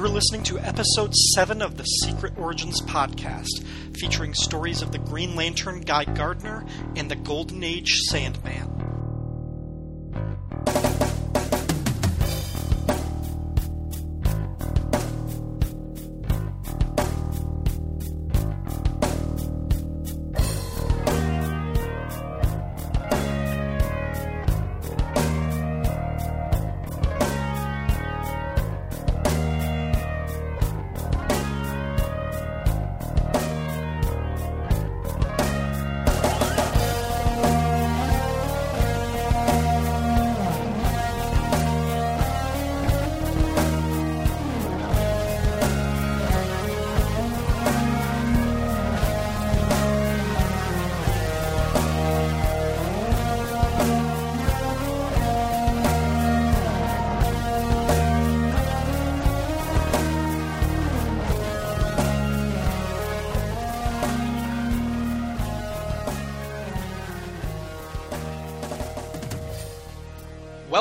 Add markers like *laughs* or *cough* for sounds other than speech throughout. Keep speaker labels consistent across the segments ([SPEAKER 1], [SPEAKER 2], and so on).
[SPEAKER 1] You're listening to episode 7 of the Secret Origins podcast, featuring stories of the Green Lantern Guy Gardner and the Golden Age Sandman.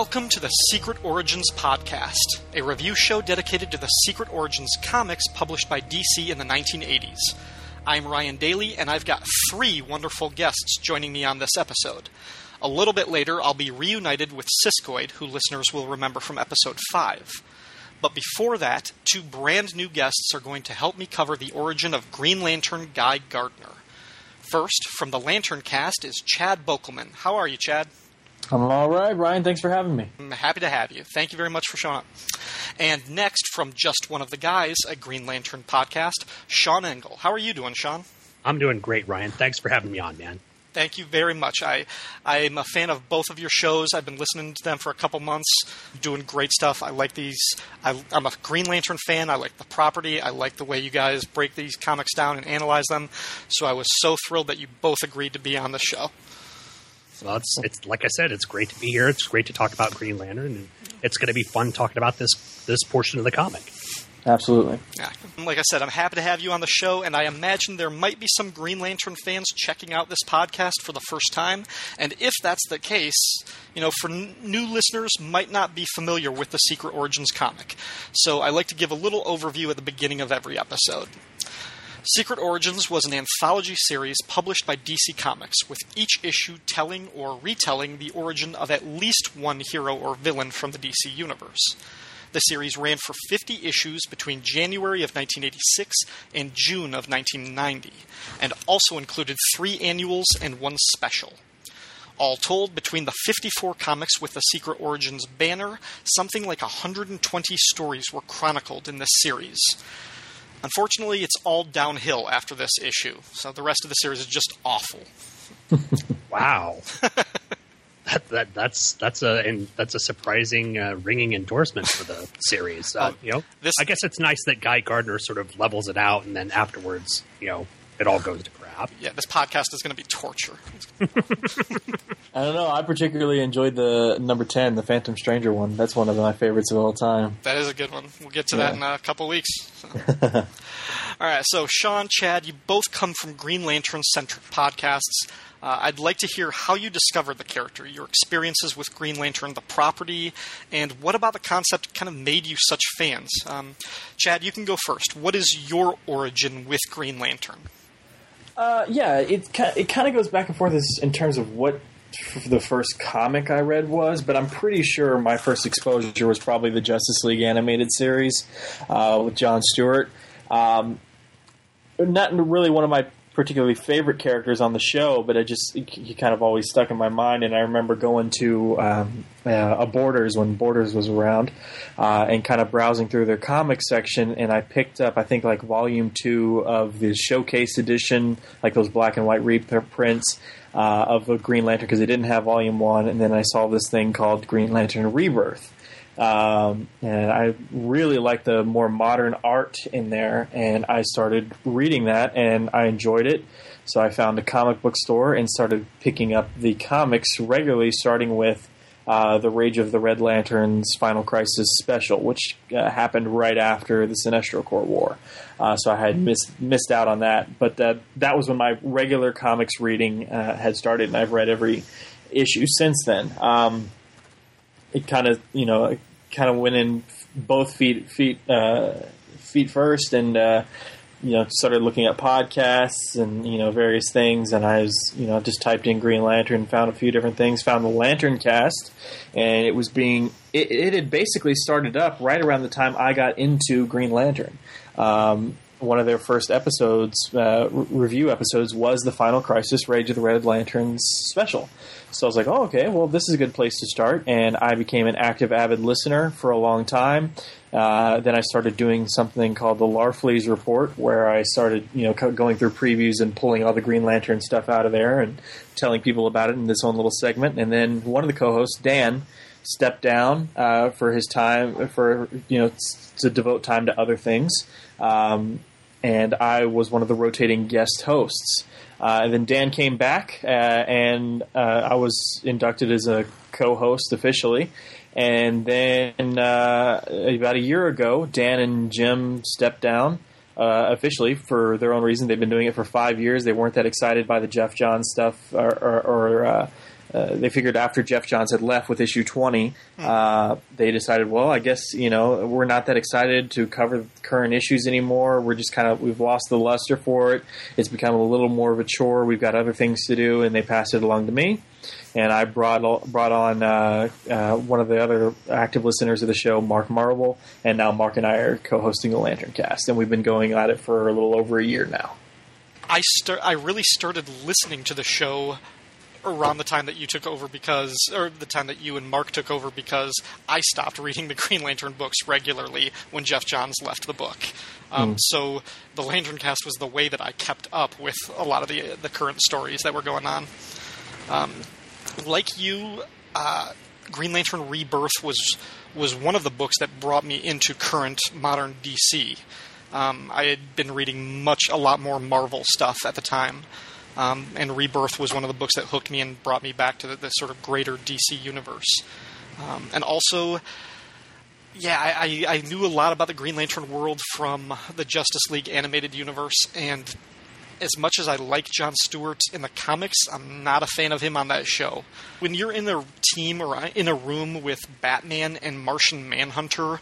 [SPEAKER 1] Welcome to the Secret Origins Podcast, a review show dedicated to the Secret Origins comics published by DC in the 1980s. I'm Ryan Daly, and I've got three wonderful guests joining me on this episode. A little bit later, I'll be reunited with Siskoid, who listeners will remember from episode 5. But before that, two brand new guests are going to help me cover the origin of Green Lantern Guy Gardner. First, from the Lantern cast is Chad Bokelman. How are you, Chad?
[SPEAKER 2] I'm all right, Ryan. Thanks for having me.
[SPEAKER 1] I'm happy to have you. Thank you very much for showing up. And next, from just one of the guys, a Green Lantern podcast, Sean Engel. How are you doing, Sean?
[SPEAKER 3] I'm doing great, Ryan. Thanks for having me on, man.
[SPEAKER 1] Thank you very much. I I'm a fan of both of your shows. I've been listening to them for a couple months. Doing great stuff. I like these. I, I'm a Green Lantern fan. I like the property. I like the way you guys break these comics down and analyze them. So I was so thrilled that you both agreed to be on the show.
[SPEAKER 3] Well, it's, it's like I said, it's great to be here. It's great to talk about Green Lantern, and it's going to be fun talking about this this portion of the comic.
[SPEAKER 2] Absolutely.
[SPEAKER 1] Yeah. Like I said, I'm happy to have you on the show, and I imagine there might be some Green Lantern fans checking out this podcast for the first time. And if that's the case, you know, for n- new listeners, might not be familiar with the Secret Origins comic. So I like to give a little overview at the beginning of every episode. Secret Origins was an anthology series published by DC Comics, with each issue telling or retelling the origin of at least one hero or villain from the DC universe. The series ran for 50 issues between January of 1986 and June of 1990, and also included three annuals and one special. All told, between the 54 comics with the Secret Origins banner, something like 120 stories were chronicled in this series. Unfortunately, it's all downhill after this issue, so the rest of the series is just awful. *laughs*
[SPEAKER 3] Wow, *laughs* that, that that's that's a and that's a surprising uh, ringing endorsement for the series. Uh,
[SPEAKER 1] Uh,
[SPEAKER 3] you know,
[SPEAKER 1] this-
[SPEAKER 3] I guess it's nice that Guy Gardner sort of levels it out, and then afterwards, you know, it all goes to
[SPEAKER 1] Yeah, this podcast is going to be torture. *laughs*
[SPEAKER 2] I don't know. I particularly enjoyed the number 10, the Phantom Stranger one. That's one of my favorites of all time.
[SPEAKER 1] That is a good one. We'll get to that in a couple weeks. *laughs* All right, so Sean, Chad, you both come from Green Lantern centric podcasts. Uh, I'd like to hear how you discovered the character, your experiences with Green Lantern, the property, and what about the concept kind of made you such fans. Um, Chad, you can go first. What is your origin with Green Lantern?
[SPEAKER 2] Uh, yeah, it, it kind of goes back and forth in terms of what the first comic I read was, but I'm pretty sure my first exposure was probably the Justice League animated series uh, with John Stewart. Um, not really one of my particularly favorite characters on the show, but I just he kind of always stuck in my mind. And I remember going to um, uh, a Borders when Borders was around, uh, and kind of browsing through their comic section, and I picked up I think like volume two of the showcase edition, like those black and white reprints. Uh, of the Green Lantern because they didn't have Volume One, and then I saw this thing called Green Lantern Rebirth, um, and I really liked the more modern art in there, and I started reading that, and I enjoyed it. So I found a comic book store and started picking up the comics regularly, starting with uh, the Rage of the Red Lanterns Final Crisis special, which uh, happened right after the Sinestro Corps War. Uh, so I had missed missed out on that, but that that was when my regular comics reading uh, had started, and I've read every issue since then. Um, it kind of you know kind of went in both feet feet uh, feet first, and uh, you know started looking at podcasts and you know various things. And I was you know just typed in Green Lantern, found a few different things, found the Lantern Cast, and it was being it, it had basically started up right around the time I got into Green Lantern. Um, one of their first episodes, uh, re- review episodes, was the Final Crisis Rage of the Red Lanterns special. So I was like, oh, okay, well, this is a good place to start. And I became an active, avid listener for a long time. Uh, then I started doing something called the Larfleeze Report, where I started, you know, going through previews and pulling all the Green Lantern stuff out of there and telling people about it in this own little segment. And then one of the co-hosts, Dan, stepped down uh, for his time for you know to devote time to other things. Um, and I was one of the rotating guest hosts. Uh, and then Dan came back, uh, and uh, I was inducted as a co-host officially. And then uh, about a year ago, Dan and Jim stepped down uh, officially for their own reason. They've been doing it for five years. They weren't that excited by the Geoff Johns stuff, or, or, or uh, they figured after Geoff Johns had left with issue 20, uh, they decided, well, I guess, you know, we're not that excited to cover current issues anymore. We're just kind of, we've lost the luster for it. It's become a little more of a chore. We've got other things to do, and they passed it along to me. And I brought brought on uh, uh, one of the other active listeners of the show, Mark Marvel, and now Mark and I are co-hosting the Lantern Cast, and we've been going at it for a little over a year now.
[SPEAKER 1] I start. I really started listening to the show around the time that you took over because, or the time that you and Mark took over because I stopped reading the Green Lantern books regularly when Geoff Johns left the book. Um, So the Lantern Cast was the way that I kept up with a lot of the the current stories that were going on. Um, like you, uh, Green Lantern Rebirth was was one of the books that brought me into current modern DC. Um, I had been reading much a lot more Marvel stuff at the time. Um, and Rebirth was one of the books that hooked me and brought me back to the, the sort of greater DC universe. Um, and also, yeah, I, I, I knew a lot about the Green Lantern world from the Justice League animated universe, and as much as I like John Stewart in the comics, I'm not a fan of him on that show. When you're in a team or in a room with Batman and Martian Manhunter,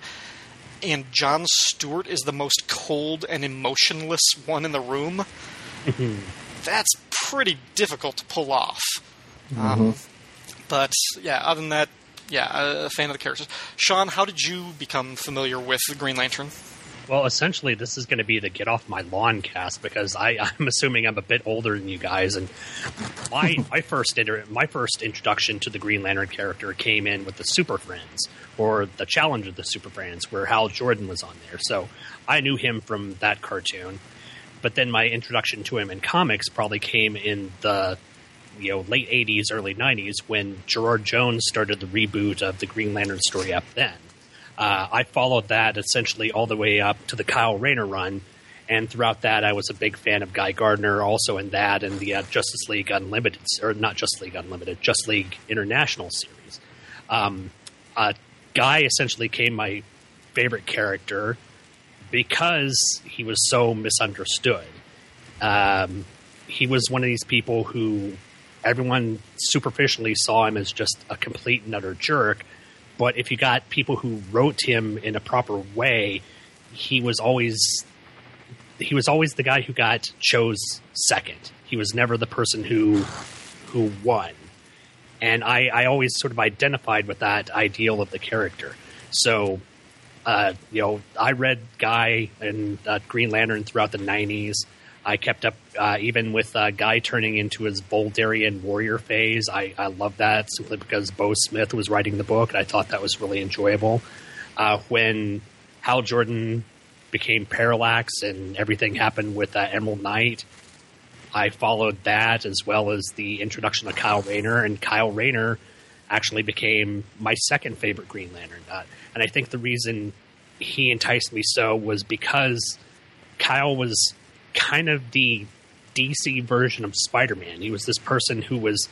[SPEAKER 1] and John Stewart is the most cold and emotionless one in the room, *laughs* that's pretty difficult to pull off. Um, but yeah, other than that, yeah, a fan of the characters. Sean, how did you become familiar with the Green Lantern?
[SPEAKER 3] Well, essentially, this is going to be the get off my lawn cast because I, *laughs* I'm assuming I'm a bit older than you guys, and my *laughs* my first inter- my first introduction to the Green Lantern character came in with the Super Friends or the Challenge of the Super Friends, where Hal Jordan was on there. So I knew him from that cartoon, but then my introduction to him in comics probably came in the you know late 80s, early 90s when Gerard Jones started the reboot of the Green Lantern story up then. Uh, I followed that essentially all the way up to the Kyle Rayner run, and throughout that, I was a big fan of Guy Gardner, also in that and the uh, Justice League Unlimited, or not Justice League Unlimited, Justice League International series. Um, uh, Guy essentially came my favorite character because he was so misunderstood. Um, he was one of these people who everyone superficially saw him as just a complete and utter jerk. But if you got people who wrote him in a proper way, he was always he was always the guy who got chose second. He was never the person who who won. And I, I always sort of identified with that ideal of the character. So uh, you know, I read Guy and uh, Green Lantern throughout the '90s. I kept up uh, even with uh, Guy turning into his Vuldarian warrior phase. I, I love that simply because Beau Smith was writing the book, and I thought that was really enjoyable. Uh, when Hal Jordan became Parallax and everything happened with uh, Emerald Knight, I followed that as well as the introduction of Kyle Rayner, and Kyle Rayner actually became my second favorite Green Lantern. Uh, and I think the reason he enticed me so was because Kyle was kind of the DC version of Spider Man. He was this person who was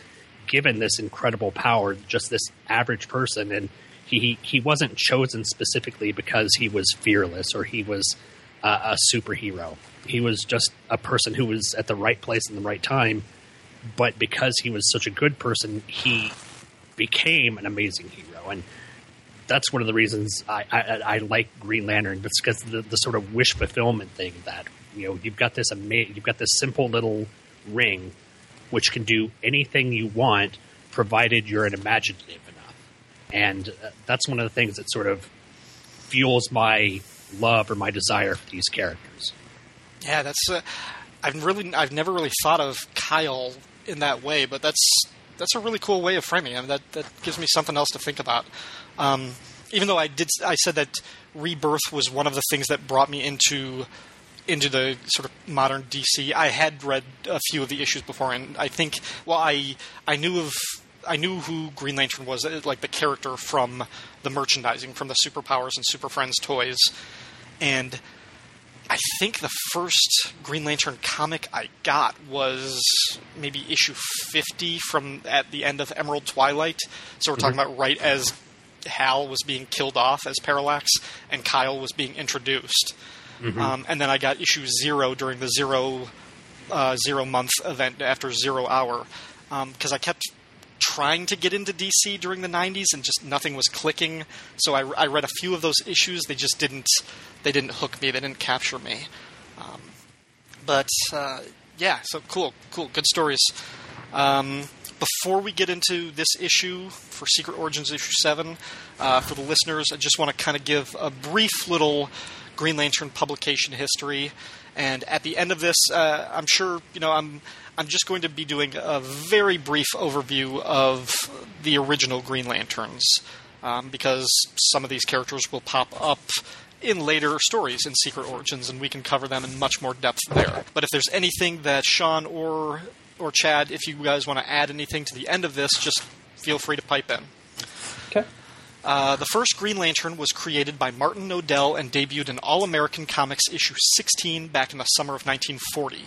[SPEAKER 3] given this incredible power, just this average person, and he he wasn't chosen specifically because he was fearless or he was uh, a superhero. He was just a person who was at the right place in the right time. But because he was such a good person, he became an amazing hero. And that's one of the reasons I, I, I like Green Lantern. It's because the, the sort of wish fulfillment thing that you know you've got this ama- you've got this simple little ring which can do anything you want provided you're an imaginative enough, and uh, that's one of the things that sort of fuels my love or my desire for these characters.
[SPEAKER 1] Yeah, that's. Uh, I've really, I've never really thought of Kyle in that way, but that's that's a really cool way of framing mean, that that gives me something else to think about. Um, even though I did, I said that Rebirth was one of the things that brought me into into the sort of modern DC. I had read a few of the issues before, and I think, well, I I knew of. I knew who Green Lantern was, uh, like the character from the merchandising, from the Superpowers and Super Friends toys, and I think the first Green Lantern comic I got was maybe issue 50 from at the end of Emerald Twilight. So we're talking about right as Hal was being killed off as Parallax and Kyle was being introduced. Um, and then I got issue zero during the zero uh, zero month event after zero hour because I kept trying to get into DC during the 90s and just nothing was clicking. So I, I read a few of those issues. They just didn't they didn't hook me. They didn't capture me. Um, but uh, yeah, so cool, cool, good stories. Um, before we get into this issue for Secret Origins issue seven, uh, for the listeners, I just want to kind of give a brief little Green Lantern publication history. And at the end of this, uh, I'm sure you know I'm I'm just going to be doing a very brief overview of the original Green Lanterns um, because some of these characters will pop up in later stories in Secret Origins, and we can cover them in much more depth there. But if there's anything that Sean or or Chad, if you guys want to add anything to the end of this, just feel free to pipe in.
[SPEAKER 2] Okay.
[SPEAKER 1] Uh, the first Green Lantern was created by Martin Nodell and debuted in All American Comics issue 16 back in the summer of 1940.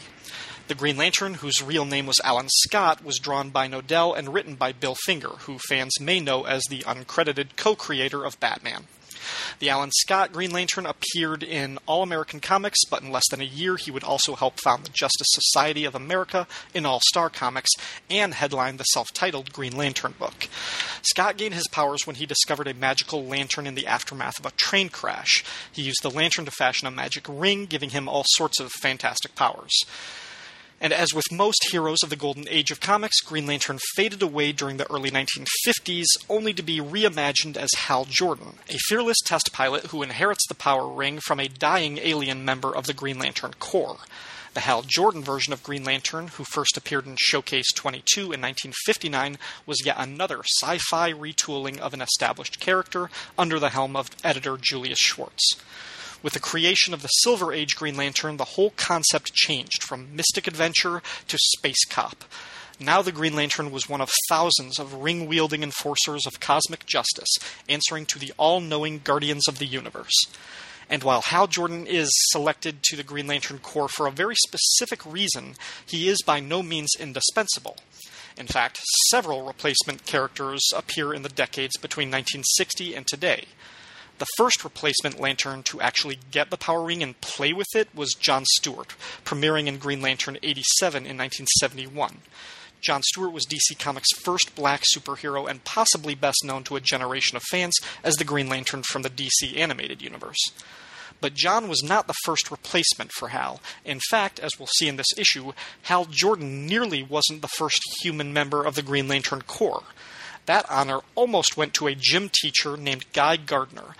[SPEAKER 1] The Green Lantern, whose real name was Alan Scott, was drawn by Nodell and written by Bill Finger, who fans may know as the uncredited co creator of Batman. The Alan Scott Green Lantern appeared in All American Comics, but in less than a year he would also help found the Justice Society of America in All Star Comics and headline the self titled Green Lantern book. Scott gained his powers when he discovered a magical lantern in the aftermath of a train crash. He used the lantern to fashion a magic ring, giving him all sorts of fantastic powers. And as with most heroes of the golden age of comics, Green Lantern faded away during the early 1950s, only to be reimagined as Hal Jordan, a fearless test pilot who inherits the power ring from a dying alien member of the Green Lantern Corps. The Hal Jordan version of Green Lantern, who first appeared in Showcase 22 in 1959, was yet another sci fi retooling of an established character under the helm of editor Julius Schwartz. With the creation of the Silver Age Green Lantern, the whole concept changed from mystic adventure to space cop. Now the Green Lantern was one of thousands of ring wielding enforcers of cosmic justice, answering to the all knowing guardians of the universe. And while Hal Jordan is selected to the Green Lantern Corps for a very specific reason, he is by no means indispensable. In fact, several replacement characters appear in the decades between 1960 and today. The first replacement lantern to actually get the Power Ring and play with it was John Stewart, premiering in Green Lantern 87 in 1971. John Stewart was DC Comics' first black superhero and possibly best known to a generation of fans as the Green Lantern from the DC animated universe. But John was not the first replacement for Hal. In fact, as we'll see in this issue, Hal Jordan nearly wasn't the first human member of the Green Lantern Corps. That honor almost went to a gym teacher named Guy Gardner.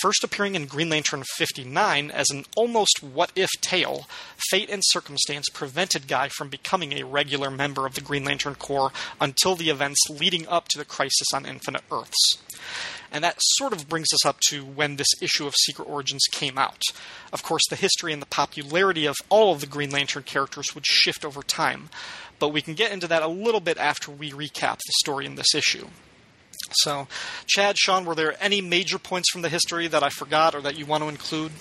[SPEAKER 1] First appearing in Green Lantern 59 as an almost what if tale, fate and circumstance prevented Guy from becoming a regular member of the Green Lantern Corps until the events leading up to the crisis on Infinite Earths. And that sort of brings us up to when this issue of Secret Origins came out. Of course, the history and the popularity of all of the Green Lantern characters would shift over time, but we can get into that a little bit after we recap the story in this issue. So, Chad, Sean, were there any major points from the history that I forgot or that you want to include?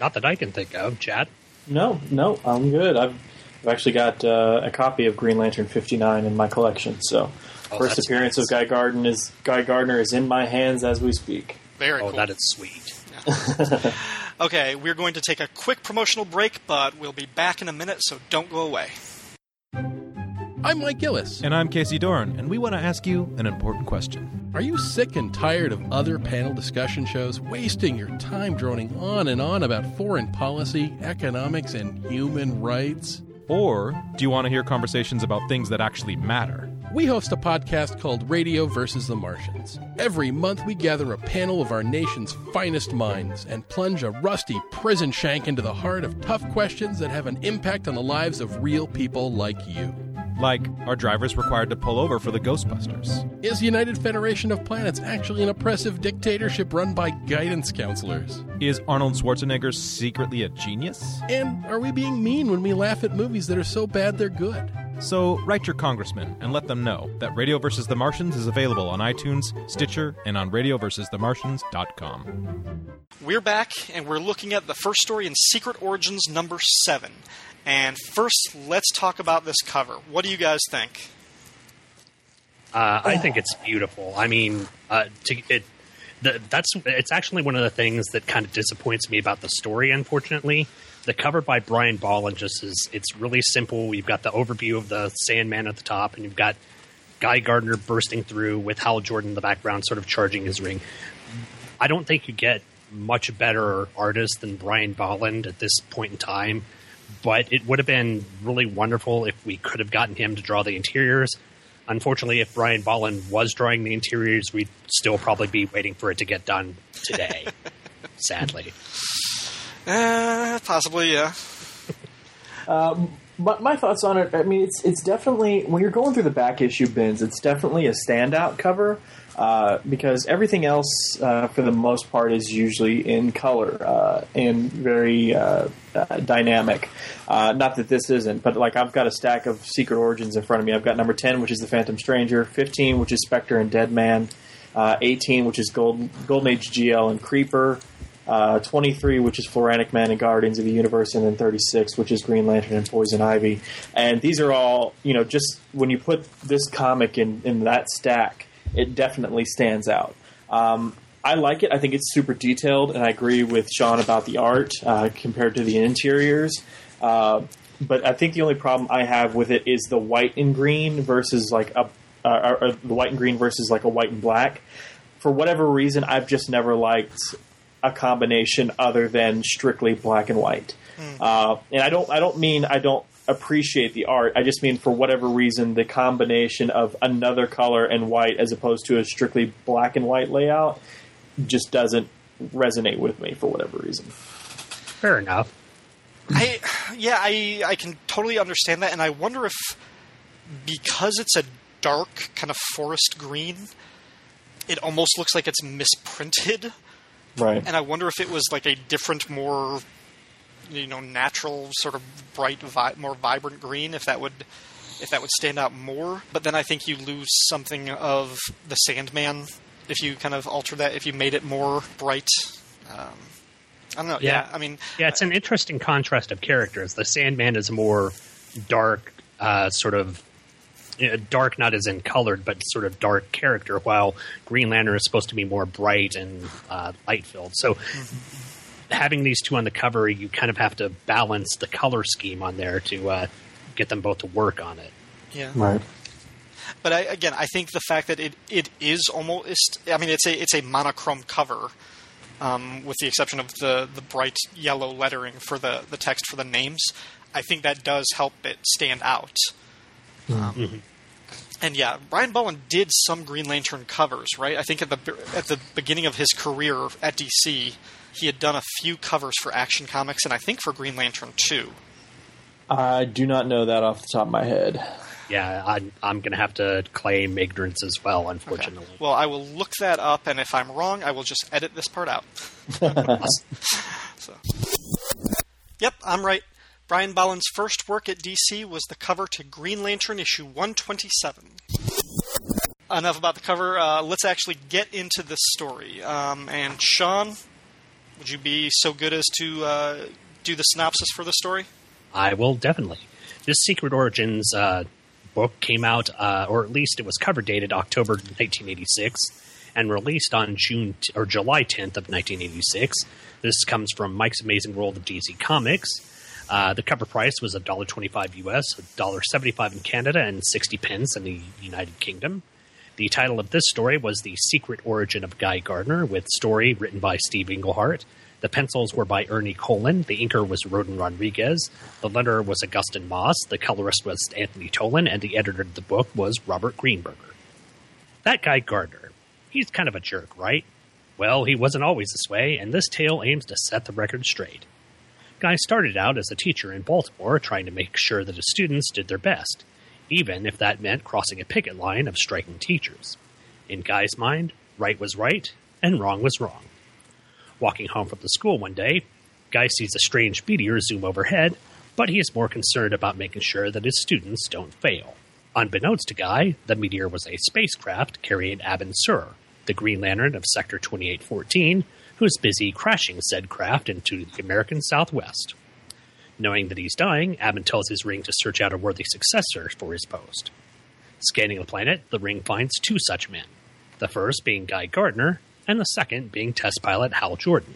[SPEAKER 3] Not that I can think of, Chad.
[SPEAKER 2] No, no, I'm good. I've, I've actually got uh, a copy of Green Lantern 59 in my collection. So,
[SPEAKER 3] Oh,
[SPEAKER 2] first appearance
[SPEAKER 3] nice.
[SPEAKER 2] of Guy Gardner is Guy Gardner is in my hands as we speak.
[SPEAKER 1] Very
[SPEAKER 3] Oh,
[SPEAKER 1] cool.
[SPEAKER 3] that is sweet. *laughs*
[SPEAKER 1] Okay, we're going to take a quick promotional break, but we'll be back in a minute, so don't go away.
[SPEAKER 4] I'm Mike Gillis.
[SPEAKER 5] And I'm Casey Dorn, and we want to ask you an important question.
[SPEAKER 4] Are you sick and tired of other panel discussion shows wasting your time droning on and on about foreign policy, economics, and human rights?
[SPEAKER 5] Or do you want to hear conversations about things that actually matter?
[SPEAKER 4] We host a podcast called Radio versus the Martians. Every month, we gather a panel of our nation's finest minds and plunge a rusty prison shank into the heart of tough questions that have an impact on the lives of real people like you.
[SPEAKER 5] Like, are drivers required to pull over for the Ghostbusters?
[SPEAKER 4] Is United Federation of Planets actually an oppressive dictatorship run by guidance counselors?
[SPEAKER 5] Is Arnold Schwarzenegger secretly a genius?
[SPEAKER 4] And are we being mean when we laugh at movies that are so bad they're good?
[SPEAKER 5] So write your congressman and let them know that Radio vs. the Martians is available on iTunes, Stitcher, and on radioversusthemartians.com.
[SPEAKER 1] We're back, and we're looking at the first story in Secret Origins number seven. And first, let's talk about this cover. What do you guys think?
[SPEAKER 3] Uh, I think it's beautiful. I mean, uh, to, it the, that's it's actually one of the things that kind of disappoints me about the story. Unfortunately, the cover by Brian Bolland just is it's really simple. You've got the overview of the Sandman at the top, and you've got Guy Gardner bursting through with Hal Jordan in the background, sort of charging his ring. I don't think you get much better artist than Brian Bolland at this point in time, but it would have been really wonderful if we could have gotten him to draw the interiors. Unfortunately, if Brian Bolland was drawing the interiors, we'd still probably be waiting for it to get done today. *laughs* sadly.
[SPEAKER 1] Uh, possibly, yeah. *laughs*
[SPEAKER 2] Um, but my thoughts on it, I mean, it's it's definitely when you're going through the back issue bins, it's definitely a standout cover uh, because everything else, uh, for the most part, is usually in color uh, and very uh, uh, dynamic. Uh, not that this isn't, but like I've got a stack of Secret Origins in front of me. I've got number ten, which is the Phantom Stranger, fifteen, which is Spectre and Dead Man, eighteen, which is Gold, Golden Age GL and Creeper uh, 23, which is Floronic Man and Guardians of the Universe, and then 36, which is Green Lantern and Poison Ivy. And these are all, you know, just when you put this comic in, in that stack, it definitely stands out. Um, I like it. I think it's super detailed, and I agree with Sean about the art uh, compared to the interiors. Uh, but I think the only problem I have with it is the white and green versus like a uh, the white and green versus like a white and black. For whatever reason, I've just never liked a combination other than strictly black and white. Mm. Uh, and I don't I don't mean I don't appreciate the art. I just mean for whatever reason the combination of another color and white as opposed to a strictly black and white layout just doesn't resonate with me for whatever reason.
[SPEAKER 3] Fair enough.
[SPEAKER 1] I yeah, I I can totally understand that and I wonder if because it's a dark kind of forest green, it almost looks like it's misprinted
[SPEAKER 2] Right.
[SPEAKER 1] And I wonder if it was like a different, more you know, natural sort of bright, vi- more vibrant green. If that would if that would stand out more. But then I think you lose something of the Sandman if you kind of alter that. If you made it more bright. Um, I don't know. Yeah. yeah. I mean,
[SPEAKER 3] yeah, it's an interesting contrast of characters. The Sandman is more dark, uh, sort of dark, not as in colored, but sort of dark character, while Green Lantern is supposed to be more bright and uh, light filled. So, mm-hmm. Having these two on the cover, you kind of have to balance the color scheme on there to uh, get them both to work on it.
[SPEAKER 1] Yeah.
[SPEAKER 2] Right.
[SPEAKER 1] But I, again, I think the fact that it, it is almost, I mean, it's a it's a monochrome cover, um, with the exception of the, the bright yellow lettering for the, the text for the names. I think that does help it stand out. Um, mm-hmm. And yeah, Brian Bolland did some Green Lantern covers, right? I think at the at the beginning of his career at DC, he had done a few covers for Action Comics, and I think for Green Lantern too.
[SPEAKER 2] I do not know that off the top of my head.
[SPEAKER 3] Yeah, I'm, I'm going to have to claim ignorance as well, unfortunately. Okay.
[SPEAKER 1] Well, I will look that up, and if I'm wrong, I will just edit this part out. *laughs* so. Yep, I'm right. Brian Bolland's first work at DC was the cover to Green Lantern issue 127. Enough about the cover. Uh, let's actually get into the story. Um, and Sean, would you be so good as to uh, do the synopsis for the story?
[SPEAKER 3] I will definitely. This Secret Origins uh, book came out, uh, or at least it was cover dated October 1986, and released on June t- or July 10th of 1986. This comes from Mike's Amazing World of DC Comics. Uh, the cover price was $1.25 US, $1.75 in Canada, and 60 pence in the United Kingdom. The title of this story was The Secret Origin of Guy Gardner, with story written by Steve Englehart. The pencils were by Ernie Colón. The inker was Rodin Rodriguez. The letterer was Agustin Mas. The colorist was Anthony Tollin. And the editor of the book was Robert Greenberger. That guy Gardner, he's kind of a jerk, right? Well, he wasn't always this way, and this tale aims to set the record straight. Guy started out as a teacher in Baltimore, trying to make sure that his students did their best, even if that meant crossing a picket line of striking teachers. In Guy's mind, right was right, and wrong was wrong. Walking home from the school one day, Guy sees a strange meteor zoom overhead, but he is more concerned about making sure that his students don't fail. Unbeknownst to Guy, the meteor was a spacecraft carrying Abin Sur, the Green Lantern of Sector 2814, who is busy crashing said craft into the American Southwest. Knowing that he's dying, Abin tells his ring to search out a worthy successor for his post. Scanning the planet, the ring finds two such men, the first being Guy Gardner, and the second being test pilot Hal Jordan.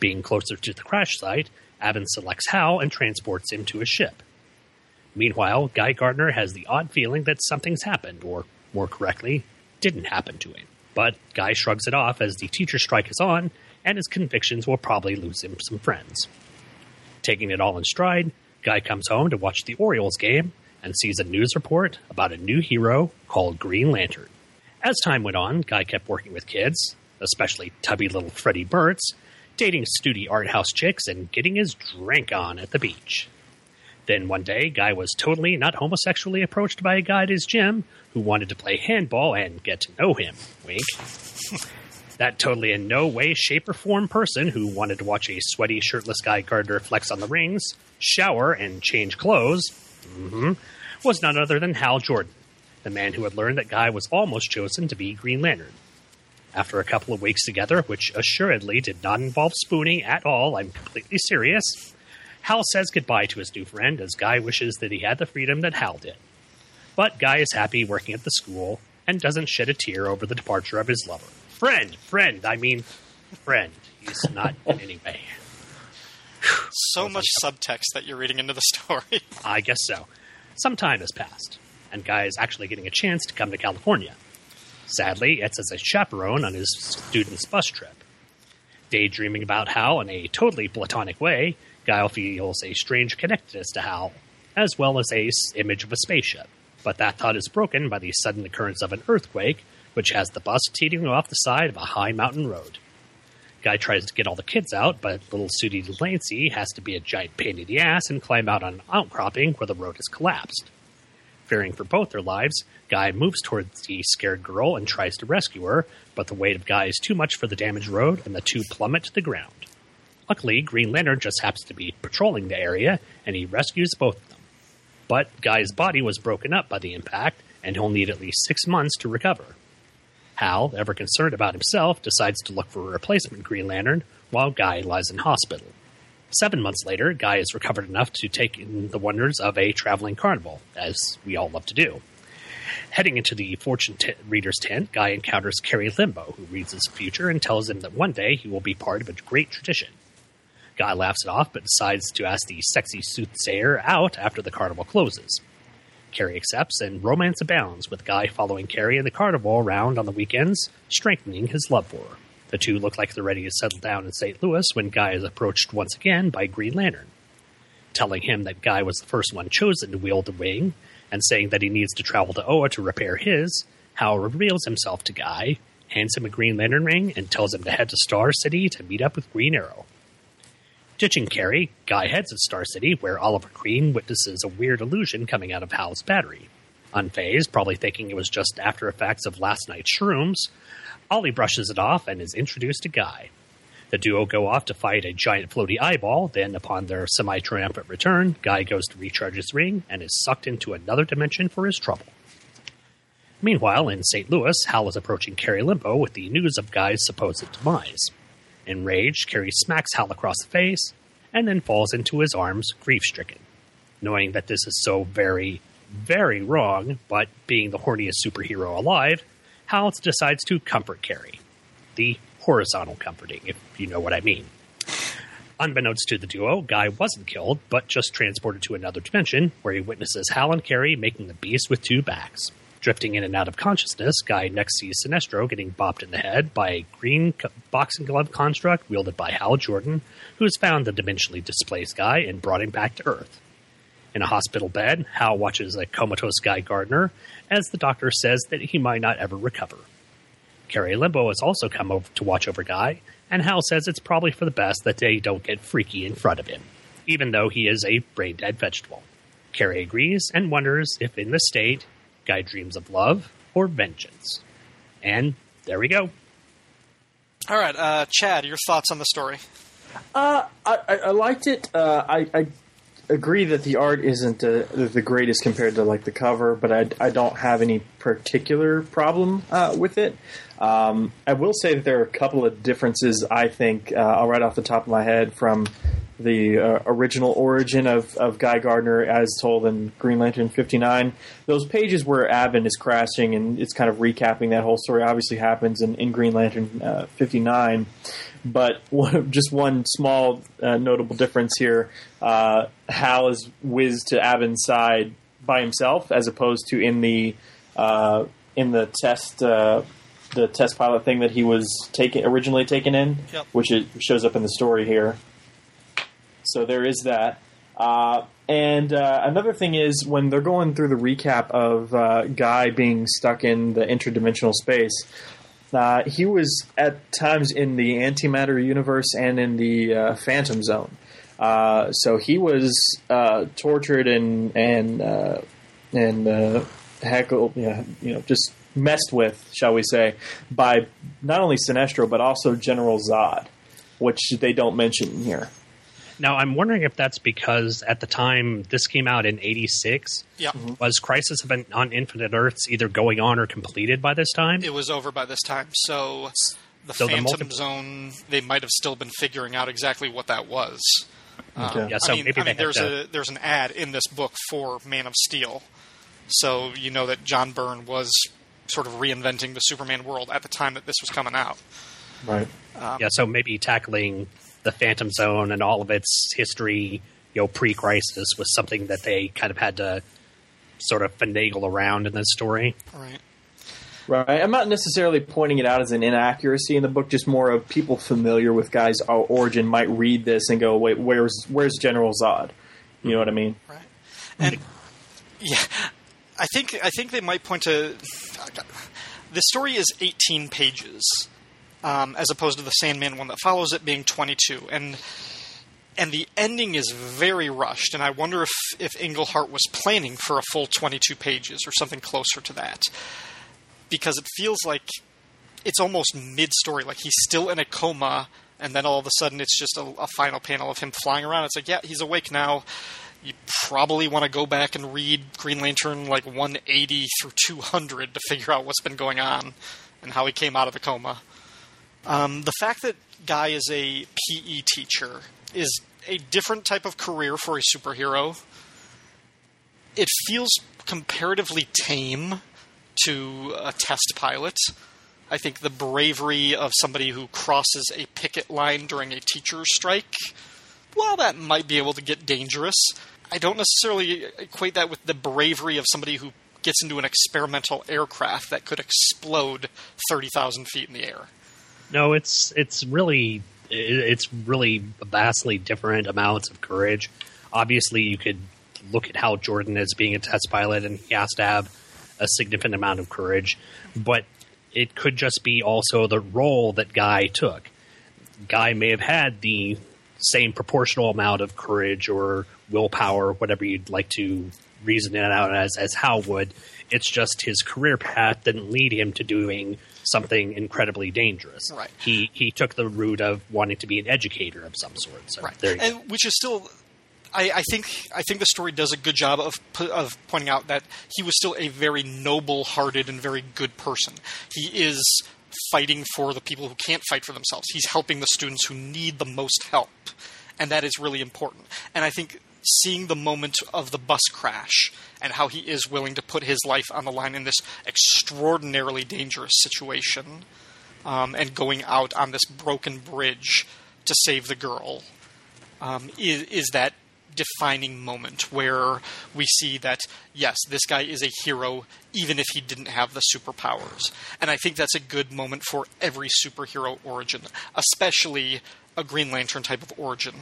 [SPEAKER 3] Being closer to the crash site, Abin selects Hal and transports him to a ship. Meanwhile, Guy Gardner has the odd feeling that something's happened, or more correctly, didn't happen to him. But Guy shrugs it off as the teacher strike is on, and his convictions will probably lose him some friends. Taking it all in stride, Guy comes home to watch the Orioles game and sees a news report about a new hero called Green Lantern. As time went on, Guy kept working with kids, especially tubby little Freddie Burtz, dating studi art house chicks and getting his drink on at the beach. Then one day, Guy was totally not homosexually approached by a guy at his gym who wanted to play handball and get to know him. Wink. *laughs* that totally in no way, shape, or form person who wanted to watch a sweaty, shirtless Guy Gardner flex on the rings, shower, and change clothes mhm, was none other than Hal Jordan, the man who had learned that Guy was almost chosen to be Green Lantern. After a couple of weeks together, which assuredly did not involve spooning at all, I'm completely serious, Hal says goodbye to his new friend as Guy wishes that he had the freedom that Hal did. But Guy is happy working at the school and doesn't shed a tear over the departure of his lover. Friend, friend, I mean, friend. He's not anyway.
[SPEAKER 1] So much subtext that you're reading into the *laughs* story.
[SPEAKER 3] I guess so. Some time has passed, and Guy is actually getting a chance to come to California. Sadly, it's as a chaperone on his student's bus trip. Daydreaming about Hal in a totally platonic way, Guy feels a strange connectedness to Hal, as well as a image of a spaceship. But that thought is broken by the sudden occurrence of an earthquake, which has the bus teetering off the side of a high mountain road. Guy tries to get all the kids out, but little Sudie Delancey has to be a giant pain in the ass and climb out on an outcropping where the road has collapsed. Fearing for both their lives, Guy moves towards the scared girl and tries to rescue her, but the weight of Guy is too much for the damaged road, and the two plummet to the ground. Luckily, Green Lantern just happens to be patrolling the area, and he rescues both of them. But Guy's body was broken up by the impact, and he'll need at least six months to recover. Hal, ever concerned about himself, decides to look for a replacement Green Lantern while Guy lies in hospital. Seven months later, Guy is recovered enough to take in the wonders of a traveling carnival, as we all love to do. Heading into the fortune t- reader's tent, Guy encounters Kari Limbo, who reads his future and tells him that one day he will be part of a great tradition. Guy laughs it off, but decides to ask the sexy soothsayer out after the carnival closes. Kari accepts, and romance abounds, with Guy following Kari in the carnival around on the weekends, strengthening his love for her. The two look like they're ready to settle down in St. Louis when Guy is approached once again by Green Lantern. Telling him that Guy was the first one chosen to wield the wing, and saying that he needs to travel to Oa to repair his, Hal reveals himself to Guy, hands him a Green Lantern ring, and tells him to head to Star City to meet up with Green Arrow. Ditching Kari, Guy heads to Star City, where Oliver Queen witnesses a weird illusion coming out of Hal's battery. Unfazed, probably thinking it was just after effects of last night's shrooms, Ollie brushes it off and is introduced to Guy. The duo go off to fight a giant floaty eyeball, then, upon their semi triumphant return, Guy goes to recharge his ring and is sucked into another dimension for his trouble. Meanwhile, in St. Louis, Hal is approaching Kari Limbo with the news of Guy's supposed demise. Enraged, Kari smacks Hal across the face and then falls into his arms, grief stricken. Knowing that this is so very, very wrong, but being the horniest superhero alive, Hal decides to comfort Kari. The horizontal comforting, if you know what I mean. Unbeknownst to the duo, Guy wasn't killed, but just transported to another dimension where he witnesses Hal and Kari making the beast with two backs. Drifting in and out of consciousness, Guy next sees Sinestro getting bopped in the head by a green boxing glove construct wielded by Hal Jordan, who has found the dimensionally displaced Guy and brought him back to Earth. In a hospital bed, Hal watches a comatose Guy Gardner as the doctor says that he might not ever recover. Kari Limbo has also come over to watch over Guy, and Hal says it's probably for the best that they don't get freaky in front of him, even though he is a brain dead vegetable. Kari agrees and wonders if in this state, Guy dreams of love or vengeance. And there we go.
[SPEAKER 1] All right, uh, Chad, your thoughts on the story?
[SPEAKER 2] Uh, I, I, I liked it. Uh, I, I agree that the art isn't uh, the greatest compared to like the cover, but I, I don't have any particular problem uh, with it. Um, I will say that there are a couple of differences. I think uh, I'll right off the top of my head from the uh, original origin of, of Guy Gardner as told in Green Lantern 59. Those pages where Abin is crashing and it's kind of recapping that whole story obviously happens in, in Green Lantern uh, 59. But one, *laughs* just one small uh, notable difference here uh, Hal is whizzed to Abin's side by himself as opposed to in the uh, in the test uh, the test pilot thing that he was taken originally taken in,
[SPEAKER 1] Yep.
[SPEAKER 2] which it shows up in the story here. So there is that. Uh, and uh, another thing is when they're going through the recap of uh, Guy being stuck in the interdimensional space, uh, he was at times in the antimatter universe and in the uh, Phantom Zone. Uh, so he was tortured and and and heckled, yeah, you know, just messed with, shall we say, by not only Sinestro but also General Zod, which they don't mention here.
[SPEAKER 3] Now, I'm wondering if that's because at the time this came out in 86,
[SPEAKER 1] Yeah.
[SPEAKER 3] was Crisis Event on Infinite Earths either going on or completed by this time?
[SPEAKER 1] It was over by this time, so the
[SPEAKER 3] So the
[SPEAKER 1] Phantom
[SPEAKER 3] multi-
[SPEAKER 1] Zone, they might have still been figuring out exactly what that was. Um,
[SPEAKER 3] Yeah, so
[SPEAKER 1] I mean,
[SPEAKER 3] maybe
[SPEAKER 1] I mean there's
[SPEAKER 3] to-
[SPEAKER 1] a there's an ad in this book for Man of Steel, so you know that John Byrne was sort of reinventing the Superman world at the time that this was coming out.
[SPEAKER 2] Right.
[SPEAKER 3] yeah, so maybe tackling the Phantom Zone and all of its history, you know, pre-crisis was something that they kind of had to sort of finagle around in this story.
[SPEAKER 1] Right.
[SPEAKER 2] Right. I'm not necessarily pointing it out as an inaccuracy in the book, just more of people familiar with Guy's origin might read this and go, wait, where's where's General Zod? You know what I mean?
[SPEAKER 1] Right. And yeah, I think I think they might point to the story is 18 pages, um, as opposed to the Sandman one that follows it being 22, and and the ending is very rushed. And I wonder if if Englehart was planning for a full 22 pages or something closer to that, because it feels like it's almost mid-story, like he's still in a coma. And then all of a sudden, it's just a, a final panel of him flying around. It's like, yeah, he's awake now you probably want to go back and read Green Lantern like 180 through 200 to figure out what's been going on and how he came out of the coma. Um, the fact that Guy is a PE teacher is a different type of career for a superhero. It feels comparatively tame to a test pilot. I think the bravery of somebody who crosses a picket line during a teacher's strike while that might be able to get dangerous, I don't necessarily equate that with the bravery of somebody who gets into an experimental aircraft that could explode 30,000 feet in the air.
[SPEAKER 3] No, it's it's really it's really vastly different amounts of courage. Obviously, you could look at Hal Jordan is being a test pilot, and he has to have a significant amount of courage. But it could just be also the role that Guy took. Guy may have had the same proportional amount of courage or willpower, whatever you'd like to reason it out as, as Hal would. It's just his career path didn't lead him to doing something incredibly dangerous.
[SPEAKER 1] Right.
[SPEAKER 3] He he took the route of wanting to be an educator of some sort. So
[SPEAKER 1] Right.
[SPEAKER 3] go.
[SPEAKER 1] And which is still I, I think I think the story does a good job of of pointing out that he was still a very noble-hearted and very good person. He is fighting for the people who can't fight for themselves. He's helping the students who need the most help, and that is really important. And I think seeing the moment of the bus crash and how he is willing to put his life on the line in this extraordinarily dangerous situation, um, and going out on this broken bridge to save the girl um, is, is that defining moment where we see that yes, this guy is a hero even if he didn't have the superpowers. And I think that's a good moment for every superhero origin, especially a Green Lantern type of origin,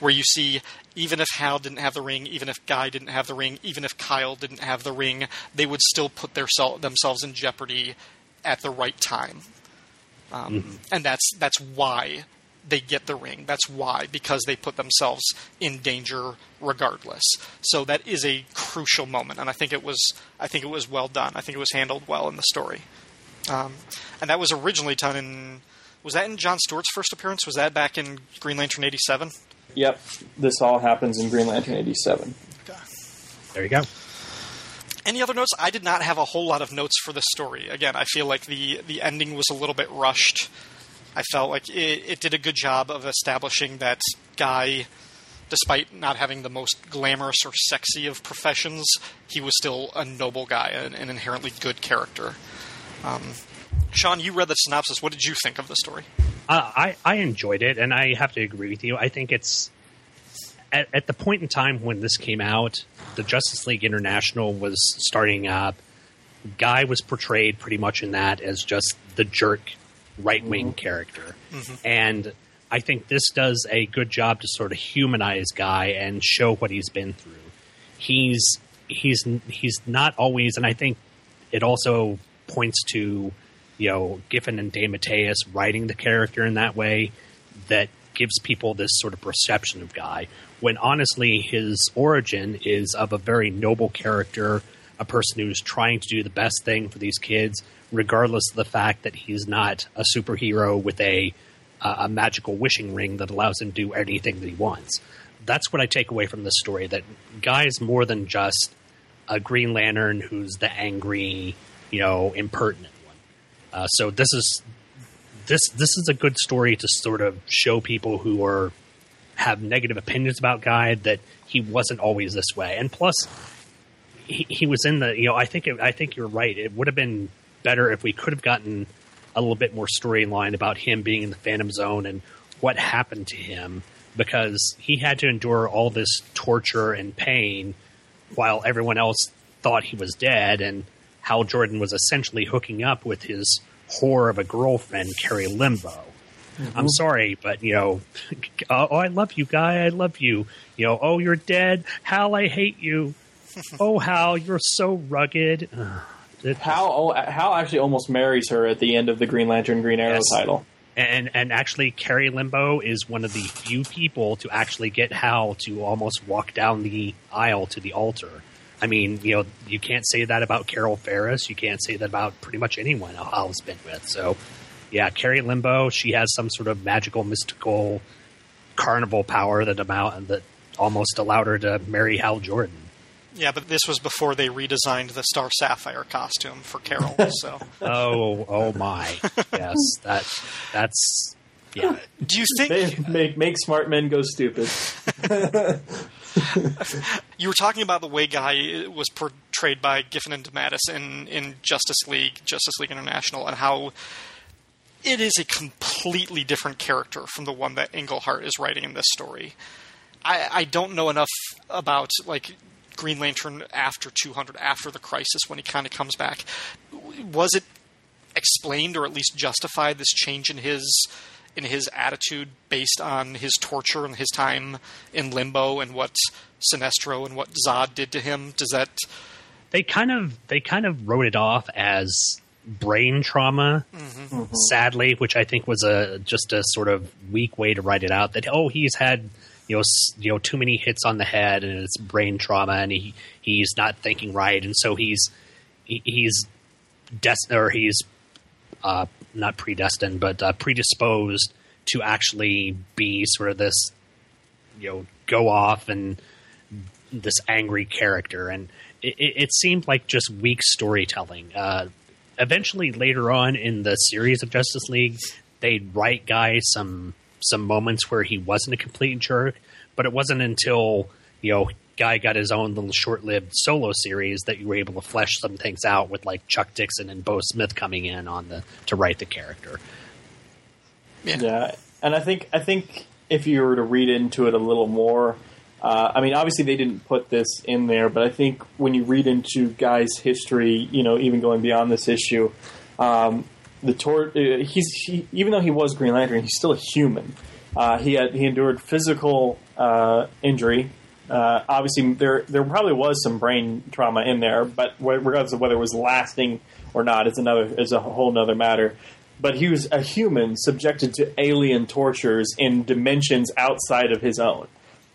[SPEAKER 1] where you see even if Hal didn't have the ring, even if Guy didn't have the ring, even if Kyle didn't have the ring, they would still put their themselves in jeopardy at the right time. Um, mm-hmm. And that's that's why they get the ring. That's why, because they put themselves in danger regardless. So that is a crucial moment, and I think it was I think it was well done. I think it was handled well in the story. Um, and that was originally done in was that in John Stewart's first appearance? Was that back in Green Lantern eighty seven?
[SPEAKER 2] Yep, this all happens in Green Lantern eighty seven. Okay.
[SPEAKER 3] There you go.
[SPEAKER 1] Any other notes? I did not have a whole lot of notes for this story. Again, I feel like the the ending was a little bit rushed. I felt like it, it did a good job of establishing that guy, despite not having the most glamorous or sexy of professions, he was still a noble guy, an, an inherently good character. Um, Sean, you read the synopsis. What did you think of the story?
[SPEAKER 3] Uh, I I enjoyed it, and I have to agree with you. I think it's at, at, the point in time when this came out, the Justice League International was starting up. Guy was portrayed pretty much in that as just the jerk right wing mm-hmm. character. Mm-hmm. And I think this does a good job to sort of humanize Guy and show what he's been through. He's he's he's not always, and I think it also points to you know Giffen and DeMatteis writing the character in that way that gives people this sort of perception of Guy. When honestly, his origin is of a very noble character, a person who's trying to do the best thing for these kids, regardless of the fact that he's not a superhero with a uh, a magical wishing ring that allows him to do anything that he wants. That's what I take away from this story. That Guy is more than just a Green Lantern who's the angry, you know, impertinent. Uh, so this is this this is a good story to sort of show people who are have negative opinions about Guy that he wasn't always this way. And plus, he, he was in the you know I think it, I think you're right. It would have been better if we could have gotten a little bit more storyline about him being in the Phantom Zone and what happened to him because he had to endure all this torture and pain while everyone else thought he was dead and Hal Jordan was essentially hooking up with his whore of a girlfriend, Kari Limbo. Mm-hmm. I'm sorry, but you know, *laughs* oh, I love you, guy. I love you. You know, oh, you're dead. Hal, I hate you. *laughs* oh, Hal, you're so rugged.
[SPEAKER 2] Hal Hal actually almost marries her at the end of the Green Lantern Green Arrow yes. title.
[SPEAKER 3] And and actually, Kari Limbo is one of the few people to actually get Hal to almost walk down the aisle to the altar. I mean, you know, you can't say that about Carol Ferris. You can't say that about pretty much anyone Hal's been with. So, yeah, Kari Limbo, she has some sort of magical, mystical carnival power that amount that almost allowed her to marry Hal Jordan.
[SPEAKER 1] Yeah, but this was before they redesigned the Star Sapphire costume for Carol. *laughs* So.
[SPEAKER 3] oh, oh my! Yes, *laughs* that that's yeah.
[SPEAKER 1] Do you think
[SPEAKER 2] they make make smart men go stupid? *laughs* *laughs*
[SPEAKER 1] you were talking about the way Guy was portrayed by Giffen and DeMatteis in in Justice League, Justice League International, and how it is a completely different character from the one that Englehart is writing in this story. I, I don't know enough about like Green Lantern after 200, after the crisis, when he kind of comes back. Was it explained or at least justified this change in his in his attitude based on his torture and his time in limbo and what Sinestro and what Zod did to him? Does that
[SPEAKER 3] they kind of they kind of wrote it off as brain trauma, mm-hmm. Mm-hmm. sadly, which I think was a just a sort of weak way to write it out. That oh, he's had you know, you know, too many hits on the head and it's brain trauma, and he he's not thinking right, and so he's he, he's des- or he's uh, not predestined, but uh, predisposed to actually be sort of this, you know, go off and this angry character, and it, it seemed like just weak storytelling. Uh, eventually, later on in the series of Justice League, they'd write guys some some moments where he wasn't a complete jerk, but it wasn't until you know guy got his own little short-lived solo series that you were able to flesh some things out with like Chuck Dixon and Beau Smith coming in on the to write the character.
[SPEAKER 2] Yeah. yeah, and I think I think if you were to read into it a little more, uh, I mean, obviously they didn't put this in there, but I think when you read into Guy's history, you know, even going beyond this issue, um, the tor- uh, he's he, even though he was Green Lantern, he's still a human. Uh, he had he endured physical uh, injury. Uh, obviously, there there probably was some brain trauma in there, but regardless of whether it was lasting or not, is another is a whole other matter. But he was a human subjected to alien tortures in dimensions outside of his own,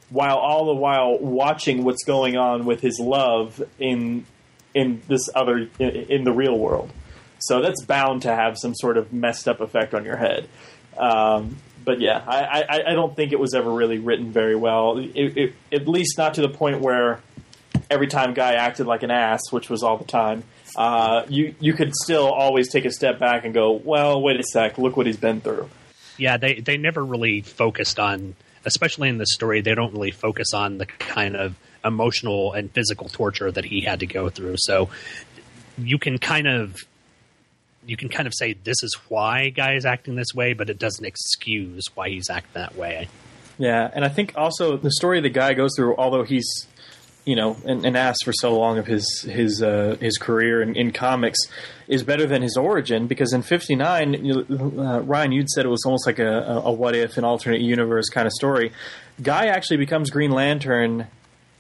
[SPEAKER 2] while all the while watching what's going on with his love in in this other in, in the real world. So that's bound to have some sort of messed up effect on your head. Um, but yeah, I, I, I, don't think it was ever really written very well. It, it, at least not to the point where every time Guy acted like an ass, which was all the time. Uh, you you could still always take a step back and go, well, wait a sec, look what he's been through.
[SPEAKER 3] Yeah, they they never really focused on, especially in the story, they don't really focus on the kind of emotional and physical torture that he had to go through. So you can kind of you can kind of say this is why guy is acting this way, but it doesn't excuse why he's acting that way.
[SPEAKER 2] Yeah, and I think also the story the guy goes through, although he's you know an, an ass for so long of his his uh, his career in, in, comics, is better than his origin because in '59, uh, Ryan, you'd said it was almost like a, a what if, an alternate universe kind of story. Guy actually becomes Green Lantern.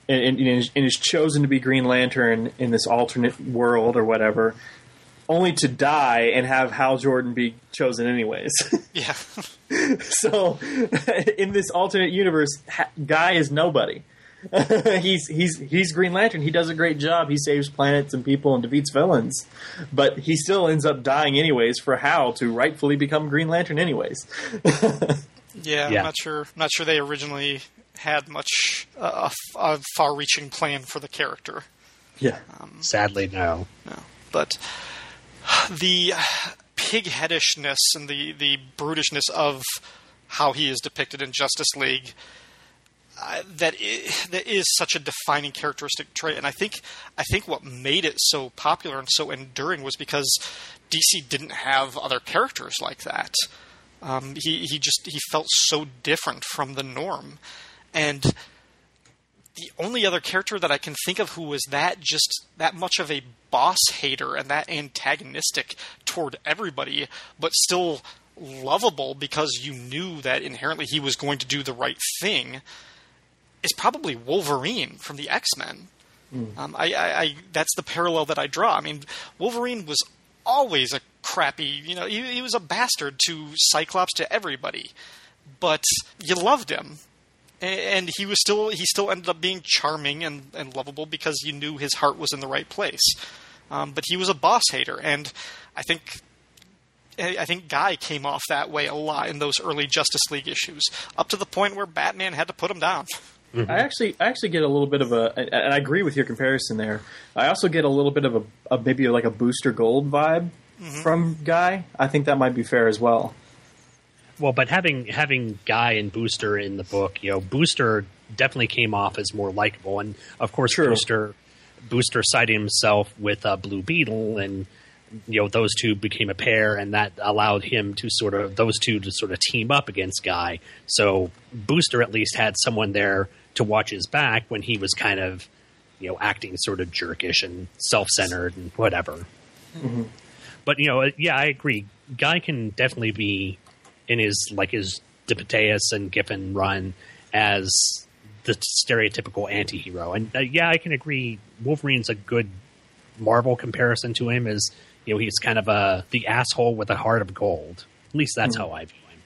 [SPEAKER 2] And, and, and is chosen to be Green Lantern in this alternate world or whatever, only to die and have Hal Jordan be chosen anyways. *laughs*
[SPEAKER 1] yeah.
[SPEAKER 2] so in this alternate universe, Guy is nobody. *laughs* he's he's he's Green Lantern. He does a great job. He saves planets and people and defeats villains, but he still ends up dying anyways for Hal to rightfully become Green Lantern anyways.
[SPEAKER 1] yeah, *laughs* yeah, I'm not sure. Not sure they originally had much uh, a, a far-reaching plan for the character.
[SPEAKER 2] Yeah.
[SPEAKER 3] Um, Sadly, no.
[SPEAKER 1] No, but the pigheadishness and the the brutishness of how he is depicted in Justice League. Uh, that is, that is such a defining characteristic trait, and I think I think what made it so popular and so enduring was because DC didn't have other characters like that. Um, he he just he felt so different from the norm, and the only other character that I can think of who was that just that much of a boss hater and that antagonistic toward everybody, but still lovable because you knew that inherently he was going to do the right thing, is probably Wolverine from the X Men. Mm. Um, I, I, I, that's the parallel that I draw. I mean, Wolverine was always a crappy, you know, he, he was a bastard to Cyclops to everybody, but you loved him and he was still he still ended up being charming and, and lovable because you knew his heart was in the right place. Um, but he was a boss hater, and I think I think Guy came off that way a lot in those early Justice League issues, up to the point where Batman had to put him down.
[SPEAKER 2] Mm-hmm. I actually, I actually get a little bit of a, and I agree with your comparison there. I also get a little bit of a, a maybe like a Booster Gold vibe mm-hmm. from Guy. I think that might be fair as well.
[SPEAKER 3] Well, but having having Guy and Booster in the book, you know, Booster definitely came off as more likable, and of course, True. Booster Booster sided himself with uh, Blue Beetle, and you know those two became a pair, and that allowed him to sort of those two to sort of team up against Guy. So Booster at least had someone there to watch his back when he was kind of you know acting sort of jerkish and self centered and whatever. Mm-hmm. But you know, yeah, I agree. Guy can definitely be in his like his DeMatteis and Giffen run as the stereotypical anti-hero. And uh, yeah, I can agree. Wolverine's a good Marvel comparison to him. Is you know he's kind of a the asshole with a heart of gold. At least that's mm-hmm. how I view him.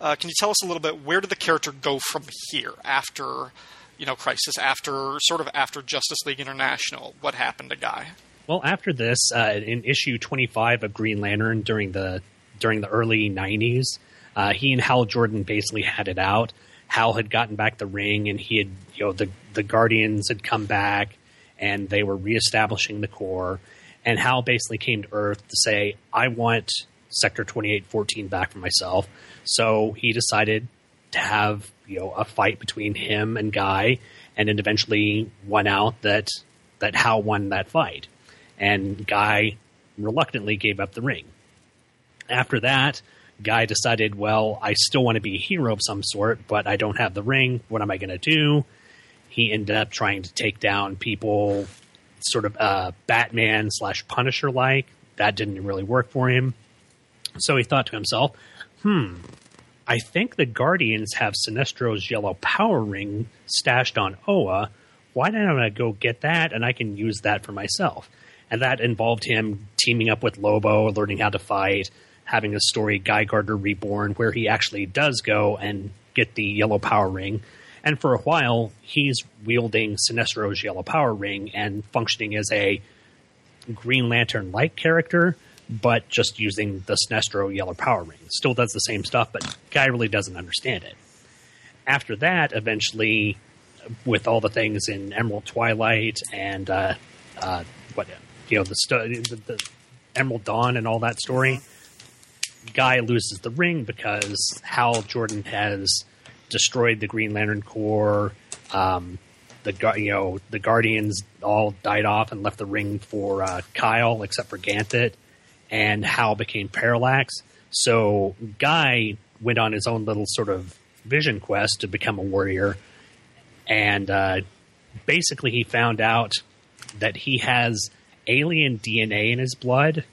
[SPEAKER 1] Uh, can you tell us a little bit where did the character go from here after you know Crisis? After sort of after Justice League International, what happened to Guy?
[SPEAKER 3] Well, after this, uh, in issue twenty five of Green Lantern during the during the early nineties, uh, he and Hal Jordan basically had it out. Hal had gotten back the ring, and he had, you know, the the Guardians had come back, and they were reestablishing the Corps. And Hal basically came to Earth to say, "I want Sector twenty eight fourteen back for myself." So he decided to have you know a fight between him and Guy, and it eventually won out that that Hal won that fight, and Guy reluctantly gave up the ring. After that, Guy decided, well, I still want to be a hero of some sort, but I don't have the ring. What am I going to do? He ended up trying to take down people, sort of uh, Batman slash Punisher like. That didn't really work for him. So he thought to himself, hmm, I think the Guardians have Sinestro's yellow power ring stashed on Oa. Why don't I go get that and I can use that for myself? And that involved him teaming up with Lobo, learning how to fight, having a story, Guy Gardner Reborn, where he actually does go and get the yellow power ring. And for a while, he's wielding Sinestro's yellow power ring and functioning as a Green Lantern like character, but just using the Sinestro yellow power ring. Still does the same stuff, but Guy really doesn't understand it. After that, eventually, with all the things in Emerald Twilight and uh, uh, what you know the, the, the Emerald Dawn and all that story, Guy loses the ring because Hal Jordan has destroyed the Green Lantern Corps. Um, the you know the Guardians all died off and left the ring for uh, Kyle, except for Ganthet, and Hal became Parallax. So Guy went on his own little sort of vision quest to become a warrior, and uh, basically he found out that he has alien DNA in his blood,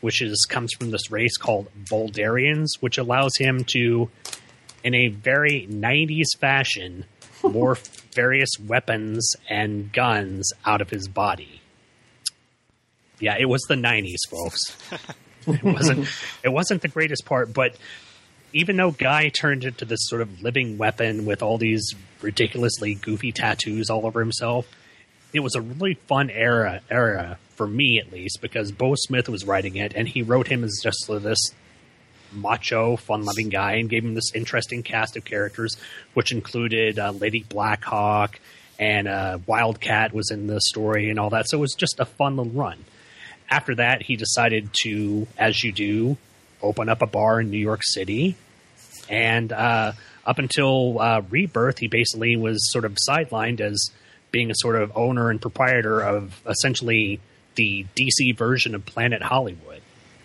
[SPEAKER 3] which is comes from this race called Vuldarians, which allows him to, in a very '90s fashion, *laughs* morph various weapons and guns out of his body. Yeah, it was the '90s, folks. *laughs* it wasn't. It wasn't the greatest part, but even though Guy turned into this sort of living weapon with all these ridiculously goofy tattoos all over himself, it was a really fun era era for me at least because Beau Smith was writing it and he wrote him as just this macho, fun-loving guy and gave him this interesting cast of characters, which included uh, Lady Blackhawk and uh, Wildcat was in the story and all that. So it was just a fun little run. After that, he decided to, as you do, open up a bar in New York City, and uh, up until uh, Rebirth, he basically was sort of sidelined as being a sort of owner and proprietor of essentially the DC version of Planet Hollywood.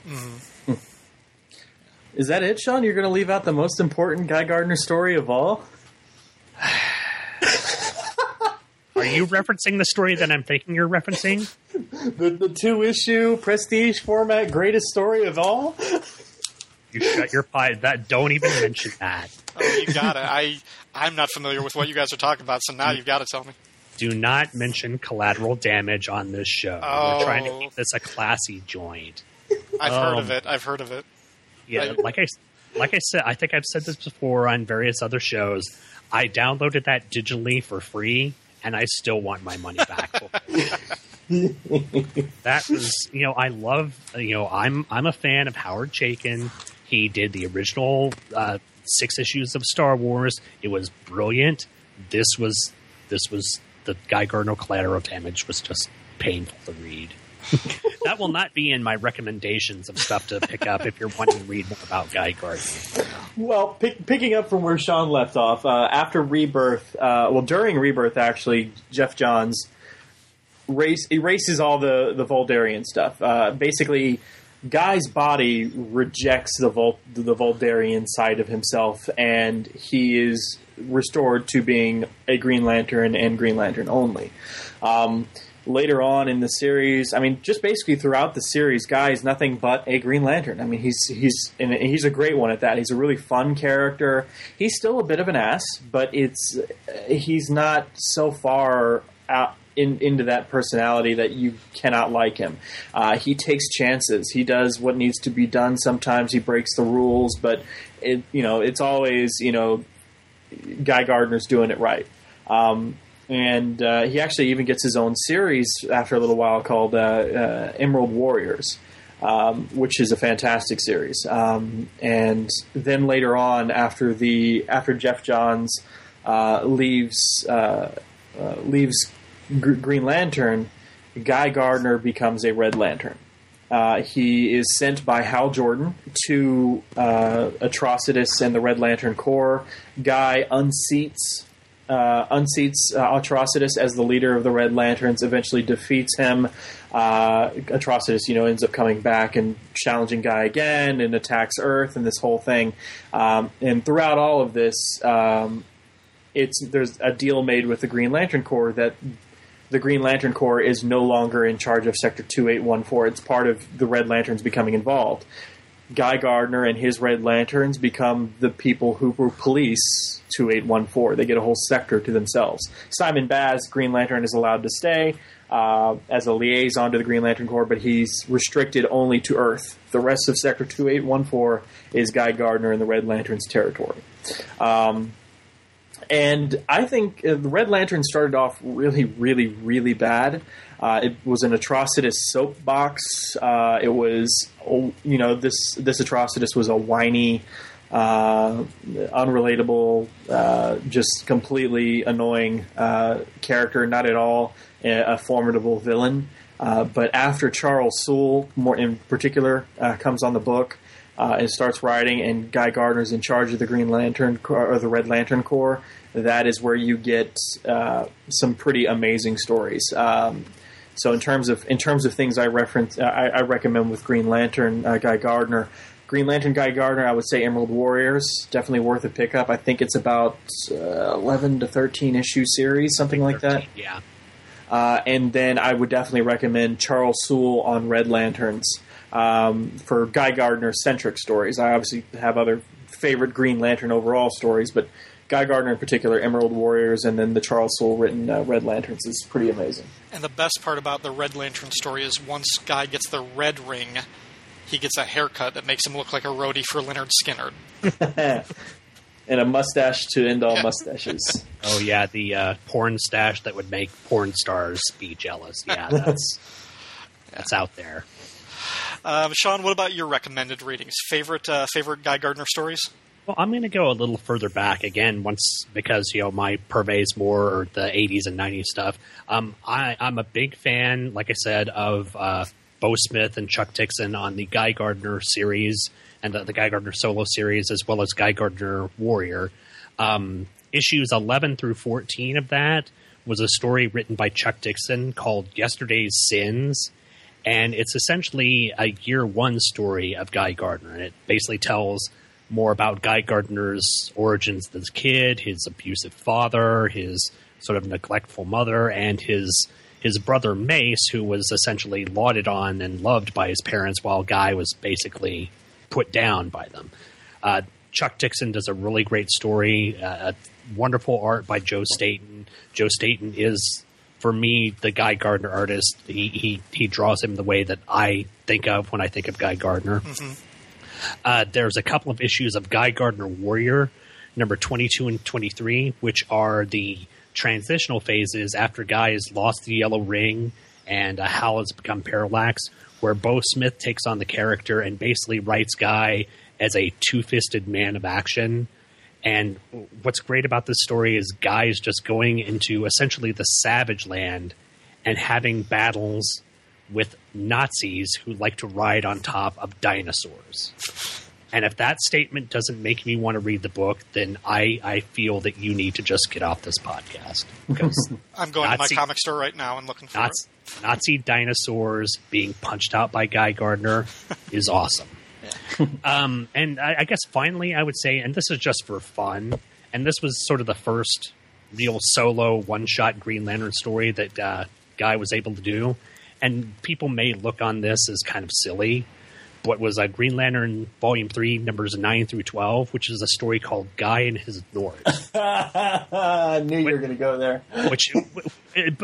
[SPEAKER 3] Mm-hmm.
[SPEAKER 2] Is that it, Sean? You're going to leave out the most important Guy Gardner story of all? *sighs*
[SPEAKER 3] Are you referencing the story that I'm thinking you're referencing? *laughs*
[SPEAKER 2] The, the two issue prestige format greatest story of all?
[SPEAKER 3] You shut your pie. That don't even mention that.
[SPEAKER 1] Oh, you got it. I I'm not familiar with what you guys are talking about, so now you've got to tell me.
[SPEAKER 3] Do not mention collateral damage on this show.
[SPEAKER 1] Oh.
[SPEAKER 3] We're trying to keep this a classy joint.
[SPEAKER 1] I've heard of
[SPEAKER 3] Um,
[SPEAKER 1] it. I've heard of it.
[SPEAKER 3] Yeah, like I like I said, I think I've said this before on various other shows. I downloaded that digitally for free, and I still want my money back. *laughs* that was, you know, I love, you know, I'm I'm a fan of Howard Chaykin. He did the original uh, six issues of Star Wars. It was brilliant. This was this was the Guy Gardner collateral damage was just painful to read. *laughs* that will not be in my recommendations of stuff to pick up if you're wanting to read more about Guy Gardner.
[SPEAKER 2] Well, pick, picking up from where Sean left off, uh, after Rebirth, uh, well, during Rebirth, actually, Geoff Johns race erases all the the Vuldarian stuff. Uh, basically, Guy's body rejects the Vol- the Vuldarian side of himself, and he is restored to being a Green Lantern and Green Lantern only. Um, later on in the series, I mean, just basically throughout the series, Guy is nothing but a Green Lantern. I mean, he's he's and he's a great one at that. He's a really fun character. He's still a bit of an ass, but it's he's not so far out. In, into that personality that you cannot like him. Uh, he takes chances. He does what needs to be done. Sometimes he breaks the rules, but it, you know it's always you know Guy Gardner's doing it right. Um, and uh, he actually even gets his own series after a little while called uh, uh, Emerald Warriors, um, which is a fantastic series. Um, and then later on, after the after Geoff Johns uh, leaves uh, uh, leaves Gr- Green Lantern, Guy Gardner becomes a Red Lantern. Uh, he is sent by Hal Jordan to uh, Atrocitus and the Red Lantern Corps. Guy unseats uh, unseats uh, Atrocitus as the leader of the Red Lanterns, eventually defeats him. Uh, Atrocitus, you know, ends up coming back and challenging Guy again and attacks Earth and this whole thing. Um, and throughout all of this, um, it's there's a deal made with the Green Lantern Corps that the Green Lantern Corps is no longer in charge of Sector 2814. It's part of the Red Lanterns becoming involved. Guy Gardner and his Red Lanterns become the people who police 2814. They get a whole sector to themselves. Simon Baz, Green Lantern, is allowed to stay uh, as a liaison to the Green Lantern Corps, but he's restricted only to Earth. The rest of Sector 2814 is Guy Gardner and the Red Lanterns' territory. Um, and I think uh, the Red Lantern started off really, really, really bad. Uh, it was an Atrocitus soapbox. Uh, it was, oh, you know, this this Atrocitus was a whiny, uh, unrelatable, uh, just completely annoying uh, character. Not at all a, a formidable villain. but after Charles Soule, more in particular, comes on the book, uh, and starts writing, and Guy Gardner's in charge of the Green Lantern or the Red Lantern Corps. That is where you get uh, some pretty amazing stories. Um, so in terms of in terms of things I reference, I, I recommend with Green Lantern uh, Guy Gardner. Green Lantern Guy Gardner, I would say Emerald Warriors, definitely worth a pickup. I think it's about uh, eleven to thirteen issue series, something like 13, that.
[SPEAKER 3] Yeah.
[SPEAKER 2] Uh, and then I would definitely recommend Charles Soule on Red Lanterns um, for Guy Gardner centric stories. I obviously have other favorite Green Lantern overall stories, but Guy Gardner in particular, Emerald Warriors, and then the Charles Soule written uh, Red Lanterns is pretty amazing.
[SPEAKER 1] And the best part about the Red Lantern story is once Guy gets the red ring, he gets a haircut that makes him look like a roadie for Lynyrd Skynyrd. *laughs*
[SPEAKER 2] and a mustache to end all mustaches. *laughs*
[SPEAKER 3] oh yeah, the uh, porn stash that would make porn stars be jealous. Yeah, *laughs* that's that's out there.
[SPEAKER 1] Uh, Sean, what about your recommended readings? Favorite uh, favorite Guy Gardner stories?
[SPEAKER 3] Well, I'm going to go a little further back again, once because you know my purveys more the 80s and 90s stuff. Um, I, am a big fan, like I said, of uh, Beau Smith and Chuck Dixon on the Guy Gardner series and the, the Guy Gardner solo series, as well as Guy Gardner Warrior. Um, issues 11 through 14 of that was a story written by Chuck Dixon called Yesterday's Sins and it's essentially a year one story of Guy Gardner. And it basically tells more about Guy Gardner's origins as a kid, his abusive father, his sort of neglectful mother, and his his brother Mace, who was essentially lauded on and loved by his parents, while Guy was basically put down by them. Uh, Chuck Dixon does a really great story, uh, wonderful art by Joe Staton. Joe Staton is for me, the Guy Gardner artist, he, he, he draws him the way that I think of when I think of Guy Gardner. Mm-hmm. Uh, there's a couple of issues of Guy Gardner Warrior, number 22 and 23, which are the transitional phases after Guy has lost the yellow ring and uh, Hal has become Parallax, where Beau Smith takes on the character and basically writes Guy as a two fisted man of action and what's great about this story is guys just going into essentially the savage land and having battles with Nazis who like to ride on top of dinosaurs. And if that statement doesn't make me want to read the book, then I, I feel that you need to just get off this podcast.
[SPEAKER 1] Because *laughs* I'm going Nazi, to my comic store right now and looking for
[SPEAKER 3] Nazi, Nazi dinosaurs being punched out by Guy Gardner is awesome. *laughs* um, and I, I, guess finally, I would say, and this is just for fun, and this was sort of the first real solo one shot Green Lantern story that uh, Guy was able to do. And people may look on this as kind of silly. But was a Green Lantern Volume Three, numbers nine through twelve, which is a story called Guy and His Nort. *laughs*
[SPEAKER 2] I knew you were going to go there. *laughs*
[SPEAKER 3] which,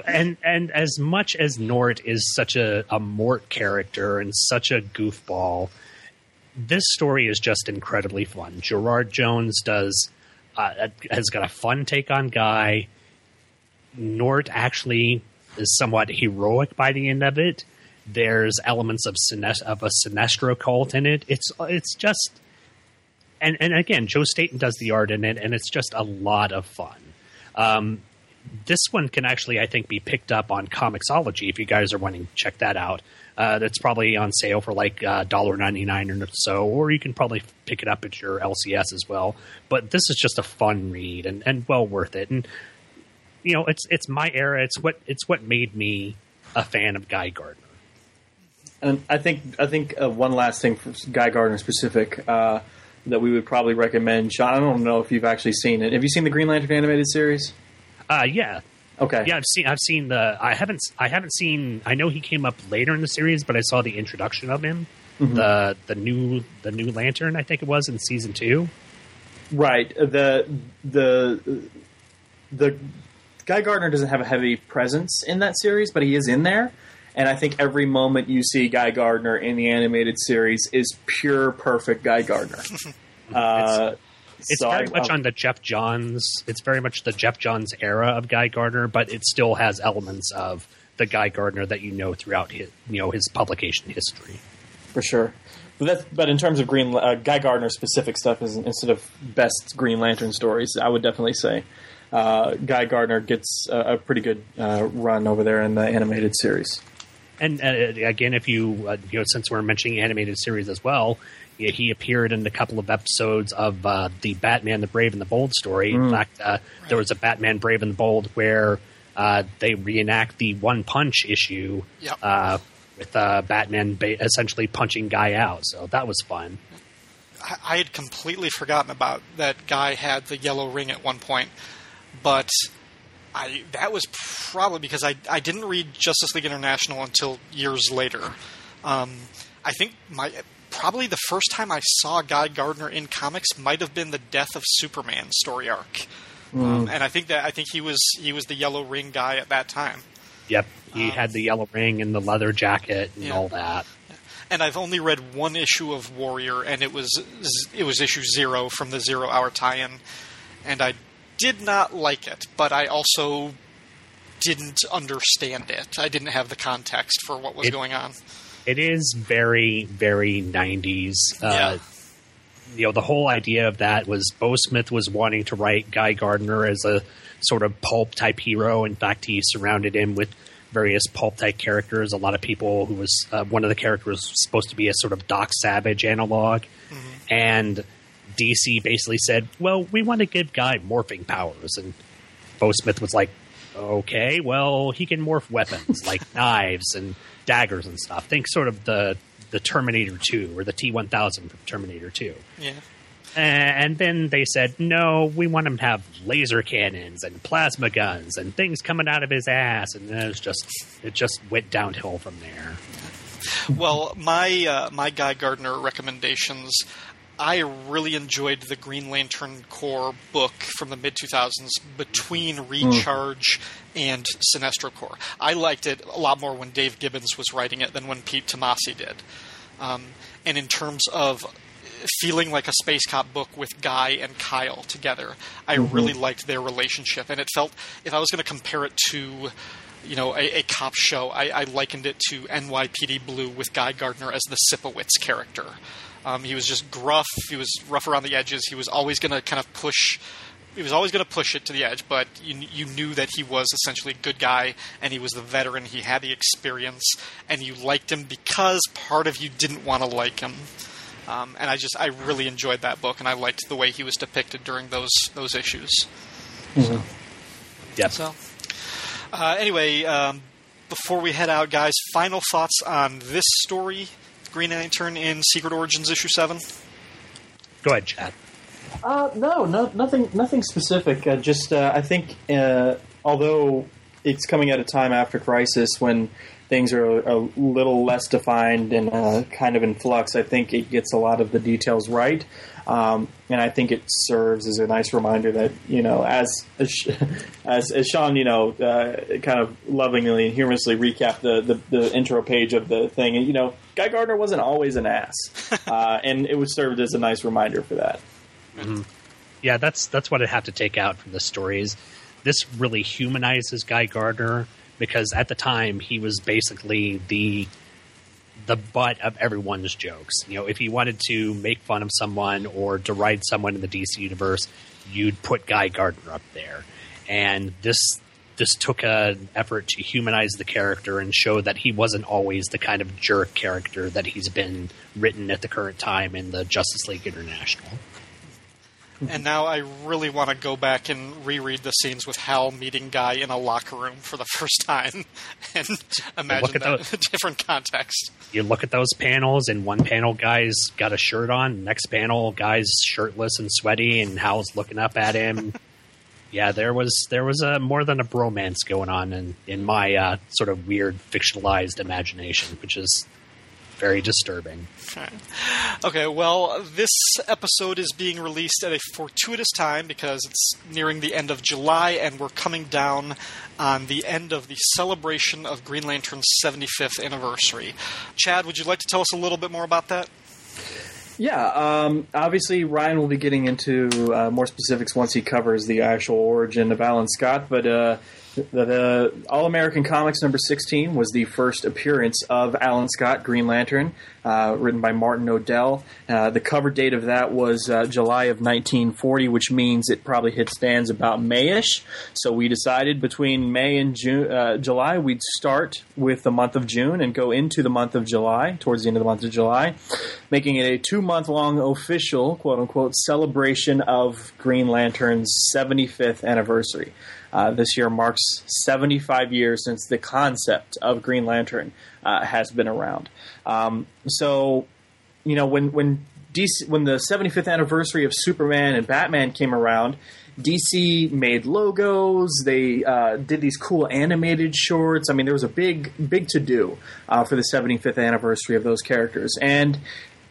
[SPEAKER 3] and and as much as Nort is such a, a Mort character and such a goofball, this story is just incredibly fun. Gerard Jones does uh, has got a fun take on Guy. Nort actually is somewhat heroic by the end of it. There's elements of Sinest- of a Sinestro cult in it. It's it's just and and again, Joe Staton does the art in it, and it's just a lot of fun. Um, this one can actually, I think, be picked up on Comixology if you guys are wanting to check that out. Uh, that's probably on sale for like uh, $1.99 or so, or you can probably pick it up at your LCS as well. But this is just a fun read and, and well worth it. And you know, it's it's my era. It's what it's what made me a fan of Guy Gardner.
[SPEAKER 2] And I think I think uh, one last thing for Guy Gardner specific uh, that we would probably recommend. Sean, I don't know if you've actually seen it. Have you seen the Green Lantern animated series?
[SPEAKER 3] Uh, yeah,
[SPEAKER 2] Okay.
[SPEAKER 3] yeah. I've seen I've seen the I haven't I haven't seen. I know he came up later in the series, but I saw the introduction of him. The the new the new Lantern, I think it was in season two.
[SPEAKER 2] Right. The the the Guy Gardner doesn't have a heavy presence in that series, but he is in there. And I think every moment you see Guy Gardner in the animated series is pure perfect Guy Gardner. *laughs* uh,
[SPEAKER 3] It's
[SPEAKER 2] so
[SPEAKER 3] very
[SPEAKER 2] I-
[SPEAKER 3] much
[SPEAKER 2] I'll-
[SPEAKER 3] on the Geoff Johns. It's very much the Geoff Johns era of Guy Gardner, but it still has elements of the Guy Gardner that you know throughout his, you know his publication history.
[SPEAKER 2] for sure. But that's but in terms of Green uh, Guy Gardner specific stuff, is instead of best Green Lantern stories, I would definitely say uh, Guy Gardner gets a, a pretty good uh, run over there in the animated series.
[SPEAKER 3] And uh, again, if you uh, you know, since we're mentioning animated series as well, he appeared in a couple of episodes of uh, the Batman: The Brave and the Bold story. In fact, uh, there was a Batman: Brave and the Bold where uh, they reenact the One Punch issue
[SPEAKER 1] Yep.
[SPEAKER 3] uh, with uh, Batman ba- essentially punching Guy out. So that was fun.
[SPEAKER 1] I, I had completely forgotten about that guy had the yellow ring at one point, but I that was probably because I I didn't read Justice League International until years later. Um, I think my probably the first time I saw Guy Gardner in comics might have been the Death of Superman story arc, um, and I think that I think he was he was the yellow ring guy at that time.
[SPEAKER 3] Yep, he had the yellow ring and the leather jacket and
[SPEAKER 1] Yeah.
[SPEAKER 3] all that.
[SPEAKER 1] and I've only read one issue of Warrior, and it was it was issue zero from the Zero Hour tie-in, and I did not like it, but I also didn't understand it. I didn't have the context for what was
[SPEAKER 3] It-
[SPEAKER 1] going on.
[SPEAKER 3] It is very very 90s uh,
[SPEAKER 1] Yeah.
[SPEAKER 3] you know the whole idea of that was beau smith was wanting to write guy gardner as a sort of pulp type hero. In fact he surrounded him with various pulp type characters. A lot of people who was uh, one of the characters was supposed to be a sort of doc savage analog. And dc basically said well we want to give guy morphing powers. And beau smith was like okay, well, he can morph weapons like *laughs* knives and daggers and stuff. Think sort of the the Terminator 2 or the T1000 from Terminator 2.
[SPEAKER 1] Yeah,
[SPEAKER 3] And then they said, no, we want him to have laser cannons and plasma guns and things coming out of his ass. And then it was just, it just went downhill from there.
[SPEAKER 1] well, my uh, my Guy Gardner recommendations. I really enjoyed the Green Lantern Corps book from the mid 2000s between Recharge and Sinestro Corps. I liked it a lot more when Dave Gibbons was writing it than when Pete Tomasi did. Um, and in terms of feeling like a space cop book with Guy and Kyle together, I really liked their relationship. And it felt, if I was going to compare it to you know, a, a cop show. I, I likened it to NYPD Blue with Guy Gardner as the Sipowicz character. Um, he was just gruff. He was rough around the edges. He was always going to kind of push. He was always going to push it to the edge, but you, you knew that he was essentially a good guy, and he was the veteran. He had the experience, and you liked him because part of you didn't want to like him. Um, and I just I really enjoyed that book, and I liked the way he was depicted during those those issues.
[SPEAKER 3] Yeah.
[SPEAKER 1] So, uh, anyway, um, before we head out, guys, final thoughts on this story, Green Lantern in Secret Origins issue seven.
[SPEAKER 3] Go ahead, Chad.
[SPEAKER 2] Uh, no, no, nothing, nothing specific. Uh, just, uh, I think, uh, although it's coming at a time after Crisis when things are a, little less defined and uh, kind of in flux, I think it gets a lot of the details right. Um, and I think it serves as a nice reminder that you know, as as, *laughs* as Sean, you know, uh, kind of lovingly and humorously recapped the, the the intro page of the thing, and you know, Guy Gardner wasn't always an ass, *laughs* uh, and it was served as a nice reminder for that.
[SPEAKER 3] yeah, that's that's what I have to take out from the stories. this really humanizes Guy Gardner because at the time he was basically the the butt of everyone's jokes. You know, if he wanted to make fun of someone or deride someone in the DC universe, you'd put Guy Gardner up there. And this this took an effort to humanize the character and show that he wasn't always the kind of jerk character that he's been written at the current time in the Justice League International.
[SPEAKER 1] And now I really want to go back and reread the scenes with Hal meeting Guy in a locker room for the first time *laughs* and imagine that
[SPEAKER 3] those-
[SPEAKER 1] in *laughs* a different context.
[SPEAKER 3] You look at those panels, and one panel guy's got a shirt on, next panel guy's shirtless and sweaty, and Hal's looking up at him. *laughs* yeah, there was there was a more than a bromance going on in in my uh, sort of weird fictionalized imagination, which is very disturbing.
[SPEAKER 1] Okay, well, this episode is being released at a fortuitous time because it's nearing the end of July and we're coming down on the end of the celebration of Green Lantern's 75th anniversary. Chad, would you like to tell us a little bit more about that?
[SPEAKER 2] Yeah, um, obviously Ryan will be getting into uh, more specifics once he covers the actual origin of Alan Scott. But uh, the, the All American Comics number sixteen was the first appearance of Alan Scott, Green Lantern, uh, written by Martin Nodell. Uh, the cover date of that was uh, July of 1940, which means it probably hit stands about Mayish. So we decided between May and June, uh, July, we'd start with the month of June and go into the month of July, towards the end of the month of July, making it a two month long official, quote unquote, celebration of Green Lantern's 75th anniversary. Uh, this year marks 75 years since the concept of Green Lantern uh, has been around. Um, so, you know, when when DC when the 75th anniversary of Superman and Batman came around, DC made logos. They uh, did these cool animated shorts. I mean, there was a big big to do uh, for the 75th anniversary of those characters, and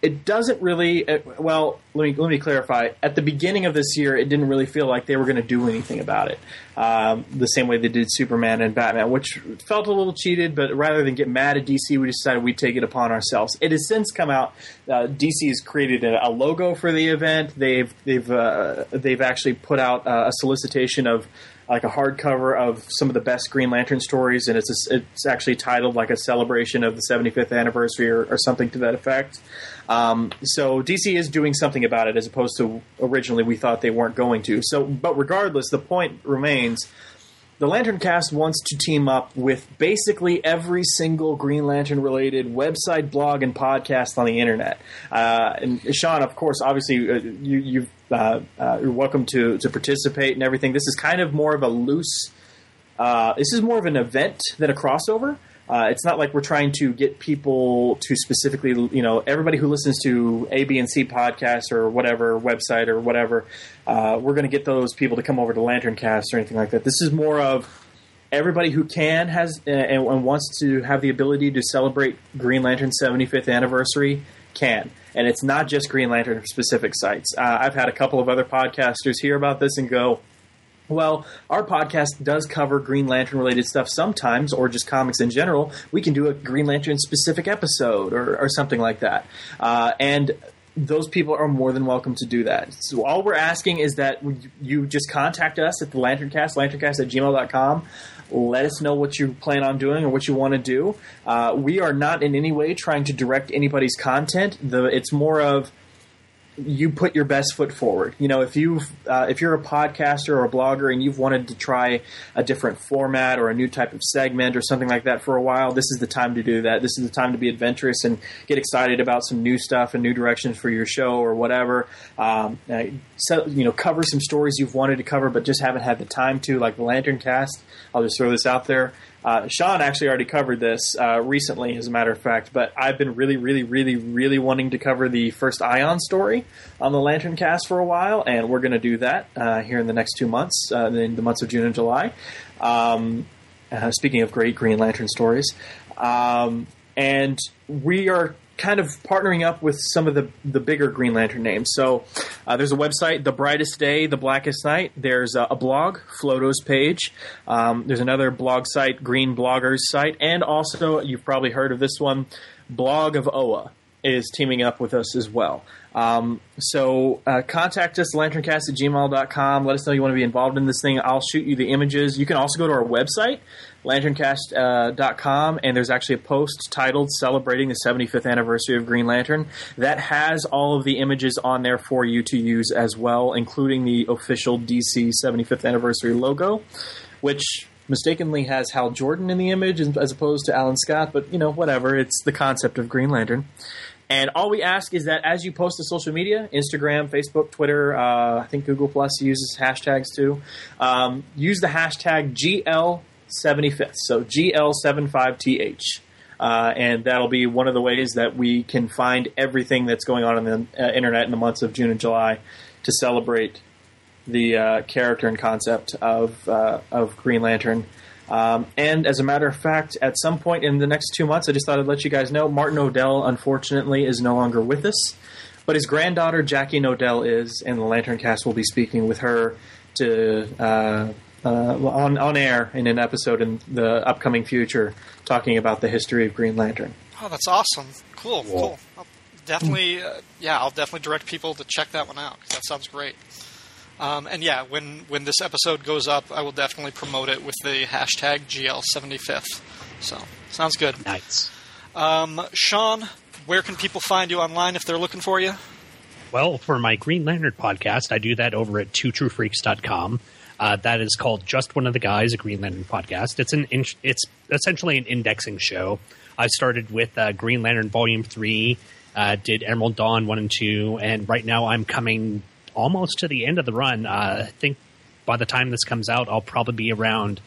[SPEAKER 2] it doesn't really. Uh, well, let me let me clarify. At the beginning of this year, it didn't really feel like they were going to do anything about it. Um, the same way they did Superman and Batman, which felt a little cheated. But rather than get mad at DC, we decided we'd take it upon ourselves. It has since come out. Uh, DC has created a, a logo for the event. They've they've uh, they've actually put out a solicitation of like a hardcover of some of the best Green Lantern stories, and it's a, it's actually titled like a celebration of the 75th anniversary or, or something to that effect. Um, so DC is doing something about it, as opposed to originally we thought they weren't going to. So, but regardless, the point remains. The Lantern Cast wants to team up with basically every single Green Lantern related website, blog, and podcast on the internet. Uh, and Sean, of course, obviously, uh, you, you've, uh, uh, you're welcome to, to participate and everything. This is kind of more of a loose. Uh, this is more of an event than a crossover. Uh, it's not like we're trying to get people to specifically, you know, everybody who listens to A, B, and C podcasts or whatever website or whatever. Uh, we're going to get those people to come over to Lantern Cast or anything like that. This is more of everybody who can has uh, and, and wants to have the ability to celebrate Green Lantern's 75th anniversary can. And it's not just Green Lantern specific sites. Uh, I've had a couple of other podcasters hear about this and go, well, our podcast does cover Green Lantern related stuff sometimes, or just comics in general. We can do a Green Lantern specific episode or, or something like that. Uh, and those people are more than welcome to do that. So all we're asking is that you just contact us at the Lanterncast, lanterncast at gmail.com. Let us know what you plan on doing or what you want to do. Uh, we are not in any way trying to direct anybody's content. The, it's more of you put your best foot forward. You know, if you uh, if you're a podcaster or a blogger and you've wanted to try a different format or a new type of segment or something like that for a while, this is the time to do that. This is the time to be adventurous and get excited about some new stuff and new directions for your show or whatever. Um, uh, so, you know, cover some stories you've wanted to cover but just haven't had the time to, like the Lantern Cast. I'll just throw this out there. Uh, Sean actually already covered this uh, recently, as a matter of fact, but I've been really, really, really, really wanting to cover the first Ion story on the Lantern Cast for a while, and we're going to do that uh, here in the next two months, uh, in the months of June and July. Um, uh, speaking of great Green Lantern stories, um, and we are kind of partnering up with some of the the bigger Green Lantern names. So uh, there's a website, The Brightest Day, The Blackest Night. There's a, a blog, Floto's page. Um, there's another blog site, Green Bloggers site, and also you've probably heard of this one, Blog of Oa is teaming up with us as well. Um, so uh, contact us, lanterncast at gmail.com. Let us know you want to be involved in this thing. I'll shoot you the images. You can also go to our website, lanterncast.com, and there's actually a post titled Celebrating the 75th Anniversary of Green Lantern that has all of the images on there for you to use as well, including the official DC 75th Anniversary logo, which mistakenly has Hal Jordan in the image as opposed to Alan Scott, but you know, whatever. It's the concept of Green Lantern. And all we ask is that as you post to social media, Instagram, Facebook, Twitter, uh, I think Google Plus uses hashtags too, um, use the hashtag GL75th. So GL75TH. Uh, and that'll be one of the ways that we can find everything that's going on on the uh, internet in the months of June and July to celebrate the uh, character and concept of uh, of Green Lantern. Um, and as a matter of fact, at some point in the next two months, I just thought I'd let you guys know Martin Nodell, unfortunately, is no longer with us. But his granddaughter, Jackie Nodell, is, and the Lantern Cast will be speaking with her to uh, on, on air in an episode in the upcoming future talking about the history of Green Lantern.
[SPEAKER 1] Oh, that's awesome. Cool, cool. I'll definitely, uh, yeah, I'll definitely direct people to check that one out 'cause that sounds great. Um, and yeah, when when this episode goes up, I will definitely promote it with the hashtag GL75th. So sounds good.
[SPEAKER 3] Nice.
[SPEAKER 1] Um, Sean, where can people find you online if they're looking for you?
[SPEAKER 3] Well, for my Green Lantern podcast, I do that over at twotruefreaks.com. Uh, that is called Just One of the Guys, a Green Lantern podcast. It's an in- it's essentially an indexing show. I started with uh, Green Lantern Volume Three, uh, did Emerald Dawn One and Two, and right now I'm coming almost to the end of the run. Uh, I think by the time this comes out, I'll probably be around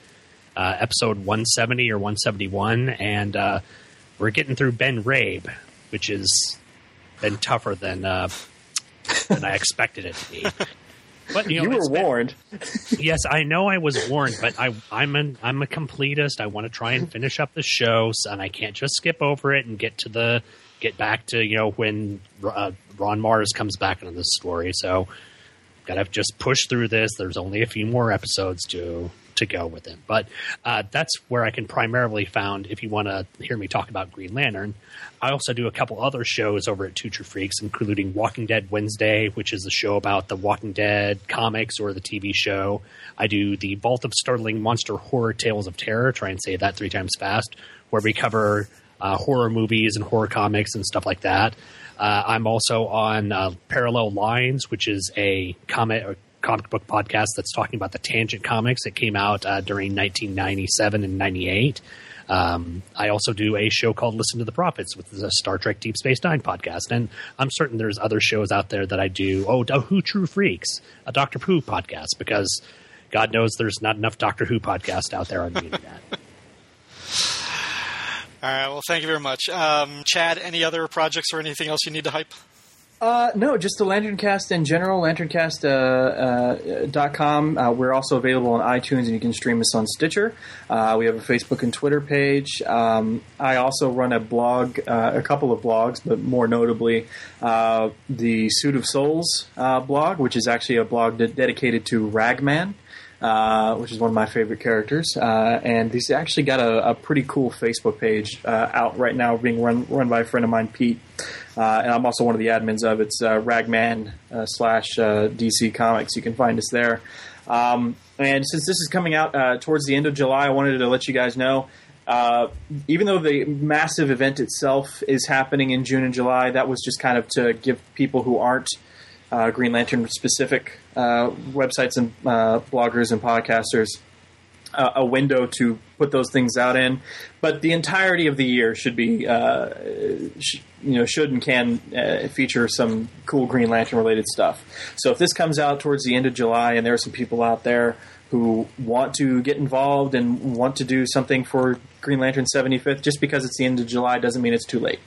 [SPEAKER 3] uh, episode 170 or 171, and we're getting through Ben Raab, which has been tougher than than I expected it to be. *laughs* But you, know,
[SPEAKER 2] you were warned. *laughs*
[SPEAKER 3] yes, I know I was warned, but I, I'm an I'm a completist. I want to try and finish up the show, and I can't just skip over it and get to the get back to you know when uh, Ron Marz comes back into the story. So gotta just push through this. There's only a few more episodes to to go with it, but uh, that's where I can primarily found if you want to hear me talk about Green Lantern. I also do a couple other shows over at True Freaks, including Walking Dead Wednesday, which is a show about the Walking Dead comics or the TV show. I do the Vault of Startling Monster Horror Tales of Terror. Try and say that three times fast, where we cover uh, horror movies and horror comics and stuff like that. Uh, I'm also on uh, Parallel Lines, which is a comic comic book podcast that's talking about the Tangent comics that came out uh, during 1997 and 98. Um, I also do a show called Listen to the Prophets, with the Star Trek Deep Space Nine podcast, and I'm certain there's other shows out there that I do. Oh, Do- Who True Freaks, a Doctor Who podcast, because God knows there's not enough Doctor Who podcast out there on the internet. *laughs*
[SPEAKER 1] All right. Well, thank you very much, um, Chad. Any other projects or anything else you need to hype?
[SPEAKER 2] Uh, no, just the LanternCast in general, lanterncast.com. Uh, uh, uh, we're also available on iTunes, and you can stream us on Stitcher. Uh, we have a Facebook and Twitter page. Um, I also run a blog, uh, a couple of blogs, but more notably, uh, the Suit of Souls blog, which is actually a blog de- dedicated to Ragman. Uh, which is one of my favorite characters, uh, and he's actually got a, a pretty cool Facebook page uh, out right now, being run run by a friend of mine, Pete, uh, and I'm also one of the admins of. It's uh, Ragman uh, slash uh, DC Comics. You can find us there. Um, and since this is coming out uh, towards the end of July, I wanted to let you guys know. Uh, even though the massive event itself is happening in June and July, that was just kind of to give people who aren't Green Lantern specific websites and bloggers and podcasters uh, a window to put those things out in. But the entirety of the year should be, uh, sh- you know, should and can uh, feature some cool Green Lantern related stuff. So if this comes out towards the end of July and there are some people out there who want to get involved and want to do something for Green Lantern 75th, just because it's the end of July doesn't mean it's too late.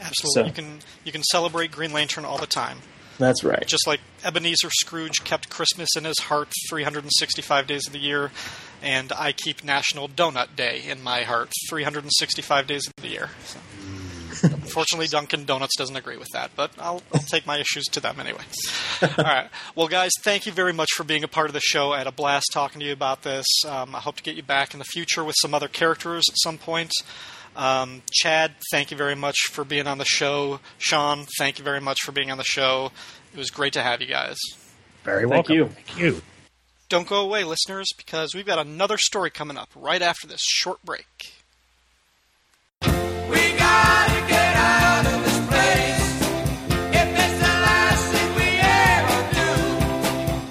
[SPEAKER 1] Absolutely.
[SPEAKER 2] So-
[SPEAKER 1] You can you can celebrate Green Lantern all the time.
[SPEAKER 2] That's right.
[SPEAKER 1] Just like Ebenezer Scrooge kept Christmas in his heart 365 days of the year, and I keep National Donut Day in my heart 365 days of the year. So. *laughs* Unfortunately, Dunkin' Donuts doesn't agree with that, but I'll, I'll take my issues to them anyway. All right. Well, guys, thank you very much for being a part of the show. I had a blast talking to you about this. Um, I hope to get you back in the future with some other characters at some point. Um, Chad, thank you very much for being on the show. Sean, thank you very much for being on the show. It was great to have you guys.
[SPEAKER 3] Very
[SPEAKER 2] Thank
[SPEAKER 3] welcome.
[SPEAKER 2] you.
[SPEAKER 3] Thank you.
[SPEAKER 1] Don't go away, listeners, because we've got another story coming up right after this short break.
[SPEAKER 6] We gotta get out of this place. If it's the last thing we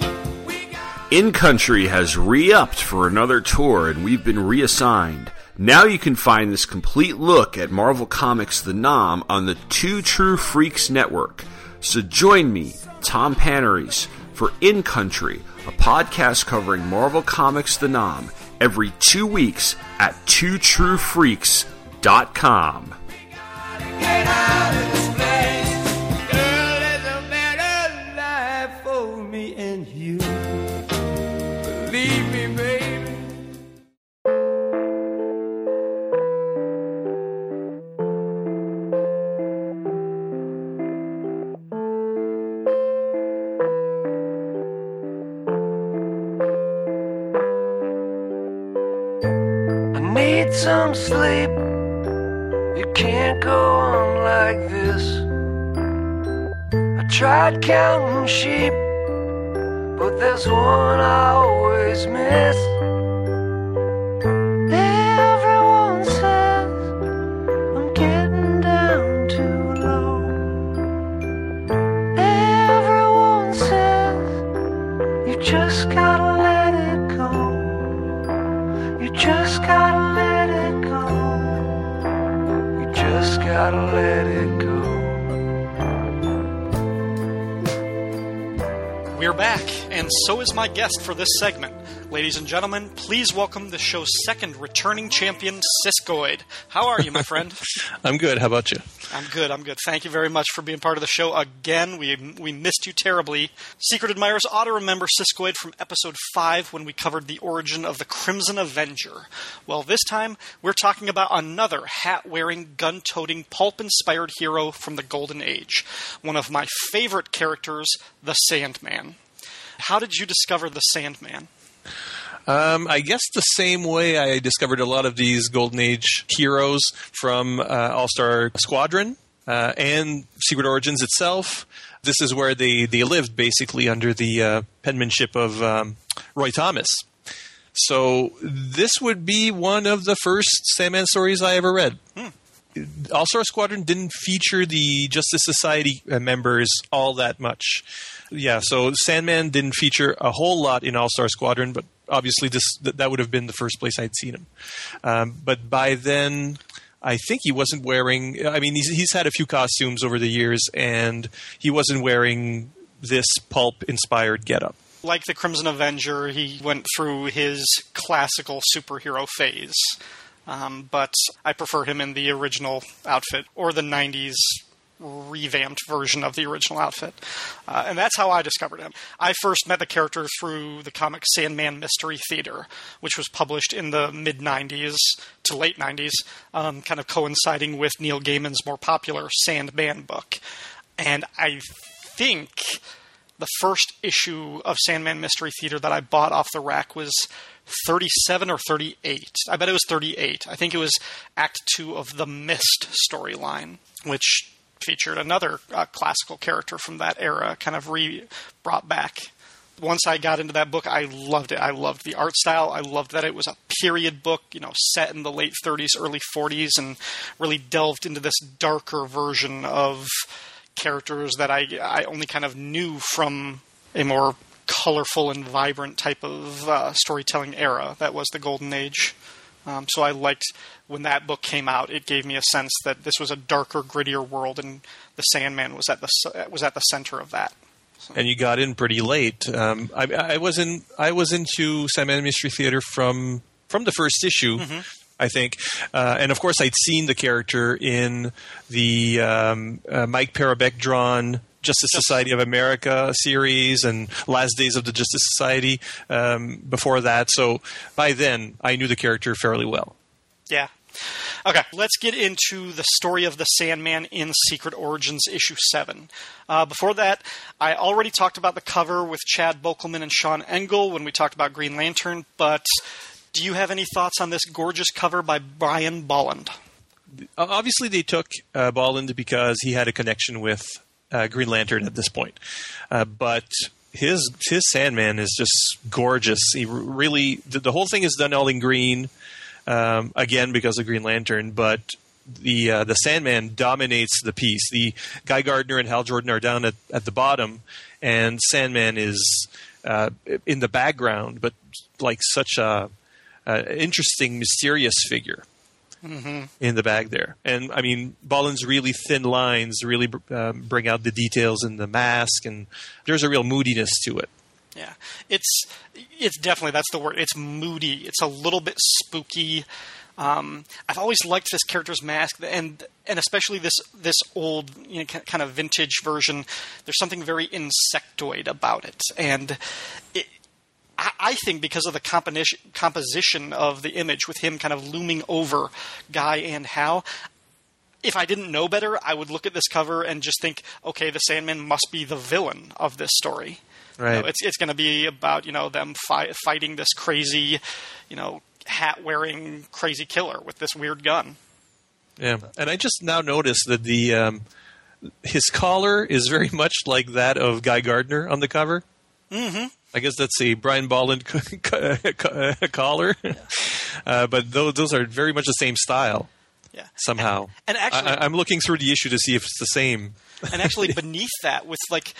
[SPEAKER 6] ever do, we.
[SPEAKER 7] In Country has re upped for another tour and we've been reassigned. Now you can find this complete look at Marvel Comics The 'Nam on the Two True Freaks Network. So join me, Tom Paneries, for In Country, a podcast covering Marvel Comics The 'Nam every two weeks at twotruefreaks.com.
[SPEAKER 6] Get out some sleep. You can't go on like this. I tried counting sheep, but there's one I always miss. Everyone says I'm getting down too low. Everyone says you just gotta gotta let it go.
[SPEAKER 1] We're back, and so is my guest for this segment. Ladies and gentlemen, please welcome the show's second returning champion, Siskoid. How are you, my friend? *laughs*
[SPEAKER 8] I'm good. How about you?
[SPEAKER 1] I'm good. I'm good. Thank you very much for being part of the show again. We we missed you terribly. Secret admirers ought to remember Siskoid from episode five when we covered the origin of the Crimson Avenger. Well, this time we're talking about another hat-wearing, gun-toting, pulp-inspired hero from the Golden Age. One of my favorite characters, the Sandman. How did you discover the Sandman?
[SPEAKER 8] Um, I guess the same way I discovered a lot of these Golden Age heroes from uh, All Star Squadron uh, and Secret Origins itself. This is where they, they lived basically under the uh, penmanship of um, Roy Thomas. So this would be one of the first Sandman stories I ever read. All Star Squadron didn't feature the Justice Society members all that much. Yeah, so Sandman didn't feature a whole lot in All Star Squadron, but obviously this th- that would have been the first place I'd seen him. Um, but by then, I think he wasn't wearing. I mean, he's, he's had a few costumes over the years, and he wasn't wearing this pulp-inspired getup.
[SPEAKER 1] like the Crimson Avenger, he went through his classical superhero phase. Um, but I prefer him in the original outfit or the 90s revamped version of the original outfit. Uh, and that's how I discovered him. I first met the character through the comic Sandman Mystery Theater, which was published in the mid 90s to late 90s, um, kind of coinciding with Neil Gaiman's more popular Sandman book. And I think the first issue of Sandman Mystery Theater that I bought off the rack was 37 or 38. I bet it was 38. I think it was Act 2 of the Mist storyline, which featured another uh, classical character from that era, kind of re brought back. Once I got into that book, I loved it. I loved the art style. I loved that it was a period book, you know, set in the late 30s, early 40s, and really delved into this darker version of characters that I I only kind of knew from a more colorful and vibrant type of uh, storytelling era that was the Golden Age. Um, so I liked when that book came out. It gave me a sense that this was a darker, grittier world, and the Sandman was at the was at the center of that.
[SPEAKER 8] and you got in pretty late. Um, I, I was in I was into Sandman Mystery Theater from from the first issue. I think, uh, and of course, I'd seen the character in the um, uh, Mike Parobeck drawn Justice Society of America series and Last Days of the Justice Society um, before that. So by then, I knew the character fairly well.
[SPEAKER 1] Yeah. Okay, let's get into the story of the Sandman in Secret Origins issue 7. Uh, before that, I already talked about the cover with Chad Bokelman and Sean Engel when we talked about Green Lantern, but do you have any thoughts on this gorgeous cover by Brian Bolland?
[SPEAKER 8] Uh, Obviously, they took uh, Bolland because he had a connection with uh, Green Lantern at this point, uh, but his his Sandman is just gorgeous. He really the, the whole thing is done all in green, um, again because of Green Lantern, but. The uh, the Sandman dominates the piece. The Guy Gardner and Hal Jordan are down at, at the bottom, and Sandman is uh, in the background, but like such a, a interesting, mysterious figure in the bag there. And I mean, Bolland's really thin lines really um, bring out the details in the mask, and there's a real moodiness to it.
[SPEAKER 1] Yeah, it's it's definitely that's the word. It's moody. It's a little bit spooky. Um, I've always liked this character's mask, and and especially this this old you know, kind of vintage version. There's something very insectoid about it, and it, I, think because of the composition of the image, with him kind of looming over Guy and Hal, if I didn't know better, I would look at this cover and just think, okay, the Sandman must be the villain of this story. You know,
[SPEAKER 8] Right.
[SPEAKER 1] it's it's going to be about you know them fi- fighting this crazy, you know, hat wearing crazy killer with this weird gun.
[SPEAKER 8] Yeah, and I just now noticed that the um, his collar is very *laughs* much like that of Guy Gardner on the cover. Mm-hmm. I guess that's a Brian Bolland *laughs* *laughs* collar, uh, but those, those are very much the same style
[SPEAKER 1] Yeah.
[SPEAKER 8] somehow.
[SPEAKER 1] And actually-
[SPEAKER 8] I, I'm looking through the issue to see if it's the same.
[SPEAKER 1] and actually beneath that with like the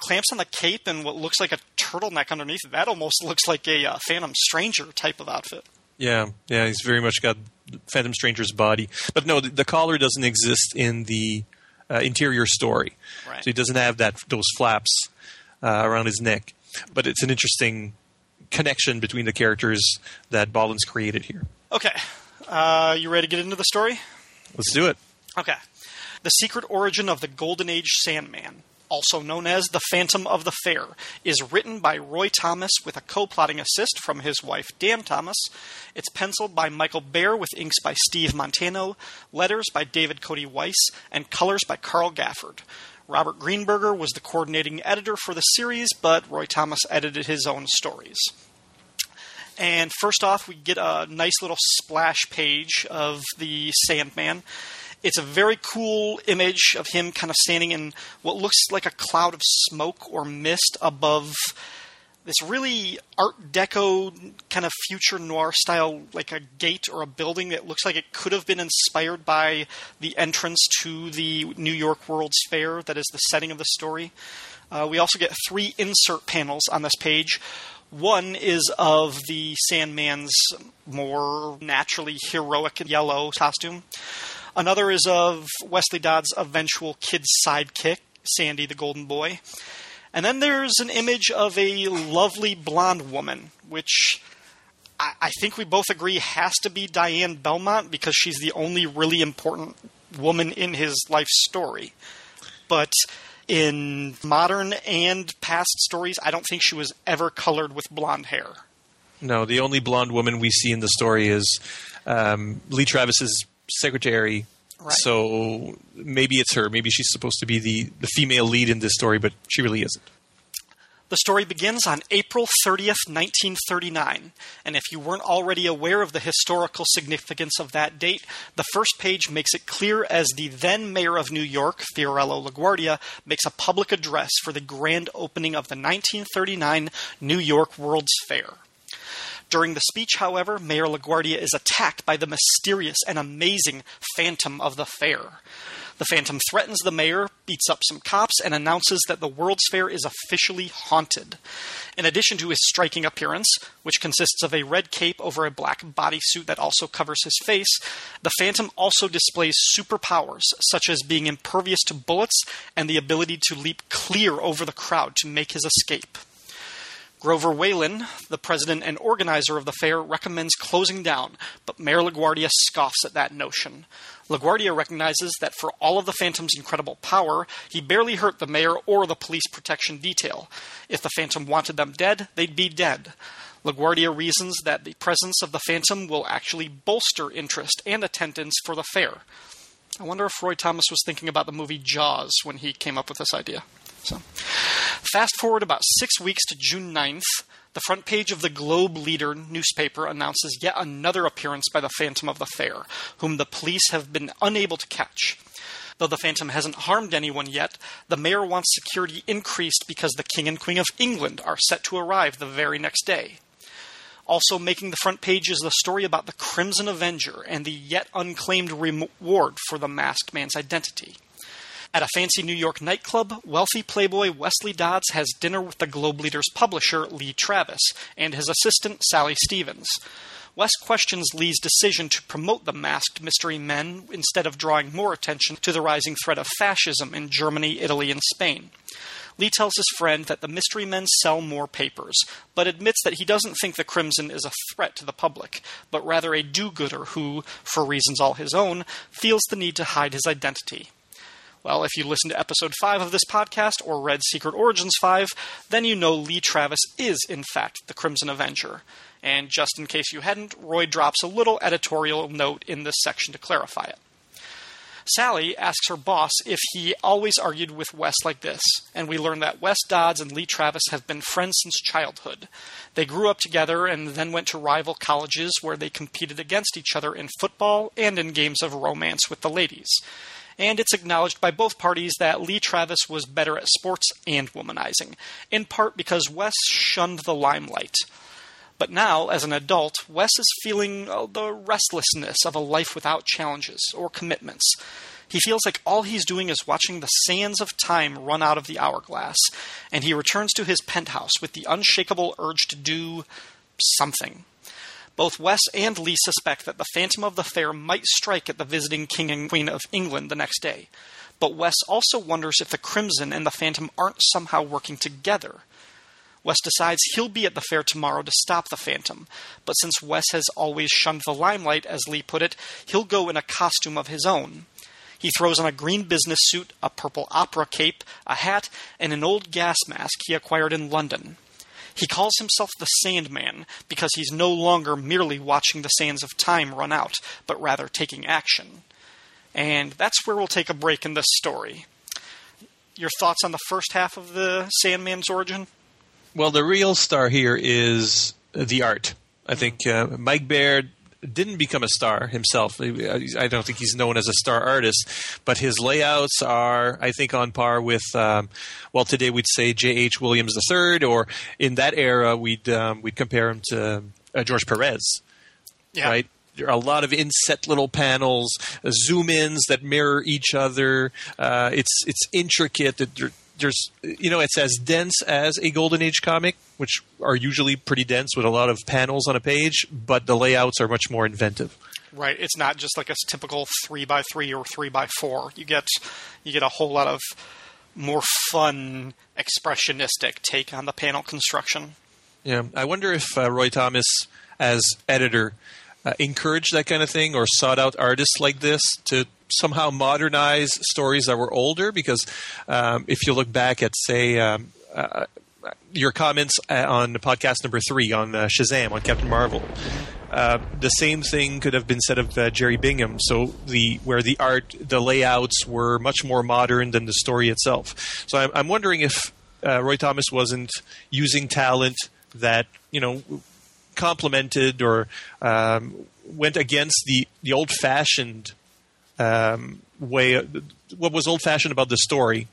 [SPEAKER 1] clamps on the cape and what looks like a turtleneck underneath it that almost *laughs* looks like a uh, phantom stranger type of outfit
[SPEAKER 8] Yeah, yeah, he's very much got Phantom Stranger's body, but no, the, the collar doesn't exist in the uh, interior story,
[SPEAKER 1] Right.
[SPEAKER 8] so he doesn't have that those flaps uh, around his neck. But it's an interesting connection between the characters that Bolland's created here.
[SPEAKER 1] okay uh, you ready to get into the story
[SPEAKER 8] Let's do it.
[SPEAKER 1] okay the secret origin of the golden age sandman also known as the phantom of the fair is written by roy thomas with a co-plotting assist from his wife dann thomas. It's penciled by michael bair with inks by steve montano letters by david cody weiss and colors by carl gafford. Robert greenberger was the coordinating editor for the series but roy thomas edited his own stories. And first off, we get a nice little splash page of the Sandman. It's a very cool image of him kind of standing in what looks like a cloud of smoke or mist above this really Art Deco kind of future noir style, like a gate or a building that looks like it could have been inspired by the entrance to the New York World's Fair that is the setting of the story. Uh, we also get three insert panels on this page. One is of the Sandman's more naturally heroic yellow costume. Another is of Wesley Dodd's eventual kid sidekick, Sandy the Golden Boy. And then there's an image of a lovely blonde woman, which I, I think we both agree has to be Diane Belmont because she's the only really important woman in his life story. But in modern and past stories, I don't think she was ever colored with blonde hair.
[SPEAKER 8] No, the only blonde woman we see in the story is um, Lee Travis's secretary.
[SPEAKER 1] Right.
[SPEAKER 8] So maybe it's her. Maybe she's supposed to be the, the female lead in this story, but she really isn't.
[SPEAKER 1] The story begins on April 30th, 1939, and if you weren't already aware of the historical significance of that date, the first page makes it clear as the then mayor of New York, Fiorello LaGuardia, makes a public address for the grand opening of the 1939 New York World's Fair. During the speech, however, Mayor LaGuardia is attacked by the mysterious and amazing Phantom of the Fair. The Phantom threatens the mayor, beats up some cops, and announces that the World's Fair is officially haunted. In addition to his striking appearance, which consists of a red cape over a black bodysuit that also covers his face, the Phantom also displays superpowers, such as being impervious to bullets and the ability to leap clear over the crowd to make his escape. Grover Whalen, the president and organizer of the fair, recommends closing down, but Mayor LaGuardia scoffs at that notion. LaGuardia recognizes that for all of the Phantom's incredible power, he barely hurt the mayor or the police protection detail. If the Phantom wanted them dead, they'd be dead. LaGuardia reasons that the presence of the Phantom will actually bolster interest and attendance for the fair. I wonder if Roy Thomas was thinking about the movie Jaws when he came up with this idea. So, fast forward about six weeks to June 9th. The front page of the Globe Leader newspaper announces yet another appearance by the Phantom of the Fair, whom the police have been unable to catch. Though the Phantom hasn't harmed anyone yet, the mayor wants security increased because the King and Queen of England are set to arrive the very next day. Also making the front page is the story about the Crimson Avenger and the yet unclaimed reward for the masked man's identity. At a fancy New York nightclub, wealthy playboy Wesley Dodds has dinner with the Globe Leader's publisher, Lee Travis, and his assistant, Sally Stevens. Wes questions Lee's decision to promote the masked mystery men instead of drawing more attention to the rising threat of fascism in Germany, Italy, and Spain. Lee tells his friend that the mystery men sell more papers, but admits that he doesn't think the Crimson is a threat to the public, but rather a do gooder who, for reasons all his own, feels the need to hide his identity. Well, if you listened to episode 5 of this podcast or read Secret Origins 5, then you know Lee Travis is, in fact, the Crimson Avenger. And just in case you hadn't, Roy drops a little editorial note in this section to clarify it. Sally asks her boss if he always argued with Wes like this, and we learn that Wes Dodds and Lee Travis have been friends since childhood. They grew up together and then went to rival colleges where they competed against each other in football and in games of romance with the ladies. And it's acknowledged by both parties that Lee Travis was better at sports and womanizing, in part because Wes shunned the limelight. But now, as an adult, Wes is feeling uh, the restlessness of a life without challenges or commitments. He feels like all he's doing is watching the sands of time run out of the hourglass, and he returns to his penthouse with the unshakable urge to do something. Both Wes and Lee suspect that the Phantom of the Fair might strike at the visiting King and Queen of England the next day. But Wes also wonders if the Crimson and the Phantom aren't somehow working together. Wes decides he'll be at the fair tomorrow to stop the Phantom, but since Wes has always shunned the limelight, as Lee put it, he'll go in a costume of his own. He throws on a green business suit, a purple opera cape, a hat, and an old gas mask he acquired in London. He calls himself the Sandman because he's no longer merely watching the sands of time run out, but rather taking action. And that's where we'll take a break in this story. Your thoughts on the first half of the Sandman's origin?
[SPEAKER 8] Well, the real star here is the art. I think uh, Mike Bair didn't become a star himself. I don't think he's known as a star artist, but his layouts are, I think, on par with. Um, well, today we'd say J.H. Williams III, or in that era we'd um, we'd compare him to uh, George Perez.
[SPEAKER 1] Yeah.
[SPEAKER 8] Right. There are a lot of inset little panels, uh, zoom ins that mirror each other. Uh, it's it's intricate. There, there's you know it's as dense as a golden age comic which are usually pretty dense with a lot of panels on a page but the layouts are much more inventive
[SPEAKER 1] Right. It's not just like a typical three by three or three by four. You get you get a whole lot of more fun, expressionistic take on the panel construction.
[SPEAKER 8] yeah i wonder if uh, roy thomas as editor uh, encouraged that kind of thing or sought out artists like this to somehow modernize stories that were older because um, if you look back at say um, uh, your comments uh, on podcast number three on uh, Shazam on Captain Marvel. Uh, the same thing could have been said of uh, Jerry Bingham. So the where the art, the layouts were much more modern than the story itself. So I'm, I'm wondering if uh, Roy Thomas wasn't using talent that you know complemented or um, went against the the old fashioned um, way. What was old fashioned about the story?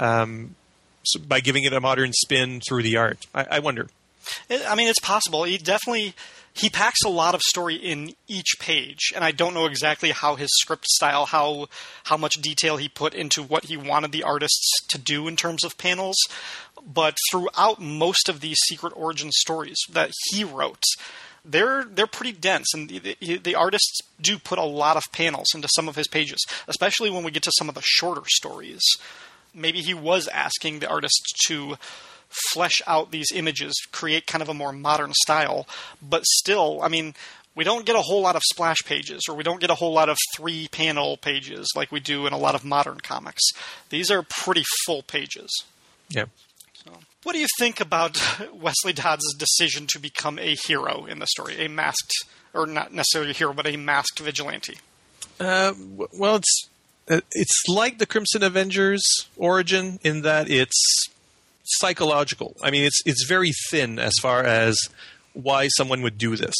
[SPEAKER 8] Um, so by giving it a modern spin through the art. I, I wonder.
[SPEAKER 1] I mean, it's possible. He definitely he packs a lot of story in each page, and I don't know exactly how his script style, how how much detail he put into what he wanted the artists to do in terms of panels. But throughout most of these secret origin stories that he wrote, they're they're pretty dense, and the, the, the artists do put a lot of panels into some of his pages, especially when we get to some of the shorter stories. Maybe he was asking the artists to flesh out these images, create kind of a more modern style, but still, I mean, we don't get a whole lot of splash pages or we don't get a whole lot of three panel pages like we do in a lot of modern comics. These are pretty full pages.
[SPEAKER 8] Yeah.
[SPEAKER 1] What do you think about *laughs* Wesley Dodds' decision to become a hero in the story? A masked, or not necessarily a hero, but a masked vigilante?
[SPEAKER 8] Uh, well, it's uh, it's like the Crimson Avengers origin in that it's psychological. I mean, it's it's very thin as far as why someone would do this.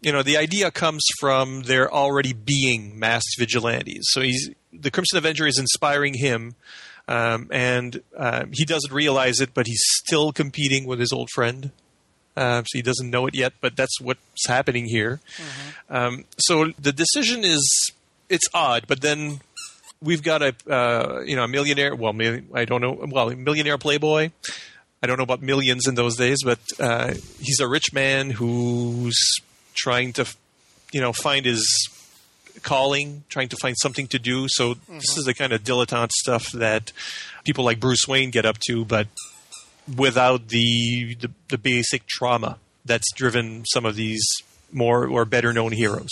[SPEAKER 8] You know, the idea comes from there already being masked vigilantes. So he's the Crimson Avenger is inspiring him, um, and uh, he doesn't realize it, but he's still competing with his old friend. Uh, so he doesn't know it yet, but that's what's happening here. Um, so the decision is it's odd, but then we've got a uh, you know a millionaire. Well, I don't know. Well, a millionaire playboy. I don't know about millions in those days, but uh, he's a rich man who's trying to, you know, find his calling, trying to find something to do. So this is the kind of dilettante stuff that people like Bruce Wayne get up to, but without the the, the basic trauma that's driven some of these more or better known heroes.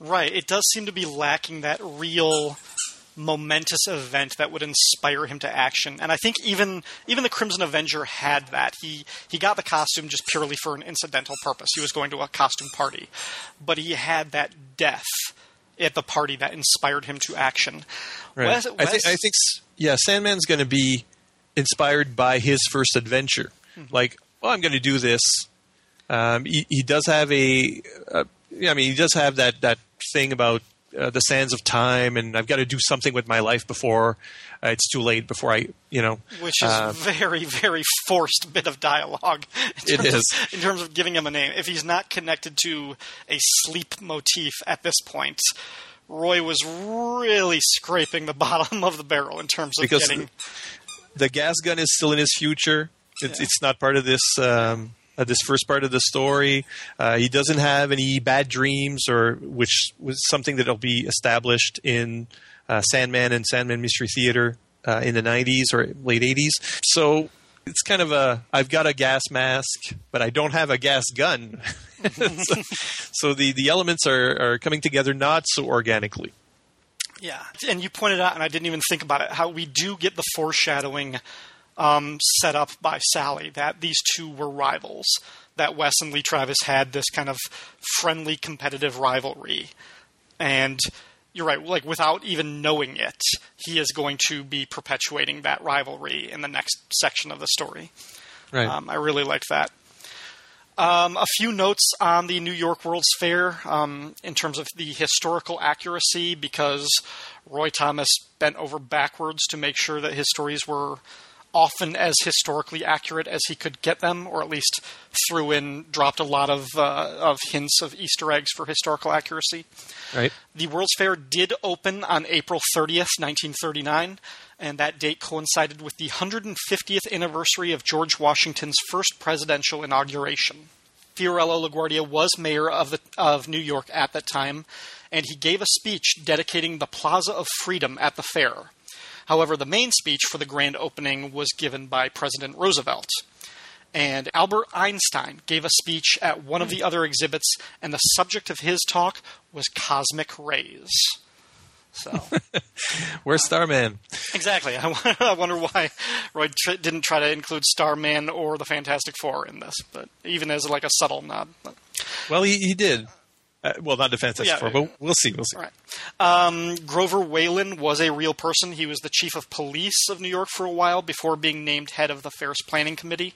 [SPEAKER 1] Right. It does seem to be lacking that real momentous event that would inspire him to action. And I think even even the Crimson Avenger had that. He he got the costume just purely for an incidental purpose. He was going to a costume party. But he had that death at the party that inspired him to action. Wes-
[SPEAKER 8] I think I think yeah, Sandman's going to be inspired by his first adventure. Like, well, I'm going to do this. Um, he, he does have a, uh, yeah, I mean, he does have that that thing about uh, the sands of time, and I've got to do something with my life before uh, it's too late. Before I, you know,
[SPEAKER 1] which is
[SPEAKER 8] uh,
[SPEAKER 1] very, very forced bit of dialogue. in
[SPEAKER 8] It
[SPEAKER 1] terms of- in terms of giving him a name. If he's not connected to a sleep motif at this point, Roy was really scraping the *laughs* bottom of the barrel in terms of
[SPEAKER 8] Because
[SPEAKER 1] getting.
[SPEAKER 8] the gas gun is still in his future. It's, it's not part of this um, uh, this first part of the story. Uh, he doesn't have any bad dreams, or which was something that'll be established in uh, Sandman and Sandman Mystery Theater uh, in the '90s or late '80s. So it's kind of a I've got a gas mask, but I don't have a gas gun. *laughs* so, so the the elements are are coming together not so organically.
[SPEAKER 1] Yeah, and you pointed out, and I didn't even think about it, how we do get the foreshadowing um, set up by Sally that these two were rivals. That Wes and Lee Travis had this kind of friendly, competitive rivalry, and you're right. Like without even knowing it, he is going to be perpetuating that rivalry in the next section of the story.
[SPEAKER 8] Right.
[SPEAKER 1] Um, I really liked that. Um, a few notes on the New York World's Fair um, in terms of the historical accuracy, because Roy Thomas bent over backwards to make sure that his stories were often as historically accurate as he could get them, or at least threw in, dropped a lot of uh, of hints of Easter eggs for historical accuracy.
[SPEAKER 8] right.
[SPEAKER 1] The World's Fair did open on April 30th, 1939, and that date coincided with the 150th anniversary of George Washington's first presidential inauguration. Fiorello LaGuardia was mayor of, the, of New York at that time, and he gave a speech dedicating the Plaza of Freedom at the fair. However, the main speech for the grand opening was given by President Roosevelt. And Albert Einstein gave a speech at one of the other exhibits, and the subject of his talk was cosmic rays. So, *laughs*
[SPEAKER 8] Where's Starman?
[SPEAKER 1] exactly. I wonder, wonder why Roy tr- didn't try to include Starman or the Fantastic Four in this, but even as like a subtle nod. But,
[SPEAKER 8] Well, he, he did. Uh, well, not Defense
[SPEAKER 1] Yeah.
[SPEAKER 8] Four, but we'll see. We'll see.
[SPEAKER 1] right. Um, Grover Whalen was a real person. He was the chief of police of New York for a while before being named head of the fair's planning committee.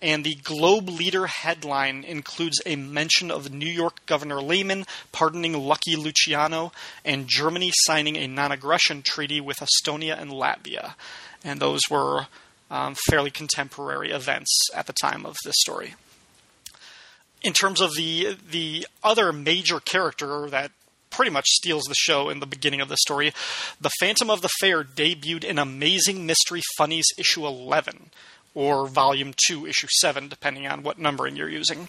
[SPEAKER 1] And the Globe Leader headline includes a mention of New York Governor Lehman pardoning Lucky Luciano and Germany signing a non aggression treaty with Estonia and Latvia. And those were um, fairly contemporary events at the time of this story in terms of the the other major character that pretty much steals the show in the beginning of the story, the Phantom of the Fair debuted in Amazing Mystery Funnies issue 11 or volume 2 issue 7 depending on what numbering you're using.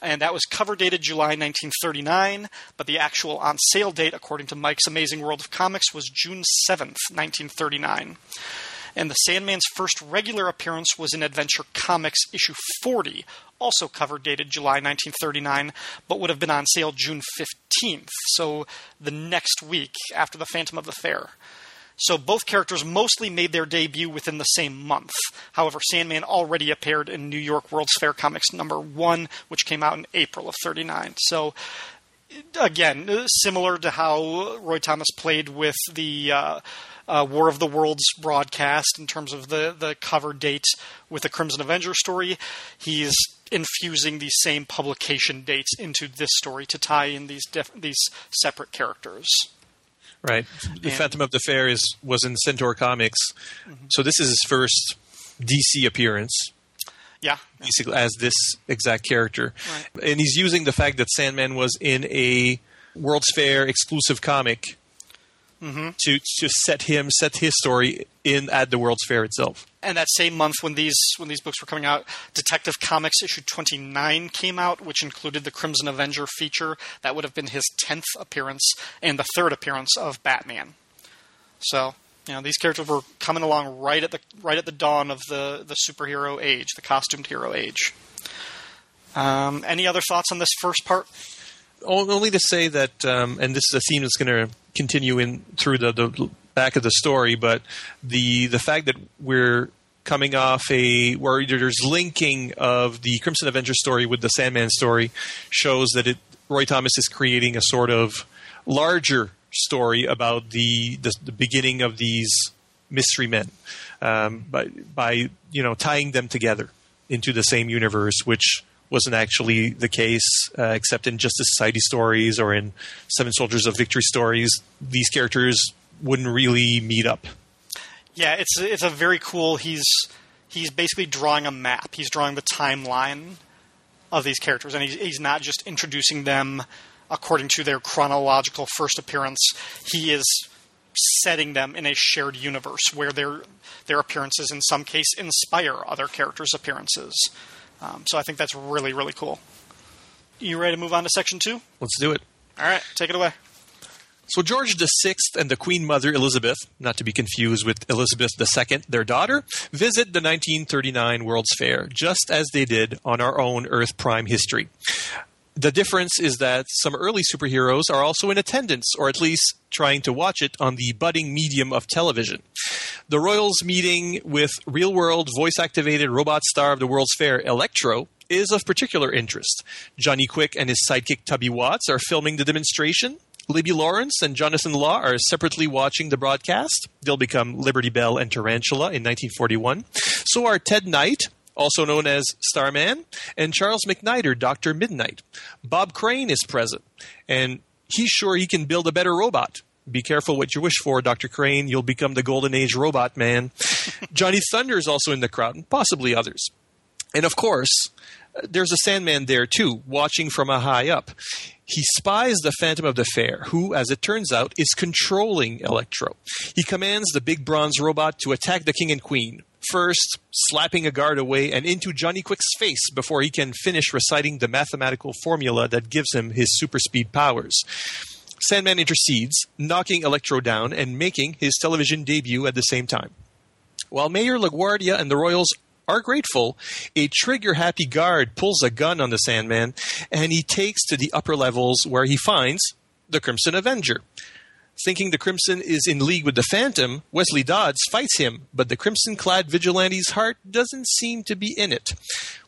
[SPEAKER 1] And that was cover dated July 1939, but the actual on sale date according to Mike's Amazing World of Comics was June 7th, 1939 and the Sandman's first regular appearance was in Adventure Comics issue 40, also cover dated July 1939, but would have been on sale June 15th, so the next week after the Phantom of the Fair. So both characters mostly made their debut within the same month. However, Sandman already appeared in New York World's Fair Comics number 1, which came out in April of 39. So again, similar to how Roy Thomas played with the uh, uh, War of the Worlds broadcast in terms of the, the cover date with the Crimson Avenger story, he's infusing these same publication dates into this story to tie in these these separate characters.
[SPEAKER 8] Right. The
[SPEAKER 1] And-
[SPEAKER 8] Phantom of the Fair is was in Centaur Comics, so this is his first DC appearance,
[SPEAKER 1] Yeah,
[SPEAKER 8] basically as this exact character, and he's using the fact that Sandman was in a World's Fair exclusive comic to to set him set his story in at the World's Fair itself.
[SPEAKER 1] And that same month, when these when these books were coming out, Detective Comics issue twenty nine came out, which included the Crimson Avenger feature. That would have been his tenth appearance and the third appearance of Batman. So you know these characters were coming along right at the right at the dawn of the the superhero age, the costumed hero age. Um, any other thoughts on this first part?
[SPEAKER 8] Only to say that, um, and this is a theme that's going to continue in through the, the back of the story, but the the fact that we're coming off a where there's linking of the Crimson Avenger story with the Sandman story shows that it Roy Thomas is creating a sort of larger story about the the, the beginning of these mystery men um, by by you know tying them together into the same universe, which wasn't actually the case, uh, except in Justice Society stories or in Seven Soldiers of Victory stories. These characters wouldn't really meet up.
[SPEAKER 1] Yeah, it's it's a very cool. He's he's basically drawing a map. He's drawing the timeline of these characters, and he's he's not just introducing them according to their chronological first appearance. He is setting them in a shared universe where their their appearances, in some case, inspire other characters' appearances. Um, so I think that's really really cool. You ready to move on to section two?
[SPEAKER 8] Let's do it.
[SPEAKER 1] All right, take it away.
[SPEAKER 8] So George VI and the Queen Mother Elizabeth, not to be confused with Elizabeth II, their daughter, visit the 1939 World's Fair, just as they did on our own Earth Prime history. The difference is that some early superheroes are also in attendance, or at least trying to watch it on the budding medium of television. The royals meeting with real world voice activated robot star of the World's Fair, Electro, is of particular interest. Johnny Quick and his sidekick Tubby Watts are filming the demonstration. Libby Lawrence and Jonathan Law are separately watching the broadcast. They'll become Liberty Bell and Tarantula in 1941. So are Ted Knight, also known as Starman, and Charles McNider, Dr. Midnight. Bob Crane is present, and he's sure he can build a better robot. Be careful what you wish for, Dr. Crane. You'll become the Golden Age robot man. *laughs* Johnny Thunder is also in the crowd, and possibly others. And of course, uh, there's a Sandman there too, watching from a high up. He spies the Phantom of the Fair, who, as it turns out, is controlling Electro. He commands the big bronze robot to attack the King and Queen, first slapping a guard away and into Johnny Quick's face before he can finish reciting the mathematical formula that gives him his super speed powers. Sandman intercedes, knocking Electro down and making his television debut at the same time. While Mayor LaGuardia and the Royals are grateful, a trigger happy guard pulls a gun on the Sandman and he takes to the upper levels where he finds the Crimson Avenger. Thinking the Crimson is in league with the Phantom, Wesley Dodds fights him, but the crimson clad vigilante's heart doesn't seem to be in it.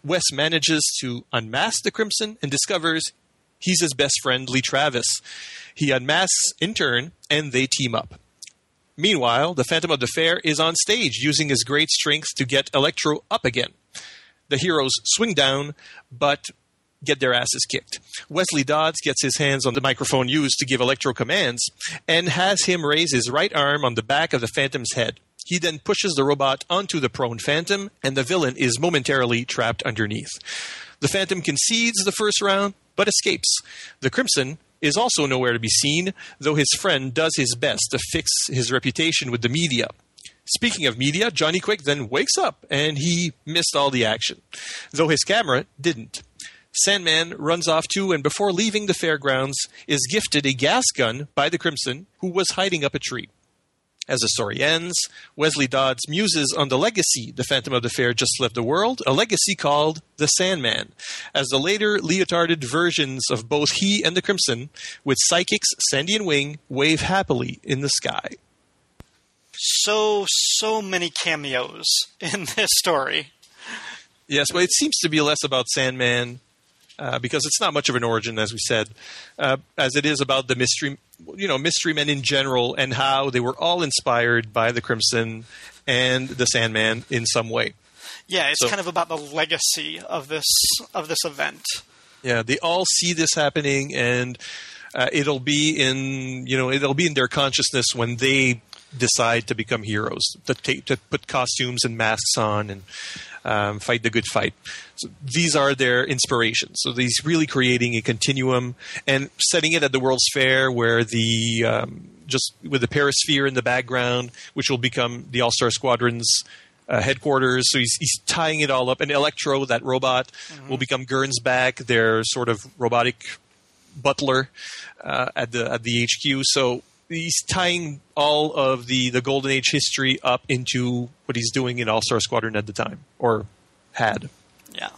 [SPEAKER 8] Wes manages to unmask the Crimson and discovers he's his best friend, Lee Travis. He unmasks in turn, and they team up. Meanwhile, the Phantom of the Fair is on stage using his great strength to get Electro up again. The heroes swing down, but get their asses kicked. Wesley Dodds gets his hands on the microphone used to give Electro commands and has him raise his right arm on the back of the Phantom's head. He then pushes the robot onto the prone Phantom, and the villain is momentarily trapped underneath. The Phantom concedes the first round, but escapes. The Crimson is also nowhere to be seen, though his friend does his best to fix his reputation with the media. Speaking of media, Johnny Quick then wakes up and he missed all the action, though his camera didn't. Sandman runs off too, and before leaving the fairgrounds, is gifted a gas gun by the Crimson, who was hiding up a tree. As the story ends, Wesley Dodds muses on the legacy the Phantom of the Fair just left the world, a legacy called the Sandman, as the later leotarded versions of both he and the Crimson, with psychics Sandy and Wing, wave happily in the sky.
[SPEAKER 1] So so many cameos in this story.
[SPEAKER 8] Yes, but it seems to be less about Sandman uh, because it's not much of an origin, as we said, uh, as it is about the mystery, you know, mystery men in general and how they were all inspired by the Crimson and the Sandman in some way.
[SPEAKER 1] Yeah, it's
[SPEAKER 8] So-
[SPEAKER 1] kind of about the legacy of this of this event.
[SPEAKER 8] Yeah, they all see this happening, and uh, it'll be in you know it'll be in their consciousness when they decide to become heroes, to take to put costumes and masks on and um, fight the good fight. So these are their inspirations. So he's really creating a continuum and setting it at the World's Fair, where the um, just with the Perisphere in the background, which will become the All Star Squadron's uh, headquarters. So he's, he's tying it all up. And Electro, that robot, will become Gernsback, their sort of robotic butler uh, at the at the HQ. So he's tying all of the the Golden Age history up into what he's doing in All Star Squadron at the time, or had.
[SPEAKER 1] Yeah.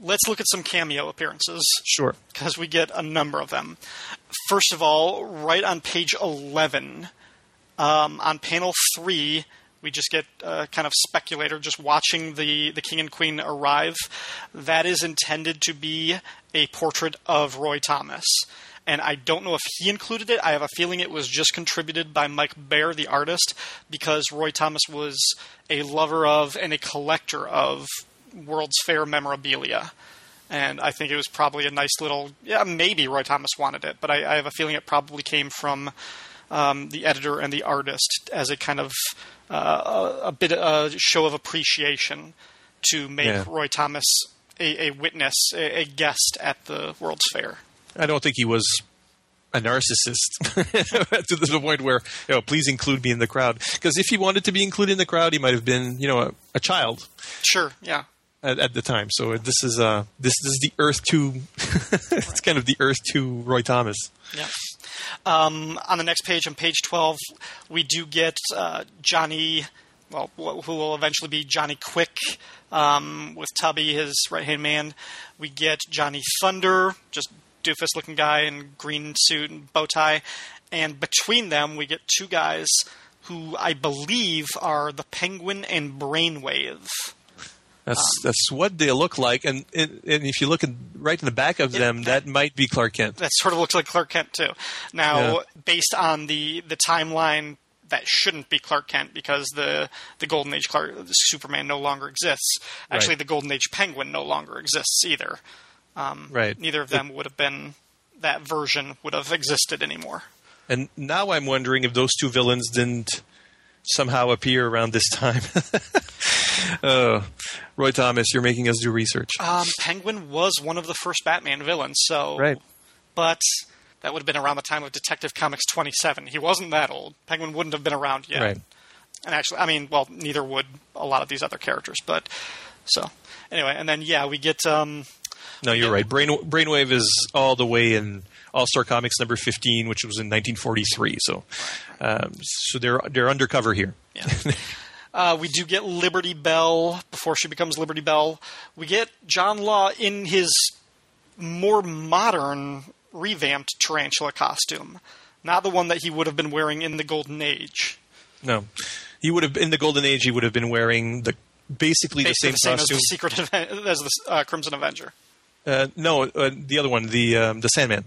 [SPEAKER 1] Let's look at some cameo appearances
[SPEAKER 8] Sure.
[SPEAKER 1] because we get a number of them. First of all, right on page 11, um, on panel 3, we just get uh, kind of speculator just watching the, the king and queen arrive. That is intended to be a portrait of Roy Thomas. And I don't know if he included it. I have a feeling it was just contributed by Mike Bair, the artist, because Roy Thomas was a lover of and a collector of World's Fair memorabilia and I think it was probably a nice little. Yeah, maybe Roy Thomas wanted it, but I, I have a feeling it probably came from um, the editor and the artist as a kind of uh, a, a bit a show of appreciation to make
[SPEAKER 8] Yeah.
[SPEAKER 1] Roy Thomas a, a witness, a, a guest at the World's Fair.
[SPEAKER 8] I don't think he was a narcissist *laughs* to the point where you know, please include me in the crowd. Because if he wanted to be included in the crowd, he might have been, you know, a, a child
[SPEAKER 1] Sure, yeah.
[SPEAKER 8] at, at the time. So this is uh, this, this is the Earth Two. *laughs* it's kind of the Earth Two Roy Thomas.
[SPEAKER 1] Yeah. Um, on the next page, on page 12, we do get uh, Johnny, well, who will eventually be Johnny Quick um, with Tubby, his right hand man. We get Johnny Thunder, just doofus looking guy in green suit and bow tie. And between them, we get two guys who I believe are the Penguin and Brainwave.
[SPEAKER 8] That's
[SPEAKER 1] Um,
[SPEAKER 8] that's what they look like, and and, and if you look in, right in the back of
[SPEAKER 1] Yeah,
[SPEAKER 8] them, that might be Clark Kent.
[SPEAKER 1] that sort of looks like Clark Kent too. Now,
[SPEAKER 8] Yeah.
[SPEAKER 1] based on the the timeline, that shouldn't be Clark Kent because the the Golden Age Clark Superman no longer exists. Actually,
[SPEAKER 8] Right.
[SPEAKER 1] the Golden Age Penguin no longer exists either. Um,
[SPEAKER 8] Right.
[SPEAKER 1] Neither of them would have been that version would have existed anymore.
[SPEAKER 8] And now I'm wondering if those two villains didn't somehow appear around this time. oh, *laughs* Roy Thomas, you're making us do research.
[SPEAKER 1] Um, Penguin was one of the first Batman villains, so
[SPEAKER 8] Right.
[SPEAKER 1] But that would have been around the time of Detective Comics 27. He wasn't that old. Penguin wouldn't have been around yet.
[SPEAKER 8] Right.
[SPEAKER 1] and actually, I mean, well, neither would a lot of these other characters. But so anyway, and then yeah, we get um,
[SPEAKER 8] No, you're right. Brain, Brainwave is all the way in All Star Comics number 15, which was in 1943. So, um, so they're they're undercover here.
[SPEAKER 1] yeah. *laughs* uh, we do get Liberty Bell before she becomes Liberty Bell. We get John Law in his more modern, revamped tarantula costume, not the one that he would have been wearing in the Golden Age.
[SPEAKER 8] No, he would have in the Golden Age. He would have been wearing the basically the same
[SPEAKER 1] the same
[SPEAKER 8] costume.
[SPEAKER 1] as the Secret *laughs* as the uh, Crimson Avenger.
[SPEAKER 8] Uh, no, uh, the other one, the um, the Sandman,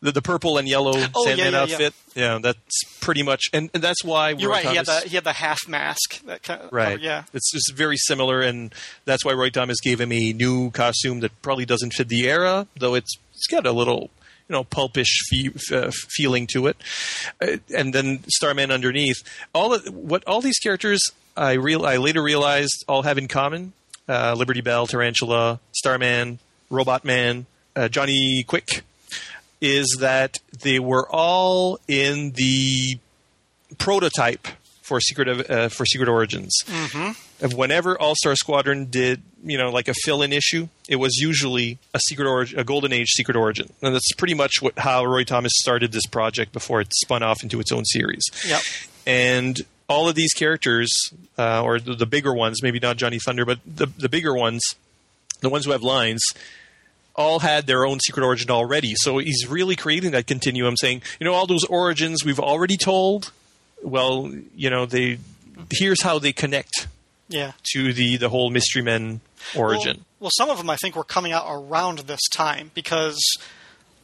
[SPEAKER 8] the the purple and yellow
[SPEAKER 1] Oh,
[SPEAKER 8] Sandman
[SPEAKER 1] yeah, yeah.
[SPEAKER 8] outfit. Yeah. that's pretty much, and, and that's why Roy You're
[SPEAKER 1] right. He had the he had the half mask. That kind of,
[SPEAKER 8] Right.
[SPEAKER 1] yeah.
[SPEAKER 8] It's just very similar, and that's why Roy Thomas gave him a new costume that probably doesn't fit the era, though it's it's got a little you know pulpish fe- uh, feeling to it. Uh, and then Starman underneath. All of, what all these characters I real I later realized all have in common: uh, Liberty Bell, Tarantula, Starman, Robot Man, uh, Johnny Quick. Is that they were all in the prototype for Secret of, uh, for Secret Origins. Mm-hmm. Whenever All Star Squadron did, you know, like a fill-in issue, it was usually a Secret Origin, a Golden Age Secret Origin, and that's pretty much what how Roy Thomas started this project before it spun off into its own series.
[SPEAKER 1] Yep.
[SPEAKER 8] And all of these characters, uh, or the, the bigger ones, maybe not Johnny Thunder, but the the bigger ones, the ones who have lines, all had their own secret origin already. So he's really creating that continuum, saying, you know, all those origins we've already told. Well, you know, they here's how they connect
[SPEAKER 1] Yeah.
[SPEAKER 8] to the the whole Mystery Men origin.
[SPEAKER 1] Well, well, some of them I think were coming out around this time because,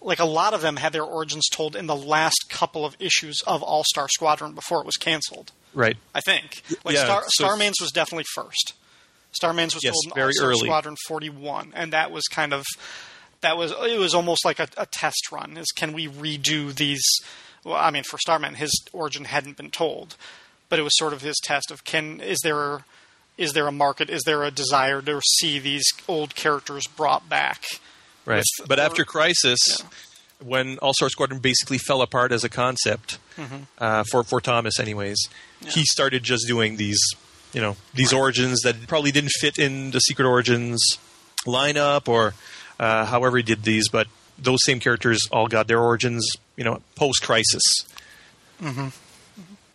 [SPEAKER 1] like, a lot of them had their origins told in the last couple of issues of All Star Squadron before it was canceled.
[SPEAKER 8] right.
[SPEAKER 1] I think. Like
[SPEAKER 8] Yeah,
[SPEAKER 1] Star,
[SPEAKER 8] so-
[SPEAKER 1] Starman's was definitely first. Starman's was
[SPEAKER 8] Yes,
[SPEAKER 1] told in
[SPEAKER 8] very early.
[SPEAKER 1] Squadron 41, and that was kind of that was it was almost like a, a test run. Is can we redo these? Well, I mean, for Starman, his origin hadn't been told, but it was sort of his test of can is there is there a market? Is there a desire to see these old characters brought back?
[SPEAKER 8] Right.
[SPEAKER 1] With-
[SPEAKER 8] but
[SPEAKER 1] or-
[SPEAKER 8] after Crisis,
[SPEAKER 1] Yeah.
[SPEAKER 8] when All Star Squadron basically fell apart as a concept uh, for for Thomas, anyways. He started just doing these, you know, these origins that probably didn't fit in the Secret Origins lineup or uh, however he did these, but those same characters all got their origins, you know, post Crisis.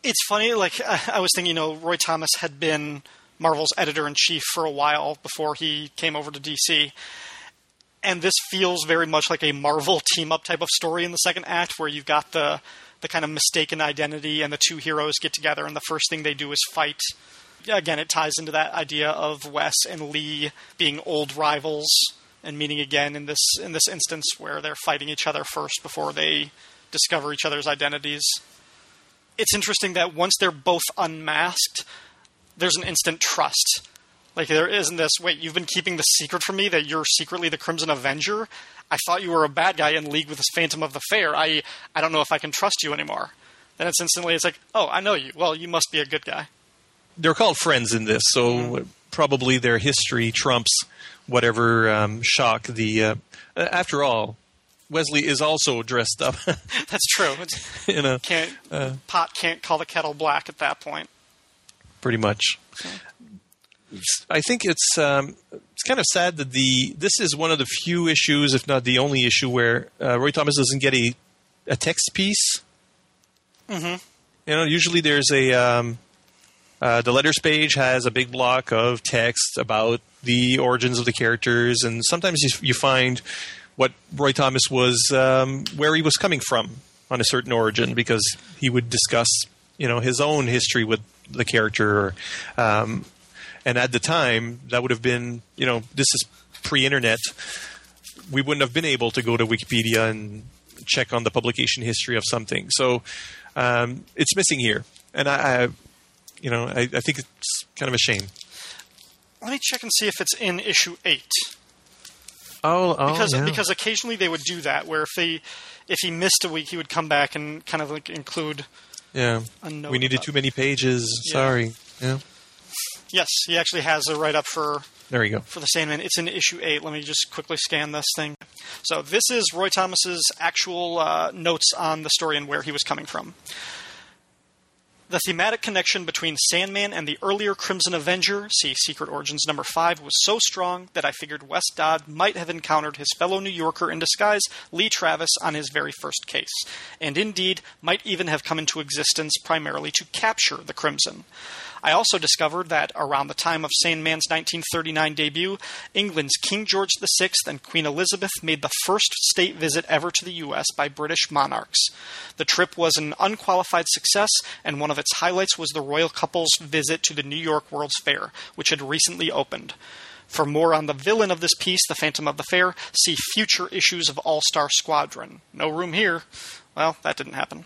[SPEAKER 1] It's funny, like I, I was thinking, you know, Roy Thomas had been Marvel's editor in chief for a while before he came over to DC. And this feels very much like a Marvel team up type of story in the second act, where you've got the the kind of mistaken identity and the two heroes get together and the first thing they do is fight. Again, it ties into that idea of Wes and Lee being old rivals and meeting again in this in this instance where they're fighting each other first before they discover each other's identities it's interesting that once they're both unmasked, there's an instant trust. Like there isn't this. Wait, you've been keeping the secret from me that you're secretly the Crimson Avenger. I thought you were a bad guy in league with this Phantom of the Fair. I I don't know if I can trust you anymore. Then it's instantly it's like, oh, I know you. Well, you must be a good guy.
[SPEAKER 8] They're called friends in this, so probably their history trumps whatever um, shock the. Uh, after all, Wesley is also dressed up *laughs*
[SPEAKER 1] That's true. It's,
[SPEAKER 8] in a
[SPEAKER 1] can't pot can't call the kettle black at that point.
[SPEAKER 8] pretty much. I think it's um, it's kind of sad that the this is one of the few issues, if not the only issue, where uh, Roy Thomas doesn't get a a text piece. Mm-hmm. You know, usually there's a um, uh, the letters page has a big block of text about the origins of the characters, and sometimes you, you find what Roy Thomas was um, where he was coming from on a certain origin because he would discuss you know his own history with the character. Um, and at the time, that would have been you know this is pre-internet. We wouldn't have been able to go to Wikipedia and check on the publication history of something. So um, it's missing here, and I you know I, I think it's kind of a shame.
[SPEAKER 1] Let me check and see if it's in issue eight.
[SPEAKER 8] Oh, oh
[SPEAKER 1] because because occasionally they would do that where if they if he missed a week he would come back and kind of like include
[SPEAKER 8] yeah,
[SPEAKER 1] a note
[SPEAKER 8] we needed too many pages.
[SPEAKER 1] Yeah.
[SPEAKER 8] Sorry. Yeah,
[SPEAKER 1] yes he actually has a write up for
[SPEAKER 8] there you go.
[SPEAKER 1] for the Sandman it's in issue 8 let me just quickly scan this thing so this is Roy Thomas's actual uh, notes on the story and where he was coming from the thematic connection between Sandman and the earlier Crimson Avenger, see Secret Origins number 5, was so strong that I figured Wes Dodd might have encountered his fellow New Yorker in disguise, Lee Travis, on his very first case, and indeed might even have come into existence primarily to capture the Crimson. I also discovered that around the time of Sandman's 1939 debut, England's King George VI and Queen Elizabeth made the first state visit ever to the U.S. by British monarchs. The trip was an unqualified success, and one of its highlights was the royal couple's visit to the New York World's Fair, which had recently opened. For more on the villain of this piece, the Phantom of the Fair, see future issues of All Star Squadron. No room here. Well, that didn't happen.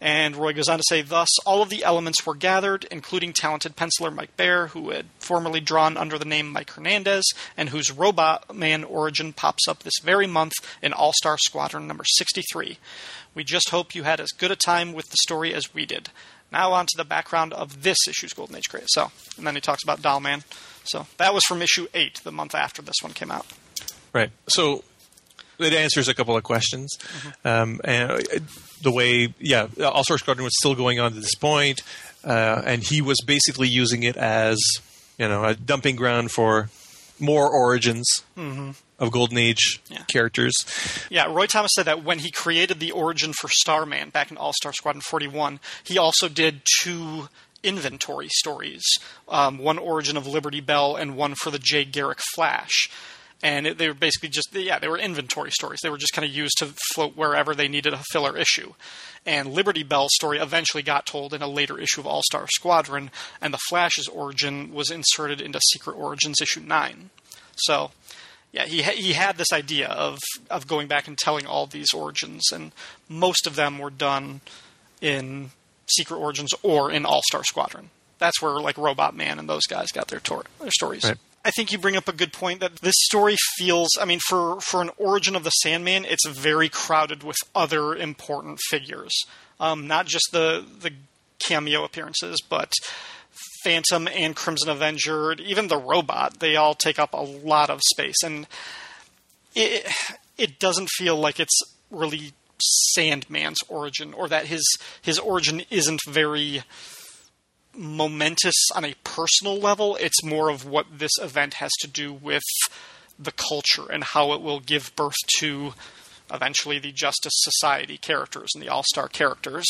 [SPEAKER 1] And Roy goes on to say, thus, all of the elements were gathered, including talented penciler Mike Bair, who had formerly drawn under the name Mike Hernandez, and whose Robot Man origin pops up this very month in All Star Squadron number 63. We just hope you had as good a time with the story as we did. Now on to the background of this issue's Golden Age craze. So, and then he talks about Doll Man. So that was from issue eight, the month after this one came out.
[SPEAKER 8] Right. So it answers a couple of questions. Um, and uh, the way, yeah, All Star Squadron was still going on to this point, uh, and he was basically using it as, you know, a dumping ground for more origins of Golden Age
[SPEAKER 1] Yeah.
[SPEAKER 8] characters.
[SPEAKER 1] Yeah, Roy Thomas said that when he created the origin for Starman back in All Star Squadron 41, he also did two inventory stories um, one origin of Liberty Bell and one for the Jay Garrick Flash. And it, they were basically just, yeah, they were inventory stories. They were just kind of used to float wherever they needed a filler issue. And Liberty Bell's story eventually got told in a later issue of All Star Squadron, and the Flash's origin was inserted into Secret Origins issue 9. So, yeah, he ha- he had this idea of of going back and telling all these origins, and most of them were done in Secret Origins or in All Star Squadron. That's where like Robot Man and those guys got their tor- their stories.
[SPEAKER 8] Right.
[SPEAKER 1] I think you bring up a good point that this story feels. I mean, for for an origin of the Sandman, it's very crowded with other important figures. Um, not just the the cameo appearances, but Phantom and Crimson Avenger, even the robot. They all take up a lot of space, and it it doesn't feel like it's really Sandman's origin, or that his his origin isn't very momentous on a personal level. It's more of what this event has to do with the culture and how it will give birth to eventually the Justice Society characters and the All Star characters.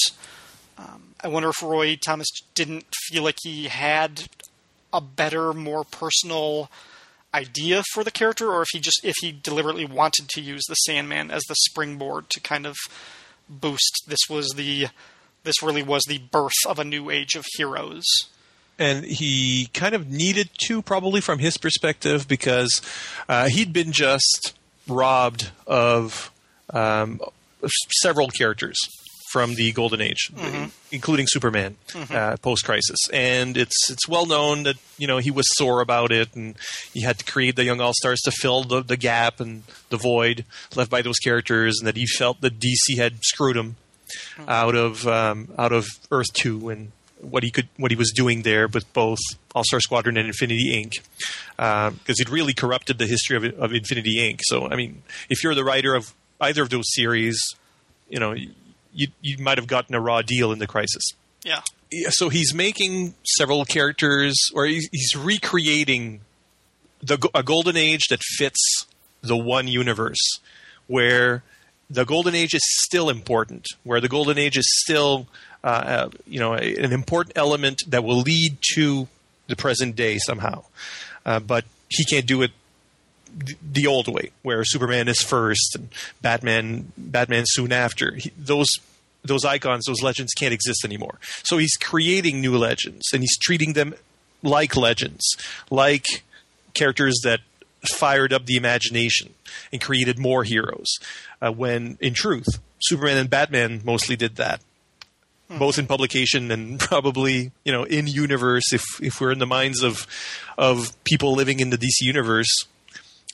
[SPEAKER 1] Um, I wonder if Roy Thomas didn't feel like he had a better, more personal idea for the character, or if he just if he deliberately wanted to use the Sandman as the springboard to kind of boost. This was the this really was the birth of a new age of heroes.
[SPEAKER 8] and he kind of needed to probably from his perspective because uh, he'd been just robbed of um, several characters from the golden age including superman uh, post-crisis. And it's it's well known that you know he was sore about it and he had to create the young all-stars to fill the, the gap and the void left by those characters and that he felt that dc had screwed him out of um, out of Earth Two and what he could what he was doing there with both All Star Squadron and Infinity Inc. Because it really corrupted the history of, of Infinity Inc. So I mean, if you're the writer of either of those series, you know you you might have gotten a raw deal in the Crisis.
[SPEAKER 1] Yeah.
[SPEAKER 8] Yeah, so he's making several characters, or he's, he's recreating the a golden age that fits the one universe, where the golden age is still important, where the golden age is still, uh, uh, you know, an important element that will lead to the present day somehow. Uh, but he can't do it the old way, where Superman is first and Batman Batman soon after. He, those those icons, those legends can't exist anymore. So he's creating new legends and he's treating them like legends, like characters that fired up the imagination and created more heroes. Uh, when in truth, Superman and Batman mostly did that. Both in publication and *laughs* probably, you know, in universe. If if we're in the minds of of people living in the DC universe,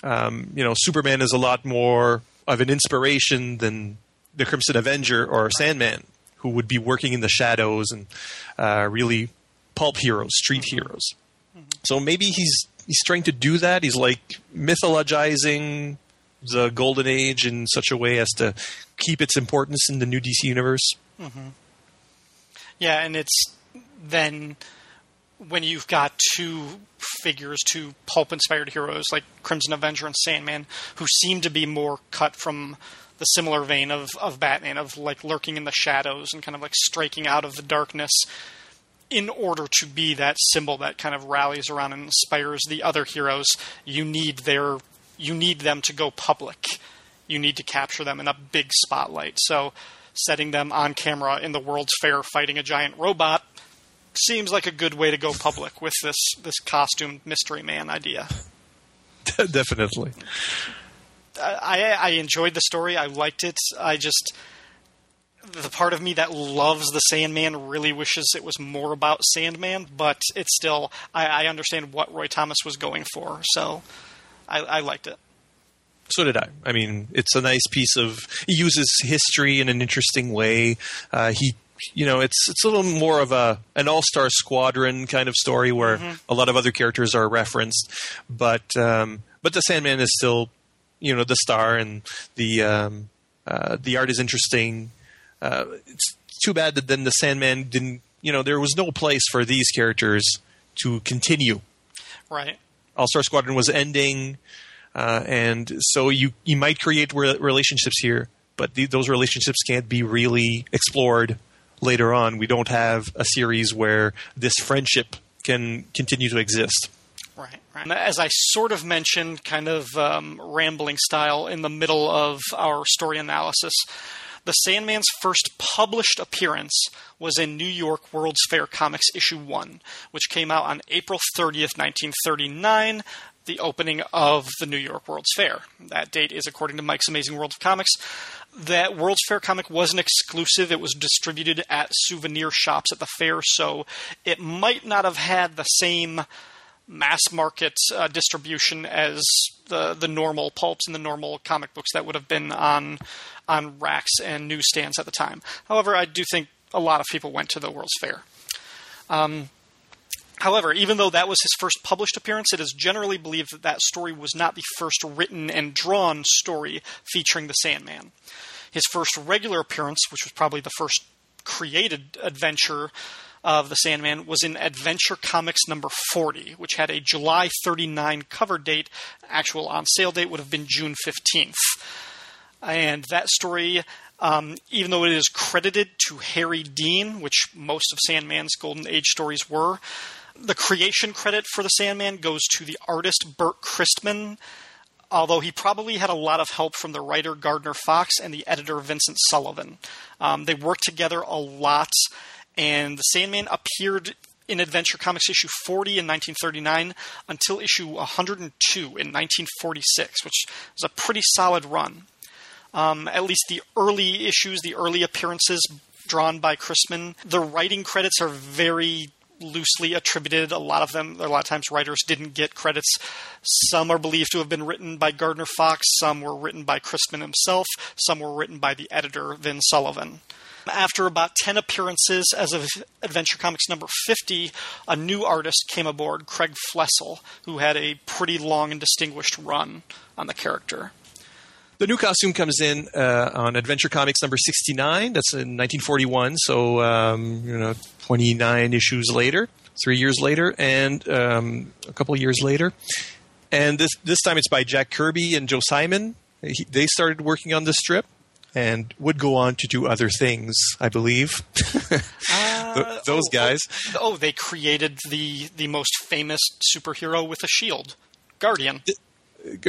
[SPEAKER 8] um, you know, Superman is a lot more of an inspiration than the Crimson Avenger or Sandman, who would be working in the shadows and uh, really pulp heroes, street heroes. So maybe he's he's trying to do that. He's like mythologizing the Golden Age in such a way as to keep its importance in the new DC universe. Mm-hmm.
[SPEAKER 1] Yeah, and it's then when you've got two figures, two pulp inspired heroes like Crimson Avenger and Sandman, who seem to be more cut from the similar vein of, of Batman, of like lurking in the shadows and kind of like striking out of the darkness in order to be that symbol that kind of rallies around and inspires the other heroes, you need their you need them to go public. You need to capture them in a big spotlight. So setting them on camera in the World's Fair fighting a giant robot seems like a good way to go public with this this costumed mystery man idea. *laughs*
[SPEAKER 8] Definitely.
[SPEAKER 1] I, I enjoyed the story. I liked it. I just the part of me that loves the Sandman really wishes it was more about Sandman, but it's still I, I understand what Roy Thomas was going for, so I, I liked it.
[SPEAKER 8] So did I. I mean, it's a nice piece of. He uses history in an interesting way. Uh, he, you know, it's it's a little more of a an all star squadron kind of story where a lot of other characters are referenced, but um, but the Sandman is still, you know, the star, and the um, uh, the art is interesting. Uh, it's too bad that then the Sandman didn't. You know, there was no place for these characters to continue.
[SPEAKER 1] Right.
[SPEAKER 8] All Star Squadron was ending, uh, and so you you might create re- relationships here, but the, those relationships can't be really explored later on. We don't have a series where this friendship can continue to exist.
[SPEAKER 1] Right, right. As I sort of mentioned, kind of um, rambling style in the middle of our story analysis, the Sandman's first published appearance was in New York World's Fair Comics issue 1, which came out on April 30th, 1939, the opening of the New York World's Fair. That date is according to Mike's Amazing World of Comics. That World's Fair comic wasn't exclusive. It was distributed at souvenir shops at the fair, so it might not have had the same mass market uh, distribution as the the normal pulps and the normal comic books that would have been on on racks and newsstands at the time. However, I do think a lot of people went to the World's Fair. Um, however, even though that was his first published appearance, it is generally believed that that story was not the first written and drawn story featuring the Sandman. His first regular appearance, which was probably the first created adventure of the Sandman, was in Adventure Comics number 40, which had a July 39 cover date. Actual on sale date would have been June 15th. And that story, um, even though it is credited to Larry Dean, which most of Sandman's Golden Age stories were, the creation credit for the Sandman goes to the artist Bert Christman, although he probably had a lot of help from the writer Gardner Fox and the editor Vincent Sullivan. Um, they worked together a lot, and the Sandman appeared in Adventure Comics issue 40 in 1939 until issue 102 in 1946, which was a pretty solid run. Um, at least the early issues, the early appearances drawn by Christman, the writing credits are very loosely attributed. A lot of them, a lot of times, writers didn't get credits. Some are believed to have been written by Gardner Fox. Some were written by Christman himself. Some were written by the editor Vin Sullivan. After about 10 appearances as of Adventure Comics number 50, a new artist came aboard, Craig Flessel, who had a pretty long and distinguished run on the character.
[SPEAKER 8] The new costume comes in uh, on Adventure Comics number 69. That's in 1941, so um, you know, 29 issues later, three years later, and um, a couple years later. And this this time it's by Jack Kirby and Joe Simon. He, they started working on this strip and would go on to do other things, I believe. *laughs* Th- those
[SPEAKER 1] oh,
[SPEAKER 8] guys.
[SPEAKER 1] Oh, oh, they created the the most famous superhero with a shield, Guardian.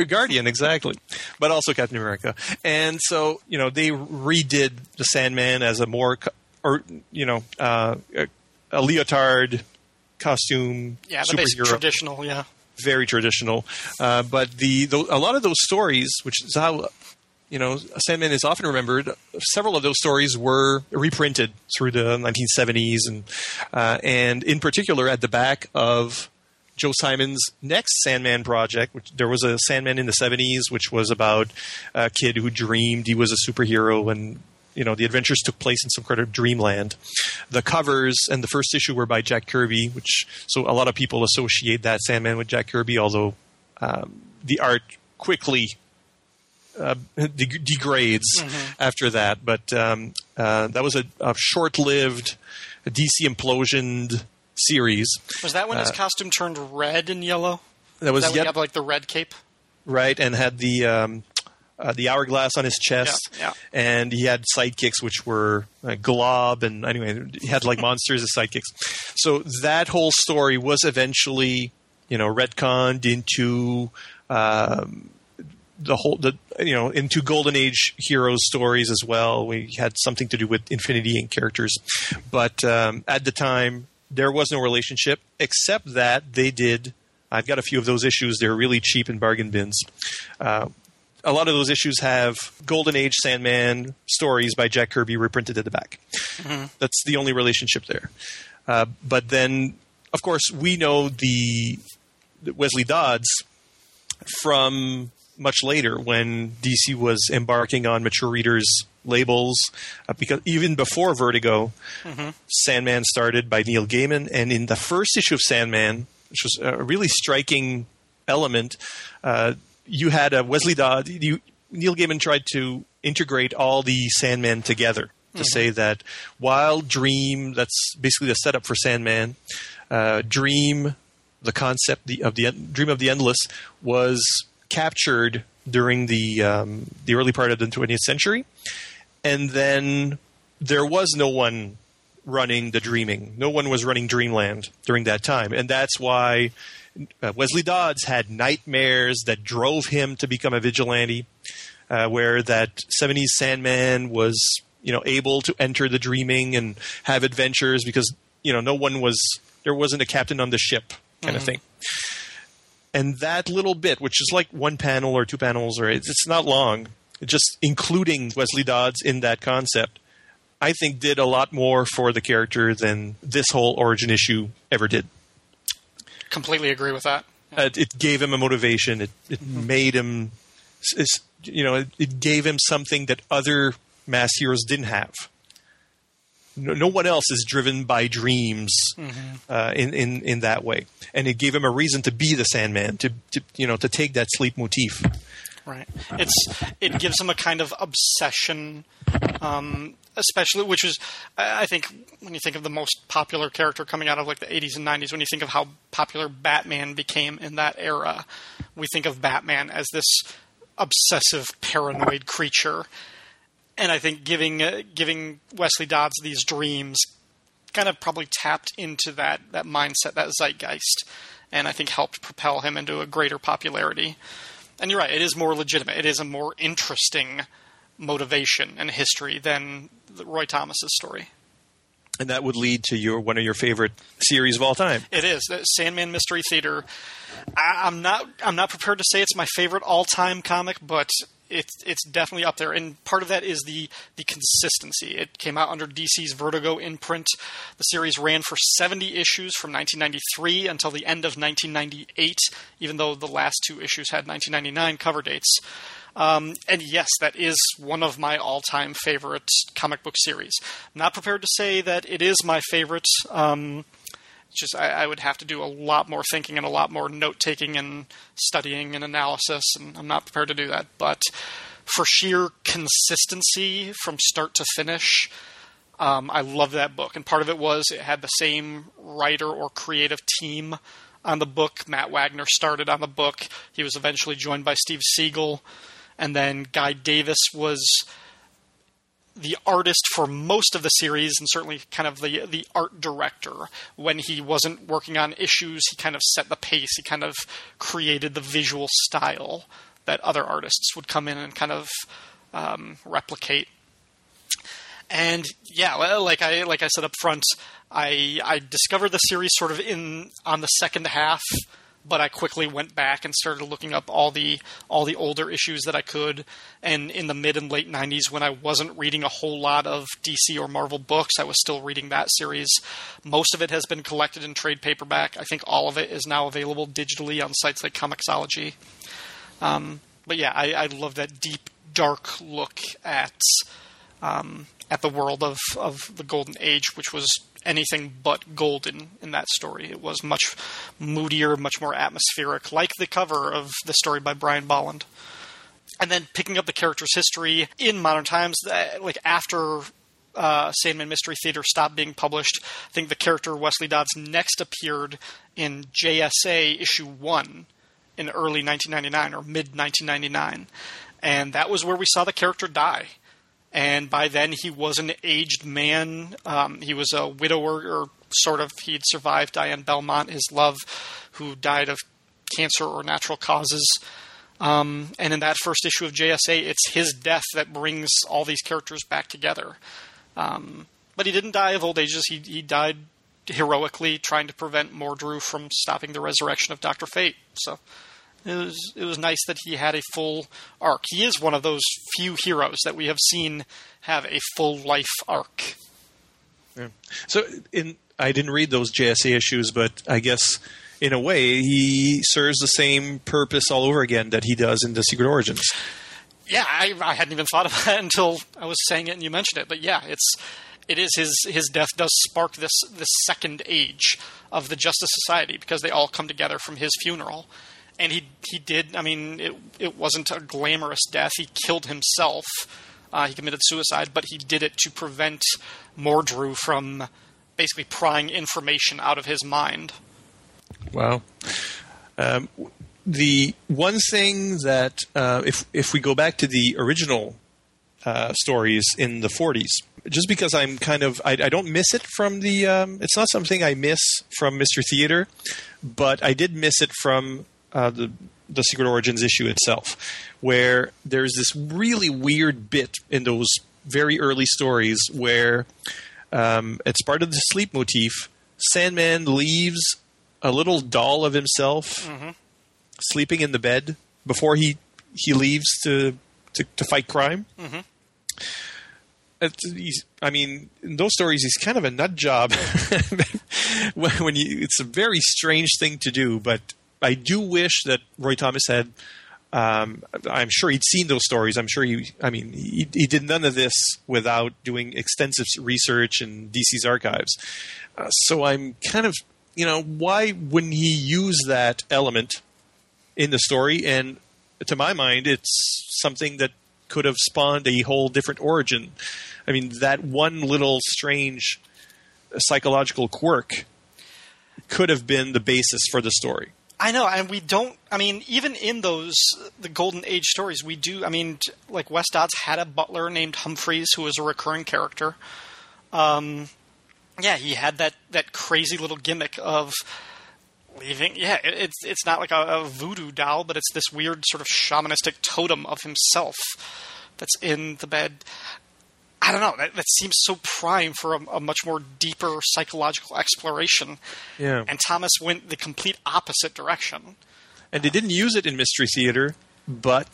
[SPEAKER 8] Guardian, exactly, but also Captain America. And so, you know, they redid the Sandman as a more, or you know, uh, a, a leotard costume
[SPEAKER 1] Yeah, the basic
[SPEAKER 8] superhero.
[SPEAKER 1] traditional. Yeah.
[SPEAKER 8] Very traditional, uh, but the, the a lot of those stories, which is how you know Sandman is often remembered. Several of those stories were reprinted through the 1970s, and uh, and in particular at the back of Joe Simon's next Sandman project, which there was a Sandman in the 70s, which was about a kid who dreamed he was a superhero and you know the adventures took place in some kind of dreamland. The covers and the first issue were by Jack Kirby, which so a lot of people associate that Sandman with Jack Kirby, although um, the art quickly uh, de- degrades after that. But um, uh, that was a, a short-lived DC implosion series.
[SPEAKER 1] Was that when his costume turned red and yellow?
[SPEAKER 8] That was
[SPEAKER 1] Is that
[SPEAKER 8] yep,
[SPEAKER 1] had like the red cape?
[SPEAKER 8] right and had the um, uh, the hourglass on his chest,
[SPEAKER 1] Yeah, yeah.
[SPEAKER 8] and he had sidekicks which were uh, Glob, and anyway, he had like monsters as sidekicks. So that whole story was eventually, you know, retconned into. Um, the whole, the you know, into Golden Age heroes stories as well. We had something to do with Infinity Inc. characters, but um, at the time there was no relationship except that they did. I've got a few of those issues. They're really cheap in bargain bins. Uh, a lot of those issues have Golden Age Sandman stories by Jack Kirby reprinted at the back. That's the only relationship there. Uh, but then, of course, we know the the Wesley Dodds from much later when DC was embarking on mature readers labels uh, because even before Vertigo, Sandman started by Neil Gaiman, and in the first issue of Sandman, which was a really striking element, uh, you had a Wesley Dodd. You, Neil Gaiman tried to integrate all the Sandman together to say that while Dream, that's basically the setup for Sandman, uh, Dream, the concept the, of the Dream of the Endless, was captured during the um, the early part of the 20th century, and then there was no one running the dreaming. No one was running Dreamland during that time, and that's why uh, Wesley Dodds had nightmares that drove him to become a vigilante. Uh, where that 70s Sandman was, you know, able to enter the dreaming and have adventures because you know no one was there wasn't a captain on the ship kind of thing. And that little bit, which is like one panel or two panels, or it's, it's not long, just including Wesley Dodds in that concept, I think did a lot more for the character than this whole origin issue ever did.
[SPEAKER 1] Completely agree with that.
[SPEAKER 8] Uh, it gave him a motivation. It, it made him, you know, it, it gave him something that other mass heroes didn't have. No, no one else is driven by dreams uh, in, in in that way, and it gave him a reason to be the Sandman, to, to you know to take that sleep motif.
[SPEAKER 1] Right. It's it gives him a kind of obsession, um, especially which is I I think when you think of the most popular character coming out of like the 80s and 90s, when you think of how popular Batman became in that era, we think of Batman as this obsessive, paranoid creature. And I think giving uh, giving Wesley Dodds these dreams kind of probably tapped into that that mindset, that zeitgeist, and I think helped propel him into a greater popularity. And you're right; it is more legitimate. It is a more interesting motivation and history than Roy Thomas's story.
[SPEAKER 8] And that would lead to your one of your favorite series of all time.
[SPEAKER 1] It is the Sandman Mystery Theater. I, I'm not I'm not prepared to say it's my favorite all time comic, but it's it's definitely up there. And part of that is the the consistency. It came out under DC's Vertigo imprint. The series ran for 70 issues from 1993 until the end of 1998, even though the last two issues had 1999 cover dates. Um, and yes, that is one of my all-time favorite comic book series. I'm not prepared to say that it is my favorite. Um, just I, I would have to do a lot more thinking and a lot more note taking and studying and analysis, and I'm not prepared to do that. But for sheer consistency from start to finish, um, I love that book. And part of it was it had the same writer or creative team on the book. Matt Wagner started on the book. He was eventually joined by Steve Seagle, and then Guy Davis was the artist for most of the series and certainly kind of the the art director. When he wasn't working on issues he kind of set the pace. He kind of created the visual style that other artists would come in and kind of um, replicate. And yeah like i like i said up front i i discovered the series sort of in on the second half but I quickly went back and started looking up all the all the older issues that I could. And in the mid and late '90s, when I wasn't reading a whole lot of DC or Marvel books, I was still reading that series. Most of it has been collected in trade paperback. I think all of it is now available digitally on sites like Comixology. Um, but yeah, I, I love that deep, dark look at um, at the world of of the Golden Age, which was anything but golden in that story. It was much moodier, much more atmospheric, like the cover of the story by Brian Bolland. And then picking up the character's history in modern times, uh, like after uh, Sandman Mystery Theater stopped being published, I think the character Wesley Dodds next appeared in JSA issue one in early 1999 or mid 1999, and that was where we saw the character die and by then he was an aged man. Um, he was a widower, or sort of. He'd survived Diane Belmont, his love, who died of cancer or natural causes. Um, and in that first issue of JSA, it's his death that brings all these characters back together. Um, but he didn't die of old age; He, he died heroically, trying to prevent Mordru from stopping the resurrection of Doctor Fate. So it was it was nice that he had a full arc. He is one of those few heroes that we have seen have a full life arc.
[SPEAKER 8] Yeah. So in I didn't read those JSA issues, but I guess in a way he serves the same purpose all over again that he does in the Secret Origins.
[SPEAKER 1] Yeah, I, I hadn't even thought of *laughs* that until I was saying it and you mentioned it. But yeah, it's it is his his death does spark this this second age of the Justice Society because they all come together from his funeral and he he did. I mean, it it wasn't a glamorous death. He killed himself. Uh, he committed suicide, but he did it to prevent Mordru from basically prying information out of his mind.
[SPEAKER 8] Wow. Um, the one thing that uh, if if we go back to the original uh, stories in the 40s, just because I'm kind of I, I don't miss it from the um, it's not something I miss from Mystery Theater, but I did miss it from uh, the the Secret Origins issue itself, where there's this really weird bit in those very early stories where um, it's part of the sleep motif. Sandman leaves a little doll of himself
[SPEAKER 1] Mm-hmm.
[SPEAKER 8] sleeping in the bed before he he leaves to to, to fight crime.
[SPEAKER 1] Mhm.
[SPEAKER 8] He's, I mean, in those stories, he's kind of a nut job. when *laughs* when you, it's a very strange thing to do, but I do wish that Roy Thomas had. Um, I'm sure he'd seen those stories. I'm sure he. I mean, he, he did none of this without doing extensive research in DC's archives. Uh, so I'm kind of, you know, why wouldn't he use that element in the story? And to my mind, it's something that could have spawned a whole different origin. I mean, that one little strange psychological quirk could have been the basis for the story.
[SPEAKER 1] I know, and we don't. I mean, even in those the Golden Age stories, we do. I mean, like Wes Dodds had a butler named Humphreys who was a recurring character. Um, yeah, he had that that crazy little gimmick of leaving. Yeah, it, it's it's not like a, a voodoo doll, but it's this weird sort of shamanistic totem of himself that's in the bed. I don't know. That, that seems so prime for a, a much more deeper psychological exploration.
[SPEAKER 8] Yeah.
[SPEAKER 1] And Thomas went the complete opposite direction.
[SPEAKER 8] and they didn't use it in mystery theater, but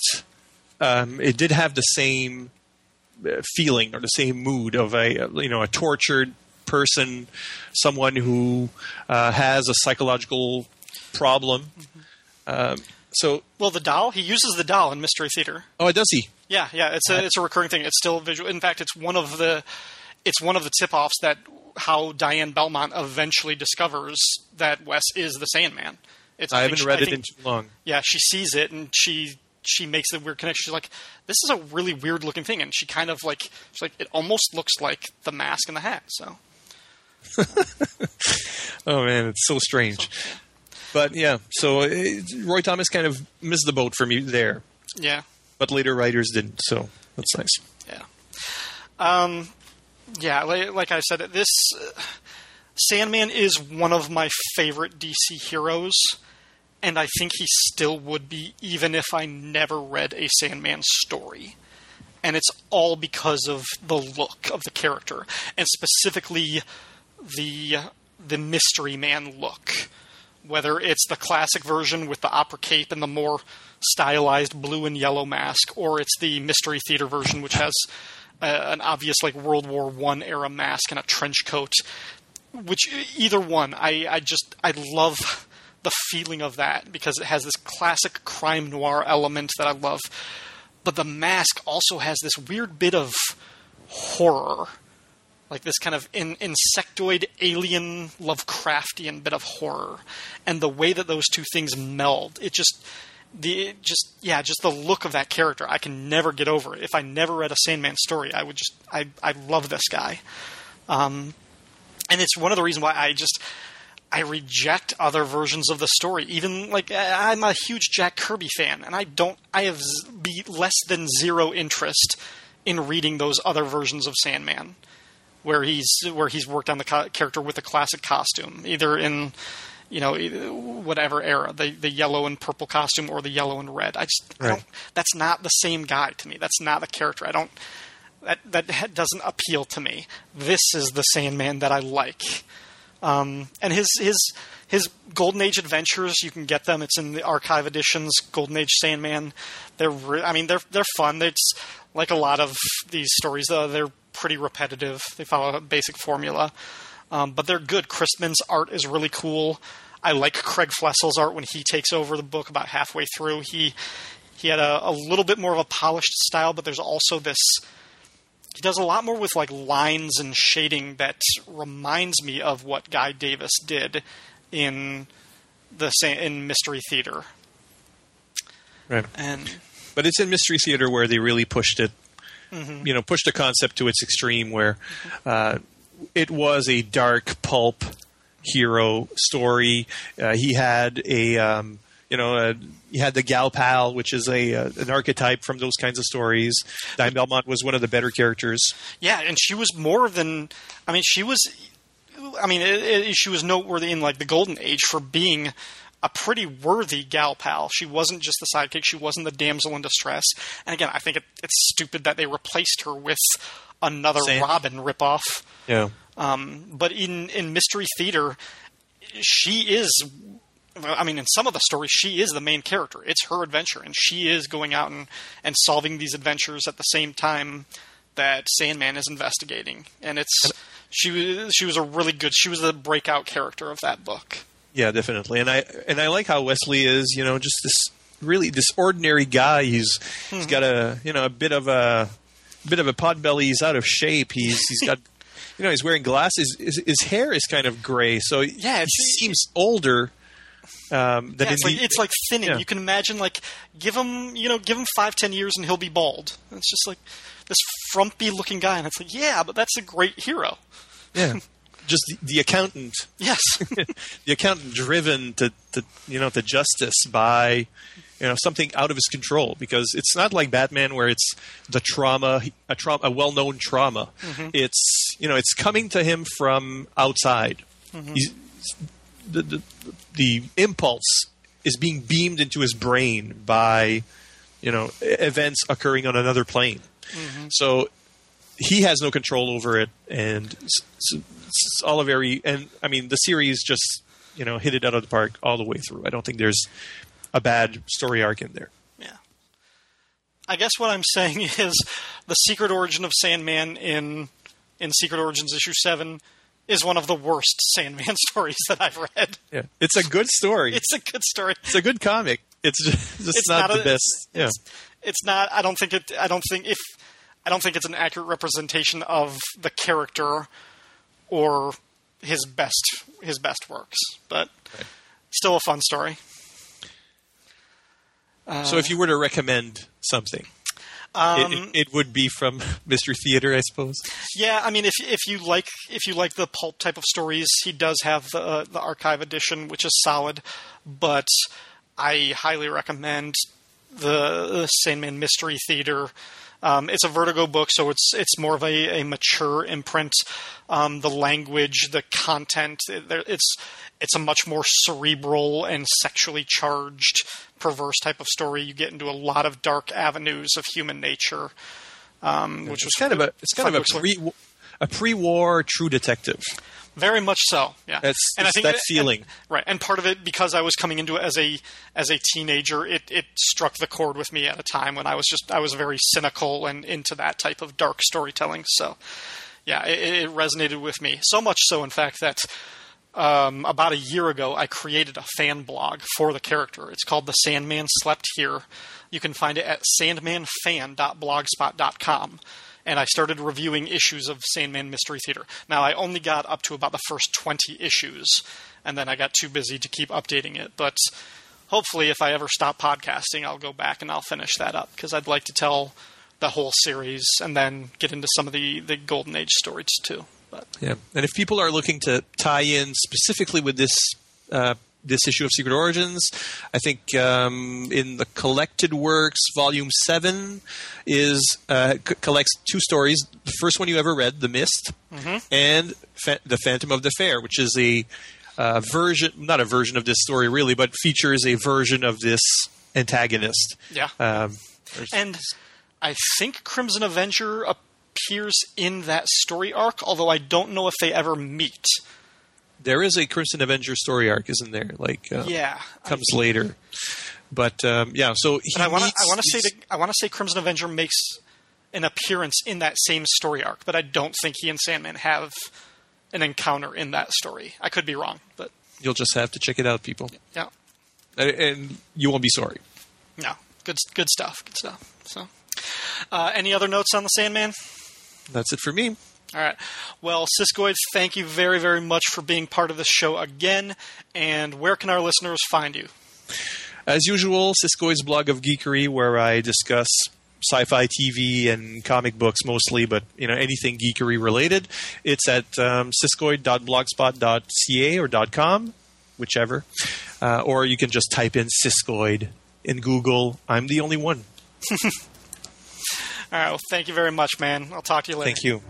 [SPEAKER 8] um, it did have the same uh, feeling or the same mood of a you know a tortured person, someone who uh, has a psychological problem. Um, so,
[SPEAKER 1] Well, the doll he uses the doll in Mystery Theater.
[SPEAKER 8] oh, does he?
[SPEAKER 1] Yeah, yeah, it's a it's a recurring thing. It's still visual. In fact, it's one of the it's one of the tip offs that how Diane Belmont eventually discovers that Wes is the Sandman. It's,
[SPEAKER 8] I
[SPEAKER 1] think
[SPEAKER 8] haven't
[SPEAKER 1] she-
[SPEAKER 8] read
[SPEAKER 1] I
[SPEAKER 8] it
[SPEAKER 1] think-
[SPEAKER 8] in too long.
[SPEAKER 1] yeah, she sees it and she she makes the weird connection. She's like, "This is a really weird looking thing," and she kind of like she's like, "It almost looks like the mask and the hat." So *laughs*
[SPEAKER 8] Oh man, it's so strange. But yeah, so uh, Roy Thomas kind of missed the boat for me there,
[SPEAKER 1] yeah,
[SPEAKER 8] but later writers didn't. So that's nice.
[SPEAKER 1] yeah, um, yeah. Like, like I said, this uh, Sandman is one of my favorite DC heroes, and I think he still would be even if I never read a Sandman story. And it's all because of the look of the character, and specifically the the mystery man look. Whether it's the classic version with the opera cape and the more stylized blue and yellow mask, or it's the mystery theater version which has an obvious like World War One era mask and a trench coat. Which either one, I, I just I love the feeling of that because it has this classic crime noir element that I love. But the mask also has this weird bit of horror like this kind of in, insectoid alien lovecraftian bit of horror and the way that those two things meld it just the just yeah just the look of that character i can never get over it if i never read a sandman story i would just i i love this guy um and it's one of the reasons why i just I reject other versions of the story. Even like I'm a huge Jack Kirby fan, and I don't. I have be less than zero interest in reading those other versions of Sandman, where he's where he's worked on the co- character with a classic costume, either in you know whatever era, the the yellow and purple costume or the yellow and red. I just I don't. That's not the same guy to me. That's not the character. I don't. That that doesn't appeal to me. This is the Sandman that I like. Um, and his his his Golden Age adventures, you can get them. It's in the archive editions. Golden Age Sandman. They're re- I mean they're they're fun. It's like a lot of these stories. Uh, they're pretty repetitive. They follow a basic formula, um, but they're good. Christman's art is really cool. I like Craig Flessel's art when he takes over the book about halfway through. He he had a, a little bit more of a polished style, but there's also this he does a lot more with like lines and shading that reminds me of what Guy Davis did in the in Mystery Theater.
[SPEAKER 8] Right.
[SPEAKER 1] And
[SPEAKER 8] But it's in mystery theater where they really pushed it.
[SPEAKER 1] Mm-hmm.
[SPEAKER 8] You know, pushed the concept to its extreme, where uh, it was a dark pulp hero story. Uh, he had a um, you know, uh, he had the gal pal, which is a uh, an archetype from those kinds of stories. Diane Belmont was one of the better characters.
[SPEAKER 1] yeah, and she was more than I mean she was I mean it, it, she was noteworthy in like the golden age for being a pretty worthy gal pal. She wasn't just the sidekick. She wasn't the damsel in distress. And again, I think it, it's stupid that they replaced her with another
[SPEAKER 8] Same.
[SPEAKER 1] Robin ripoff.
[SPEAKER 8] Yeah,
[SPEAKER 1] Um, but in in mystery theater, she is. I mean, in some of the stories, she is the main character. It's her adventure, and she is going out and, and solving these adventures at the same time that Sandman is investigating. And it's she was she was a really good. She was the breakout character of that book.
[SPEAKER 8] Yeah, definitely. And I and I like how Wesley is. You know, just this really this ordinary guy. He's he's got a you know a bit of a bit of a pot belly. He's out of shape. He's he's got. *laughs* You know, he's wearing glasses. His, his hair is kind of gray, so
[SPEAKER 1] Yeah,
[SPEAKER 8] he seems older. Um, than
[SPEAKER 1] Yeah, it's like it's like thinning.
[SPEAKER 8] yeah.
[SPEAKER 1] You can imagine like give him you know give him five ten years and he'll be bald. It's just like this frumpy looking guy, and it's like yeah, but that's a great hero.
[SPEAKER 8] yeah, *laughs* just the, the accountant,
[SPEAKER 1] Yes, *laughs*
[SPEAKER 8] the accountant driven to, to you know to justice by you know something out of his control because it's not like Batman where it's the trauma a trauma a well known trauma. It's you know it's coming to him from outside. Mm-hmm. He's, the, the the impulse is being beamed into his brain by you know events occurring on another plane. Mm-hmm. So he has no control over it, and s- s- s- all a very and I mean the series just you know hit it out of the park all the way through. I don't think there's a bad story arc in there.
[SPEAKER 1] yeah. I guess what I'm *laughs* saying is the secret origin of Sandman in in Secret Origins issue seven is one of the worst *laughs* Sandman stories that I've read.
[SPEAKER 8] Yeah, it's a good story. It's, *laughs*
[SPEAKER 1] It's a good story.
[SPEAKER 8] It's a good comic. It's just, just
[SPEAKER 1] It's
[SPEAKER 8] not,
[SPEAKER 1] not
[SPEAKER 8] the
[SPEAKER 1] a-
[SPEAKER 8] best. Yeah,
[SPEAKER 1] it's not i don't think it i don't think if i don't think it's an accurate representation of the character or his best his best works but still a fun story
[SPEAKER 8] so if you were to recommend something,
[SPEAKER 1] um,
[SPEAKER 8] it, it, would be from *laughs* Mystery Theater, I suppose.
[SPEAKER 1] yeah i mean if if you like if you like the pulp type of stories he does have the uh, the archive edition which is solid but i highly recommend the, the Sandman Mystery Theater. Um, it's a Vertigo book, so it's it's more of a, a mature imprint. Um, the language, the content, it- it's it's a much more cerebral and sexually charged, perverse type of story. You get into a lot of dark avenues of human nature, um, which was
[SPEAKER 8] kind of a it's kind of a pre a pre-war True Detective.
[SPEAKER 1] Very much so. Yeah,
[SPEAKER 8] That's- it's that feeling.
[SPEAKER 1] and- right? And part of it because I was coming into it as a as a teenager, it it struck the chord with me at a time when I was just I was very cynical and into that type of dark storytelling. So, yeah, it, it resonated with me so much so, in fact, that. Um, about a year ago, I created a fan blog for the character. It's called The Sandman Slept Here. You can find it at sandmanfan.blogspot.com. And I started reviewing issues of Sandman Mystery Theater. Now, I only got up to about the first 20 issues, and then I got too busy to keep updating it. But hopefully, if I ever stop podcasting, I'll go back and I'll finish that up because I'd like to tell the whole series and then get into some of the, the Golden Age stories too. But
[SPEAKER 8] Yeah, and if people are looking to tie in specifically with this uh, this issue of Secret Origins, I think um, in the collected works, Volume Seven is uh, c- collects two stories. The first one you ever read, The Mist, and Fa- The Phantom of the Fair, which is a uh, version, not a version of this story really, but features a version of this antagonist.
[SPEAKER 1] yeah.
[SPEAKER 8] Um,
[SPEAKER 1] And I think Crimson Avenger appears in that story arc, although I don't know if they ever meet.
[SPEAKER 8] There is a Crimson Avenger story arc, isn't there? Like, uh,
[SPEAKER 1] Yeah,
[SPEAKER 8] comes later. But um, yeah, so
[SPEAKER 1] I want to. I want to say. that- I want to say Crimson Avenger makes an appearance in that same story arc, but I don't think he and Sandman have an encounter in that story. I could be wrong, but
[SPEAKER 8] you'll just have to check it out, people,
[SPEAKER 1] yeah,
[SPEAKER 8] and, and you won't be sorry.
[SPEAKER 1] no, good, good stuff. Good stuff. So, uh, any other notes on the Sandman?
[SPEAKER 8] That's it for me.
[SPEAKER 1] All right. Well, Siskoid, thank you very, very much for being part of this show again. And where can our listeners find you?
[SPEAKER 8] As usual, Siskoid's blog of geekery, where I discuss sci-fi TV and comic books mostly, but you know anything geekery related. It's at um, siskoid.blogspot.ca or .com, whichever, uh, or you can just type in Siskoid in Google. I'm the only one. *laughs*
[SPEAKER 1] All right. Well, thank you very much, man. I'll talk to you later.
[SPEAKER 8] Thank you.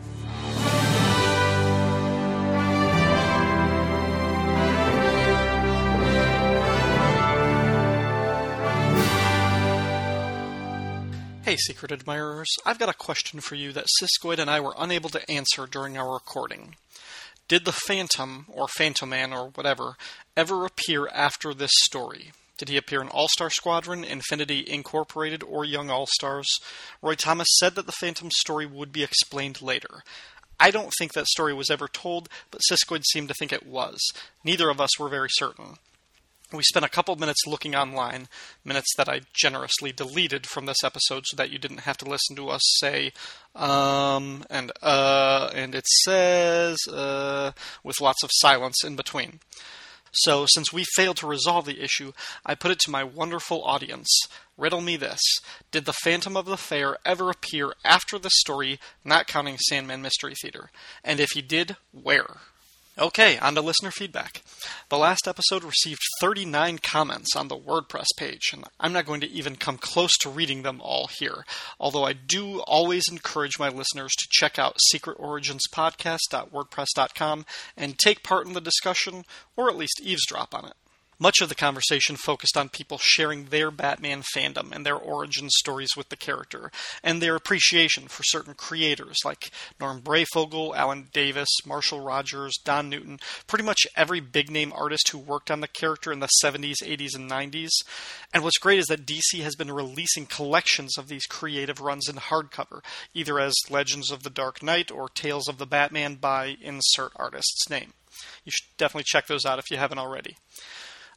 [SPEAKER 1] Hey, secret admirers. I've got a question for you that Siskoid and I were unable to answer during our recording. Did the Phantom, or Phantom Man, or whatever, ever appear after this story? Did he appear in All Star Squadron, Infinity Incorporated, or Young All Stars? Roy Thomas said that the Phantom story would be explained later. I don't think that story was ever told, but Siskoid seemed to think it was. Neither of us were very certain. We spent a couple minutes looking online, minutes that I generously deleted from this episode so that you didn't have to listen to us say, um, and, uh, and it says, uh, with lots of silence in between. So, since we failed to resolve the issue, I put it to my wonderful audience. Riddle me this. Did the Phantom of the Fair ever appear after the story, not counting Sandman Mystery Theater? And if he did, where? Okay, on to listener feedback. The last episode received 39 comments on the WordPress page, and I'm not going to even come close to reading them all here, although I do always encourage my listeners to check out secretoriginspodcast.wordpress.com and take part in the discussion, or at least eavesdrop on it. Much of the conversation focused on people sharing their Batman fandom and their origin stories with the character, and their appreciation for certain creators like Norm Breyfogle, Alan Davis, Marshall Rogers, Don Newton, pretty much every big name artist who worked on the character in the 70s, 80s, and 90s. And what's great is that DC has been releasing collections of these creative runs in hardcover, either as Legends of the Dark Knight or Tales of the Batman by insert artist's name. You should definitely check those out if you haven't already.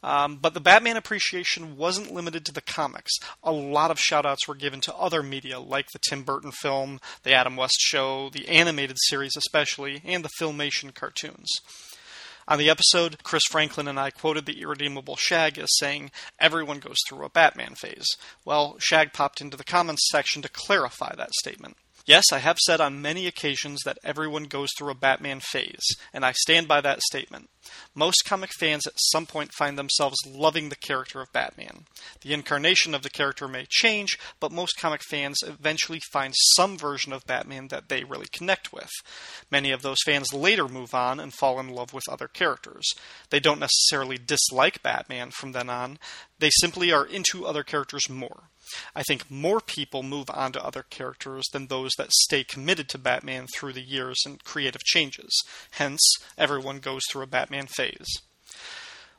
[SPEAKER 1] Um, but the Batman appreciation wasn't limited to the comics. A lot of shoutouts were given to other media, like the Tim Burton film, the Adam West show, the animated series especially, and the Filmation cartoons. On the episode, Chris Franklin and I quoted the irredeemable Shag as saying, Everyone goes through a Batman phase. Well, Shag popped into the comments section to clarify that statement. Yes, I have said on many occasions that everyone goes through a Batman phase, and I stand by that statement. Most comic fans at some point find themselves loving the character of Batman. The incarnation of the character may change, but most comic fans eventually find some version of Batman that they really connect with. Many of those fans later move on and fall in love with other characters. They don't necessarily dislike Batman from then on, they simply are into other characters more. I think more people move on to other characters than those that stay committed to Batman through the years and creative changes. Hence, everyone goes through a Batman phase.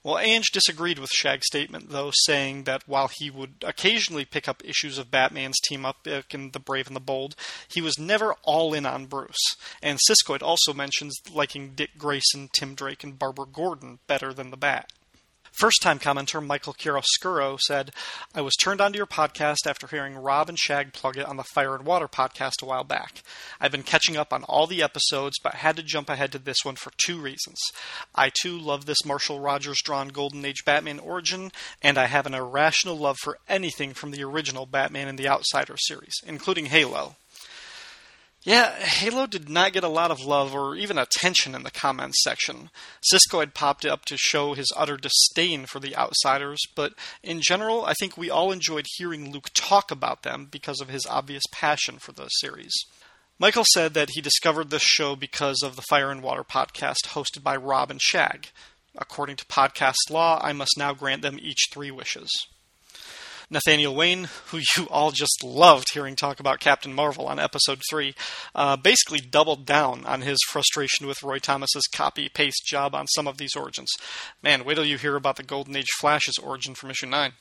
[SPEAKER 1] Well, Ange disagreed with Shag's statement, though, saying that while he would occasionally pick up issues of Batman's team up in The Brave and the Bold, he was never all in on Bruce. And Siskoid also mentions liking Dick Grayson, Tim Drake, and Barbara Gordon better than the Bat. First time commenter Michael Chiaroscuro said, I was turned onto your podcast after hearing Rob and Shag plug it on the Fire and Water podcast a while back. I've been catching up on all the episodes, but had to jump ahead to this one for two reasons. I too love this Marshall Rogers drawn Golden Age Batman origin, and I have an irrational love for anything from the original Batman and the Outsider series, including Halo. Yeah, Halo did not get a lot of love or even attention in the comments section. Siskoid had popped up to show his utter disdain for the outsiders, but in general, I think we all enjoyed hearing Luke talk about them because of his obvious passion for the series. Michael said that he discovered this show because of the Fire and Water podcast hosted by Rob and Shag. According to podcast law, I must now grant them each three wishes. Nathaniel Wayne, who you all just loved hearing talk about Captain Marvel on episode 3, uh, basically doubled down on his frustration with Roy Thomas's copy paste job on some of these origins. Man, wait till you hear about the Golden Age Flash's origin from issue 9.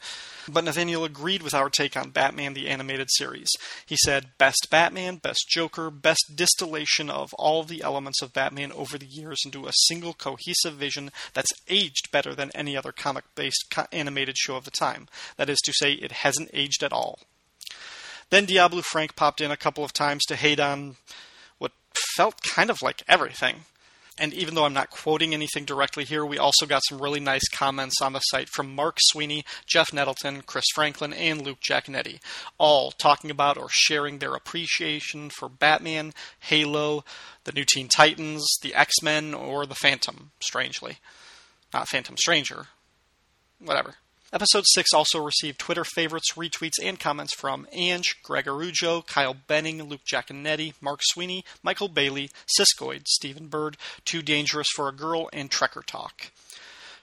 [SPEAKER 1] But Nathaniel agreed with our take on Batman the Animated Series. He said, Best Batman, best Joker, best distillation of all the elements of Batman over the years into a single cohesive vision that's aged better than any other comic based co- animated show of the time. That is to say, it hasn't aged at all. Then Diablo Frank popped in a couple of times to hate on what felt kind of like everything. And even though I'm not quoting anything directly here, we also got some really nice comments on the site from Mark Sweeney, Jeff Nettleton, Chris Franklin, and Luke Giaconetti, all talking about or sharing their appreciation for Batman, Halo, the New Teen Titans, the X Men, or the Phantom, strangely. Not Phantom Stranger. Whatever. Episode 6 also received Twitter favorites, retweets, and comments from Ange, Greg Araujo, Kyle Benning, Luke Giaconetti, Mark Sweeney, Michael Bailey, Siskoid, Stephen Bird, Too Dangerous for a Girl, and Trekker Talk.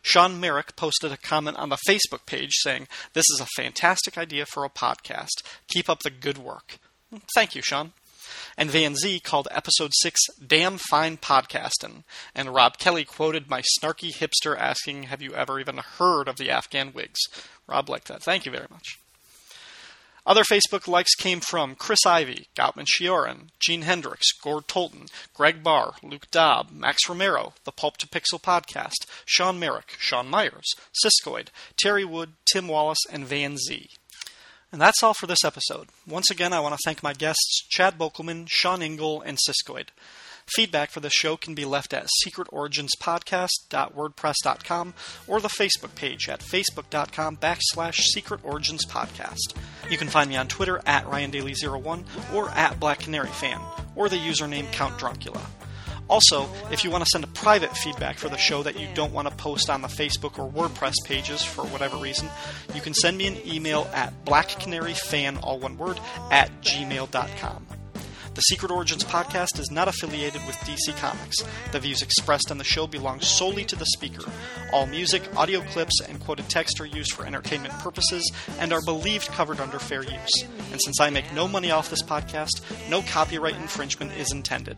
[SPEAKER 1] Sean Merrick posted a comment on the Facebook page saying, This is a fantastic idea for a podcast. Keep up the good work. Thank you, Sean. And Van Z called episode 6 Damn Fine Podcastin'. And Rob Kelly quoted my snarky hipster asking, Have you ever even heard of the Afghan Whigs? Rob liked that. Thank you very much. Other Facebook likes came from Chris Ivy, Goutman Shioran, Gene Hendricks, Gord Tolton, Greg Barr, Luke Dobb, Max Romero, the Pulp to Pixel podcast, Sean Merrick, Sean Myers, Siskoid, Terry Wood, Tim Wallace, and Van Z. And that's all for this episode. Once again, I want to thank my guests Chad Bokelman, Sean Ingle, and Siskoid.
[SPEAKER 9] Feedback for the show can be left at secretoriginspodcast.wordpress.com or the Facebook page at facebook.com backslash secretoriginspodcast. You can find me on Twitter at RyanDaily01 or at Black Canary Fan or the username Count Druncula. Also, if you want to send a private feedback for the show that you don't want to post on the Facebook or WordPress pages for whatever reason, you can send me an email at blackcanaryfan, all one word, at gmail.com. The Secret Origins podcast is not affiliated with DC Comics. The views expressed on the show belong solely to the speaker. All music, audio clips, and quoted text are used for entertainment purposes and are believed covered under fair use. And since I make no money off this podcast, no copyright infringement is intended.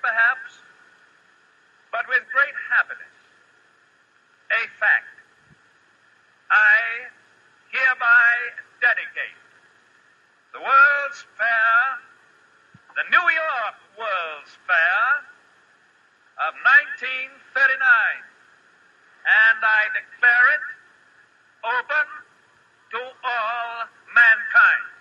[SPEAKER 10] perhaps, but with great happiness, a fact. I hereby dedicate the World's Fair, the New York World's Fair of 1939, and I
[SPEAKER 11] declare it open to all mankind.